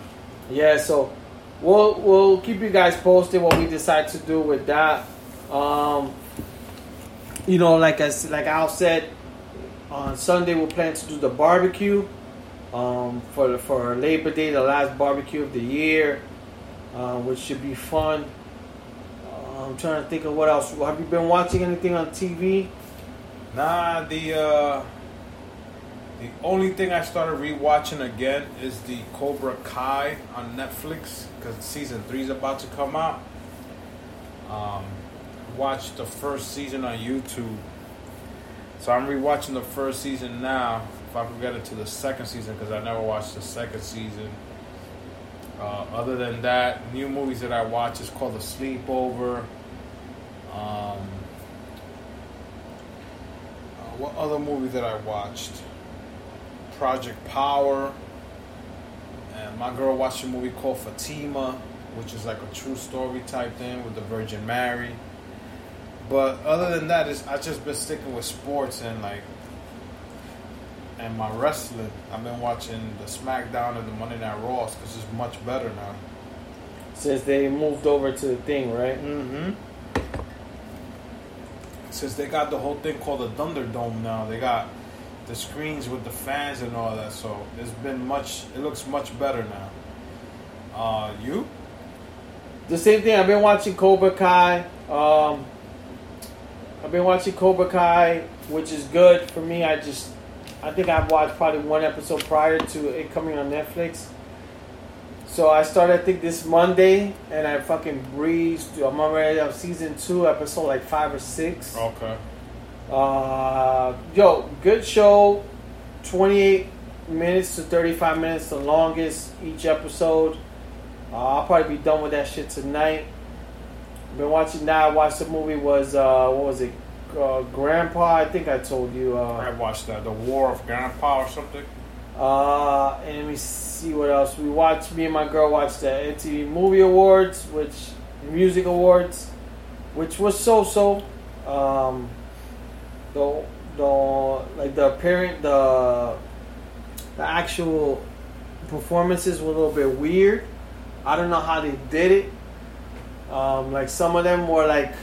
Yeah, so we'll we'll keep you guys posted what we decide to do with that. Um, you know, like I like Al said, on Sunday we'll plan to do the barbecue. Um, for for Labor Day, the last barbecue of the year, uh, which should be fun. I'm trying to think of what else. Have you been watching anything on TV? Nah, the uh, the only thing I started rewatching again is the Cobra Kai on Netflix because season three is about to come out. Um, watched the first season on YouTube, so I'm rewatching the first season now. If I could get into the second season because I never watched the second season. Uh, other than that, new movies that I watch is called The Sleepover. Um, uh, what other movie that I watched? Project Power. And my girl watched a movie called Fatima, which is like a true story type thing with the Virgin Mary. But other than that, I just been sticking with sports and like and my wrestling. I've been watching the SmackDown and the Monday Night Raws because it's much better now. Since they moved over to the thing, right? Mm-hmm. Since they got the whole thing called the Thunderdome now, they got the screens with the fans and all that. So it's been much. It looks much better now. Uh, you? The same thing. I've been watching Cobra Kai. Um, I've been watching Cobra Kai, which is good for me. I just, I think I've watched probably one episode prior to it coming on Netflix. So I started, I think, this Monday, and I fucking breezed. through- I'm already on season two, episode like five or six. Okay. Uh, yo, good show. 28 minutes to 35 minutes, the longest each episode. Uh, I'll probably be done with that shit tonight. Been watching that. I watched the movie was uh, what was it? Uh, Grandpa. I think I told you. I Uh, watched that, The War of Grandpa or something. uh, and let me see what else we watched. Me and my girl watched the MTV Movie Awards, which Music Awards, which was so so. Um, the the like the apparent the the actual performances were a little bit weird. I don't know how they did it. Um, like some of them were like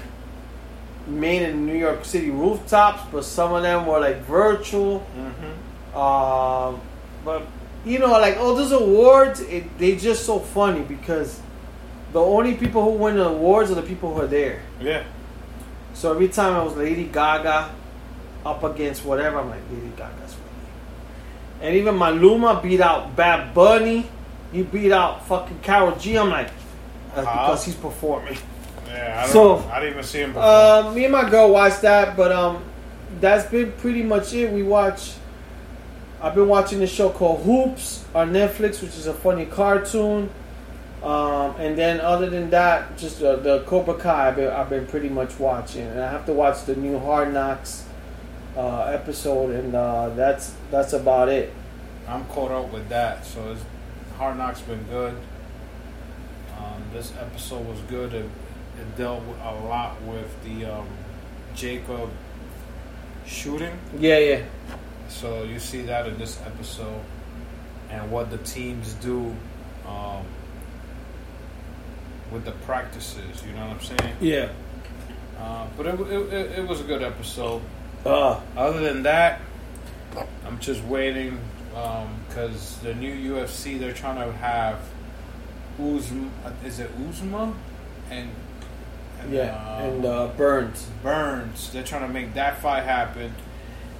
made in New York City rooftops, but some of them were like virtual. Mm-hmm. Um, but you know, like all those awards, it, they just so funny because the only people who win the awards are the people who are there. Yeah. So every time I was Lady Gaga up against whatever, I'm like Lady Gaga's winning. And even Maluma beat out Bad Bunny. He beat out fucking Karol G. I'm like, that's How? because he's performing. Yeah. I. So, I didn't even see him. Before. Uh, me and my girl watched that, but um, that's been pretty much it. We watch. I've been watching this show called Hoops on Netflix, which is a funny cartoon. Um, and then other than that, just uh, the Cobra Kai. I've been, I've been pretty much watching, and I have to watch the new Hard Knocks uh, episode, and uh, that's that's about it. I'm caught up with that, so it's, Hard Knocks been good. Um, this episode was good. It, it dealt a lot with the um, Jacob shooting. Yeah, yeah. So you see that in this episode, and what the teams do um, with the practices. You know what I'm saying? Yeah. Uh, but it, it, it, it was a good episode. Uh, Other than that, I'm just waiting because the new UFC they're trying to have Usman. Is it Usman and, and yeah. uh, and uh, Burns. Burns. They're trying to make that fight happen,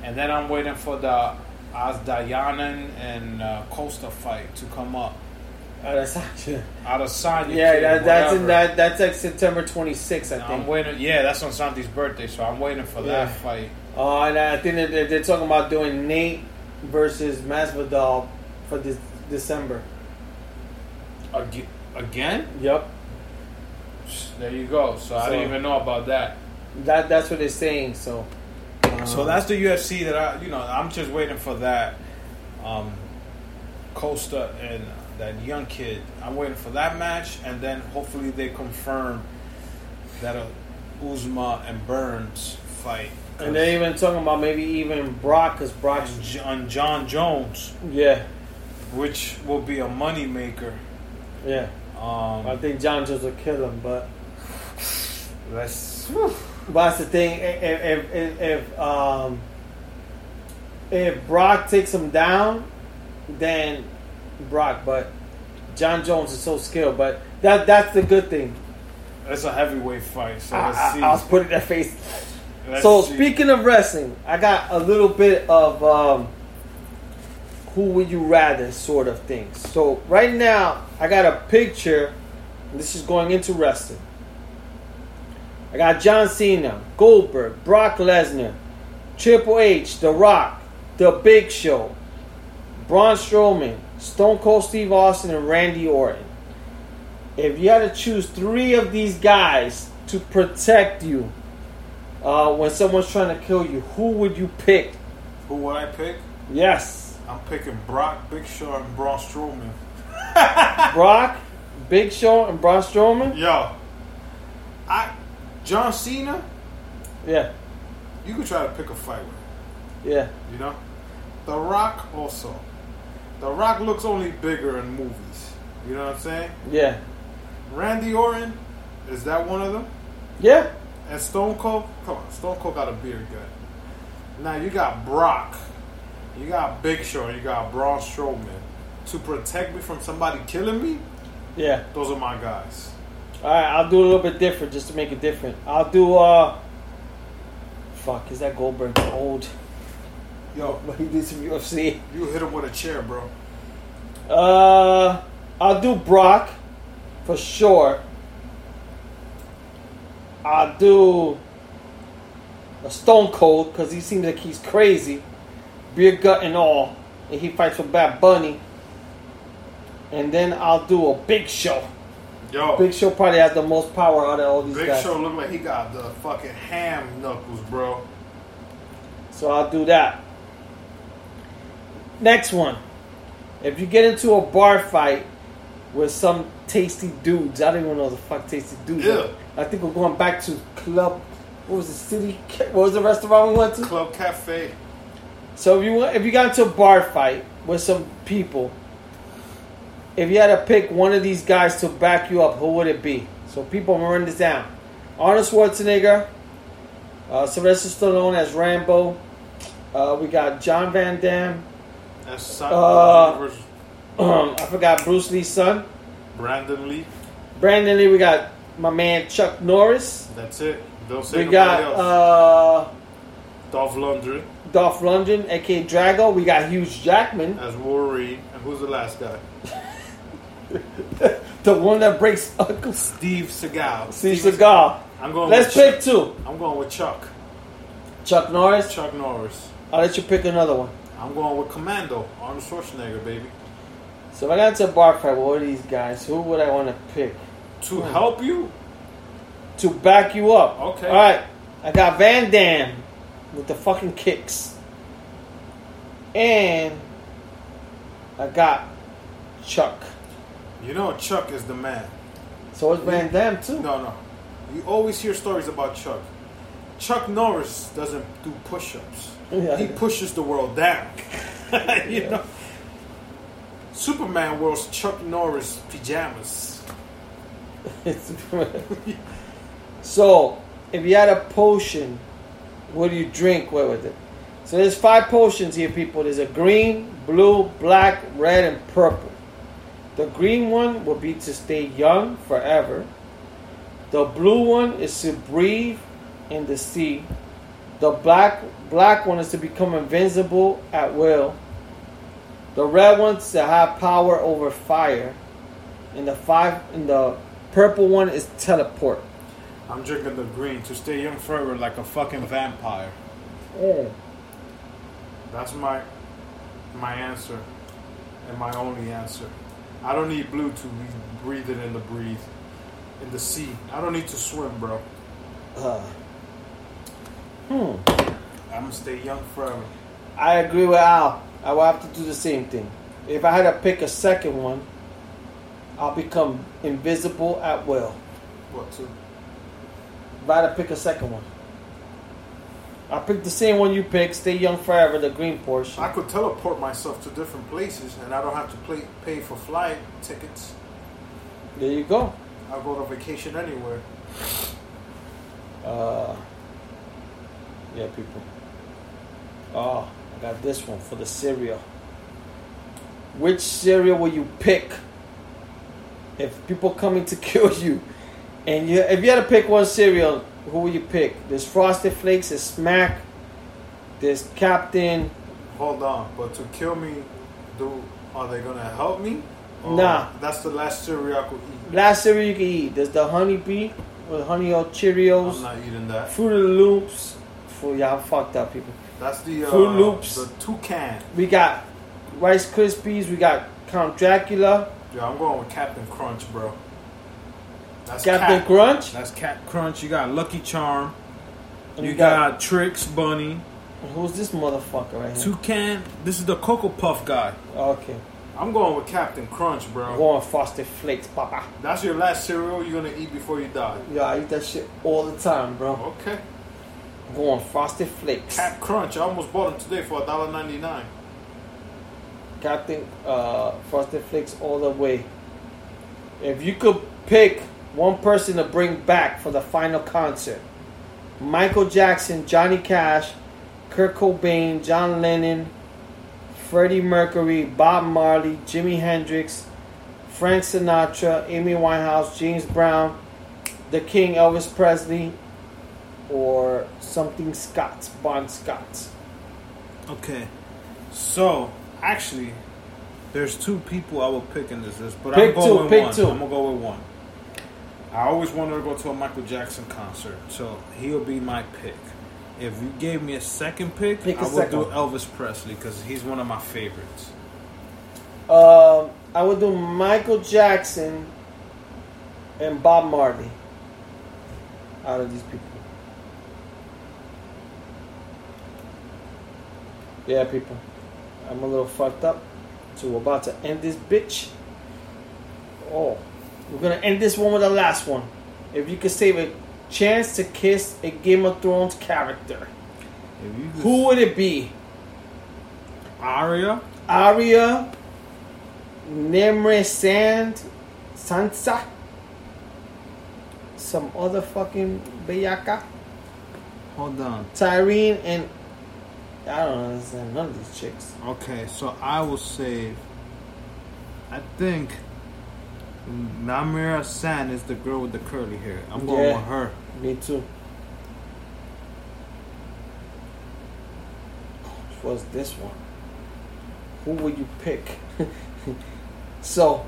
and then I'm waiting for the Adesanya and uh, Costa fight to come up. Uh. Out of Sanya, Yeah, that, that's in that. That's like September 26th, I I'm think. waiting. Yeah, that's on Santi's birthday, so I'm waiting for Yeah. that fight. Oh, and I think they're, they're talking about doing Nate versus Masvidal for this December. Again? Again? Yep. There you go. So, I So- didn't even know about that. That that's what they're saying. So. So that's the UFC that I, you know, I'm just waiting for that. Um, Costa and that young kid. I'm waiting for that match, and then hopefully they confirm that uh, Usman and Burns fight. And they're even talking about maybe even Brock, because Brock's. on J- on Jon Jones, Yeah, which will be a money maker. yeah. I Um, think Jon Jones will kill him, but but that's the thing. If if, if, if um if Brock takes him down, then Brock. But Jon Jones is so skilled. But that that's the good thing. It's a heavyweight fight, so I, let's I, see. I was putting that face. Let's so see. speaking of wrestling, I got a little bit of um, who would you rather sort of things. So right now, I got a picture. This is going into wrestling. I got John Cena, Goldberg, Brock Lesnar, Triple H, The Rock, The Big Show, Braun Strowman, Stone Cold Steve Austin, and Randy Orton. If you had to choose three of these guys to protect you uh, when someone's trying to kill you, who would you pick? Who would I pick? Yes, I'm picking Brock, Big Show, and Braun Strowman. Brock, Big Show, and Braun Strowman. Yo, I John Cena. Yeah, You could try to pick a fight with. yeah, You know, The Rock also. The Rock looks only bigger in movies. You know what I'm saying? yeah, Randy Orton, is that one of them? yeah. And Stone Cold, come on, Stone Cold got a beard gut. Now you got Brock, you got Big Show, you got Braun Strowman. To protect me from somebody killing me, Yeah. those are my guys. All right, I'll do a little bit different just to make it different. I'll do uh. Fuck, is that Goldberg old? Yo, But he did some UFC. you hit him with a chair, bro. Uh, I'll do Brock for sure. I'll do a Stone Cold because he seems like he's crazy, beer gut and all, and he fights with Bad Bunny. And then I'll do a Big Show. Yo, Big Show probably has the most power out of all these Big guys. Show look like he got the fucking ham knuckles, bro. So I'll do that. Next one. If you get into a bar fight with some tasty dudes, I don't even know the fuck tasty dudes. Ew. I think we're going back to club. What was the city? What was the restaurant we went to? Club Cafe. So if you if you got into a bar fight with some people, if you had to pick one of these guys to back you up, who would it be? So people, run this down: Arnold Schwarzenegger, uh, Sylvester Stallone as Rambo. Uh, we got John Van Damme. Uh, I forgot Bruce Lee's son. Brandon Lee. Brandon Lee. We got my man Chuck Norris. That's it. Don't say We got else. uh, Dolph Lundgren Dolph Lundgren, aka Drago. We got Hugh Jackman, as Wolverine. And who's the last guy? The one that breaks Uncle Steve Seagal. Steve Seagal. I'm going. Let's with pick two. I'm going with Chuck. Chuck Norris. Chuck Norris. I'll let you pick another one. I'm going with Commando. Arnold Schwarzenegger, baby. So if I got to a bar fight, what are these guys? Who would I want to pick To Hmm. help you. to back you up? Okay. All right. I got Van Damme with the fucking kicks, and I got Chuck. You know Chuck is the man. So is Van Damme too. No, no. You always hear stories about Chuck. Chuck Norris doesn't do push-ups. Yeah. He pushes the world down. you know. Superman wears Chuck Norris pajamas. so, if you had a potion, what do you drink What with it? So there's five potions here, people. There's a green, blue, black, red, and purple. The green one will be to stay young forever. The blue one is to breathe in the sea. The black black one is to become invincible at will. The red one's to have power over fire. And the five and the purple one is teleport. I'm drinking the green to stay young forever like a fucking vampire. That's my my answer and my only answer. I don't need blue to be breathing in the breathe in the sea. I don't need to swim, bro. Uh, hmm. I'm gonna stay young forever. I agree with Al. I will have to do the same thing. If I had to pick a second one, I'll become invisible at will. What to? If I had to pick a second one, I'll pick the same one you picked. Stay young forever, the green portion. I could teleport myself to different places, and I don't have to pay pay for flight tickets. There you go. I'll go to vacation anywhere. Uh, yeah, people. Oh, I got this one for the cereal. Which cereal will you pick if people coming to kill you? And you, if you had to pick one cereal, who will you pick? There's Frosted Flakes, there's Smack, there's Captain. Hold on, but to kill me, do are they gonna help me? Or Nah. That's the last cereal I could eat. Last cereal you can eat. There's the Honey Bee with Honey Oat Cheerios, I'm not eating that. Fruit of Loops. For y'all fucked up people. That's the uh, Fruit Loops. the toucan. We got Rice Krispies. We got Count Dracula. Yeah, I'm going with Captain Crunch, bro. That's Captain Cat. Crunch. That's Cat Crunch. You got Lucky Charm. And You we got Trix Bunny. who's this motherfucker right here? Toucan. This is the Cocoa Puff guy. Okay, I'm going with Captain Crunch, I'm bro. going Frosted Flakes, papa. That's your last cereal you're gonna eat before you die. Yeah, I eat that shit all the time, bro. Okay. I'm going Frosted Flakes. Cat Crunch. I almost bought them today for $1.99. Captain uh, Frosted Flakes all the way. If you could pick one person to bring back for the final concert, Michael Jackson, Johnny Cash, Kurt Cobain, John Lennon, Freddie Mercury, Bob Marley, Jimi Hendrix, Frank Sinatra, Amy Winehouse, James Brown, the King Elvis Presley, or something Scott's, Bon Scott's. Okay. So, actually, there's two people I will pick in this list, but Pick I'm two, going with pick one. two. I'm gonna go with one. I always wanted to go to a Michael Jackson concert, so he'll be my pick. If you gave me a second pick, Pick a I would second do. Elvis Presley because he's one of my favorites. Um, I would do Michael Jackson and Bob Marley. Out of these people, yeah, people, I'm a little fucked up. So we're about to end this bitch. Oh, we're gonna end this one with the last one. If you could save a chance to kiss a Game of Thrones character, just, who would it be? Arya? Arya, Nymeria Sand, Sansa, some other fucking Bayaka, Hold on. Tyene, and I don't understand none of these chicks. Okay, so I will save. I think Namira San is the girl with the curly hair. I'm going Yeah. with her. Me too. Was this one? Who would you pick? so,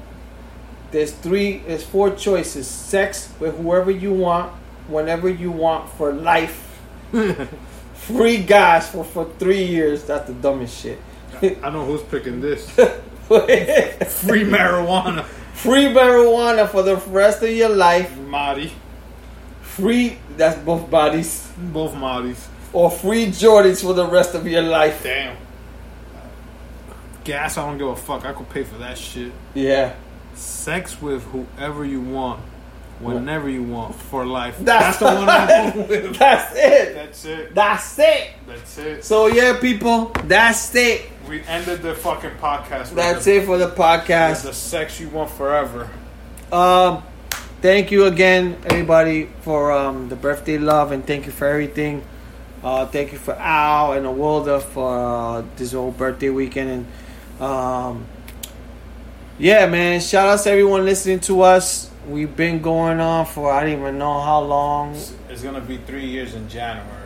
there's three, there's four choices. Sex with whoever you want, whenever you want, for life. Free guys for, for three years. That's the dumbest shit. I know who's picking this. Free Free marijuana. for the rest of your life. Marty. Free, that's both bodies. Both Martys. Or free Jordans for the rest of your life. Damn. Gas, I don't give a fuck. I could pay for that shit. Yeah. Sex with whoever you want whenever you want for life. That's, That's the one I'm with. That's it. That's it. That's it. That's it. So yeah, people, that's it. We ended the fucking podcast. That's the, it for the podcast. The sex you want forever. Um, thank you again, everybody, for um, the birthday love, and thank you for everything. Uh, thank you for Al and Awilda for uh, this whole birthday weekend, and um, yeah, man. Shout out to everyone listening to us. We've been going on for I don't even know how long. It's gonna be three years in January.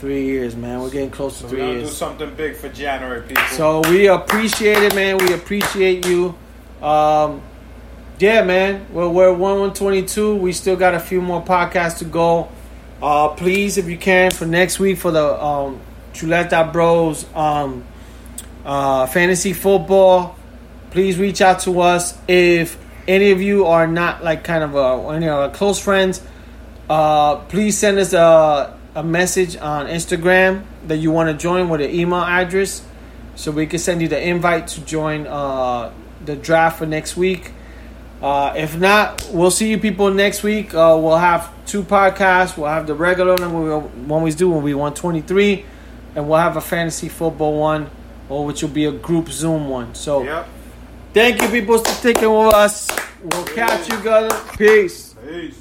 Three years, man. We're getting close to So we're three gonna do something big for January, people. So we appreciate it, man. We appreciate you. Um, yeah, man. Well, we're one one twenty two. We still got a few more podcasts to go. Uh, please, if you can, for next week for the um, Chuleta Bros um, uh, fantasy football. Please reach out to us if any of you are not like kind of a, any of our close friends. Uh, please send us a, a message on Instagram that you want to join with an email address so we can send you the invite to join uh, the draft for next week. Uh, if not, we'll see you people next week. Uh, we'll have two podcasts. We'll have the regular one we'll always do when we want 23, and we'll have a fantasy football one, or which will be a group Zoom one. So Yep. thank you people for sticking with us. We'll catch you guys. Peace. Peace.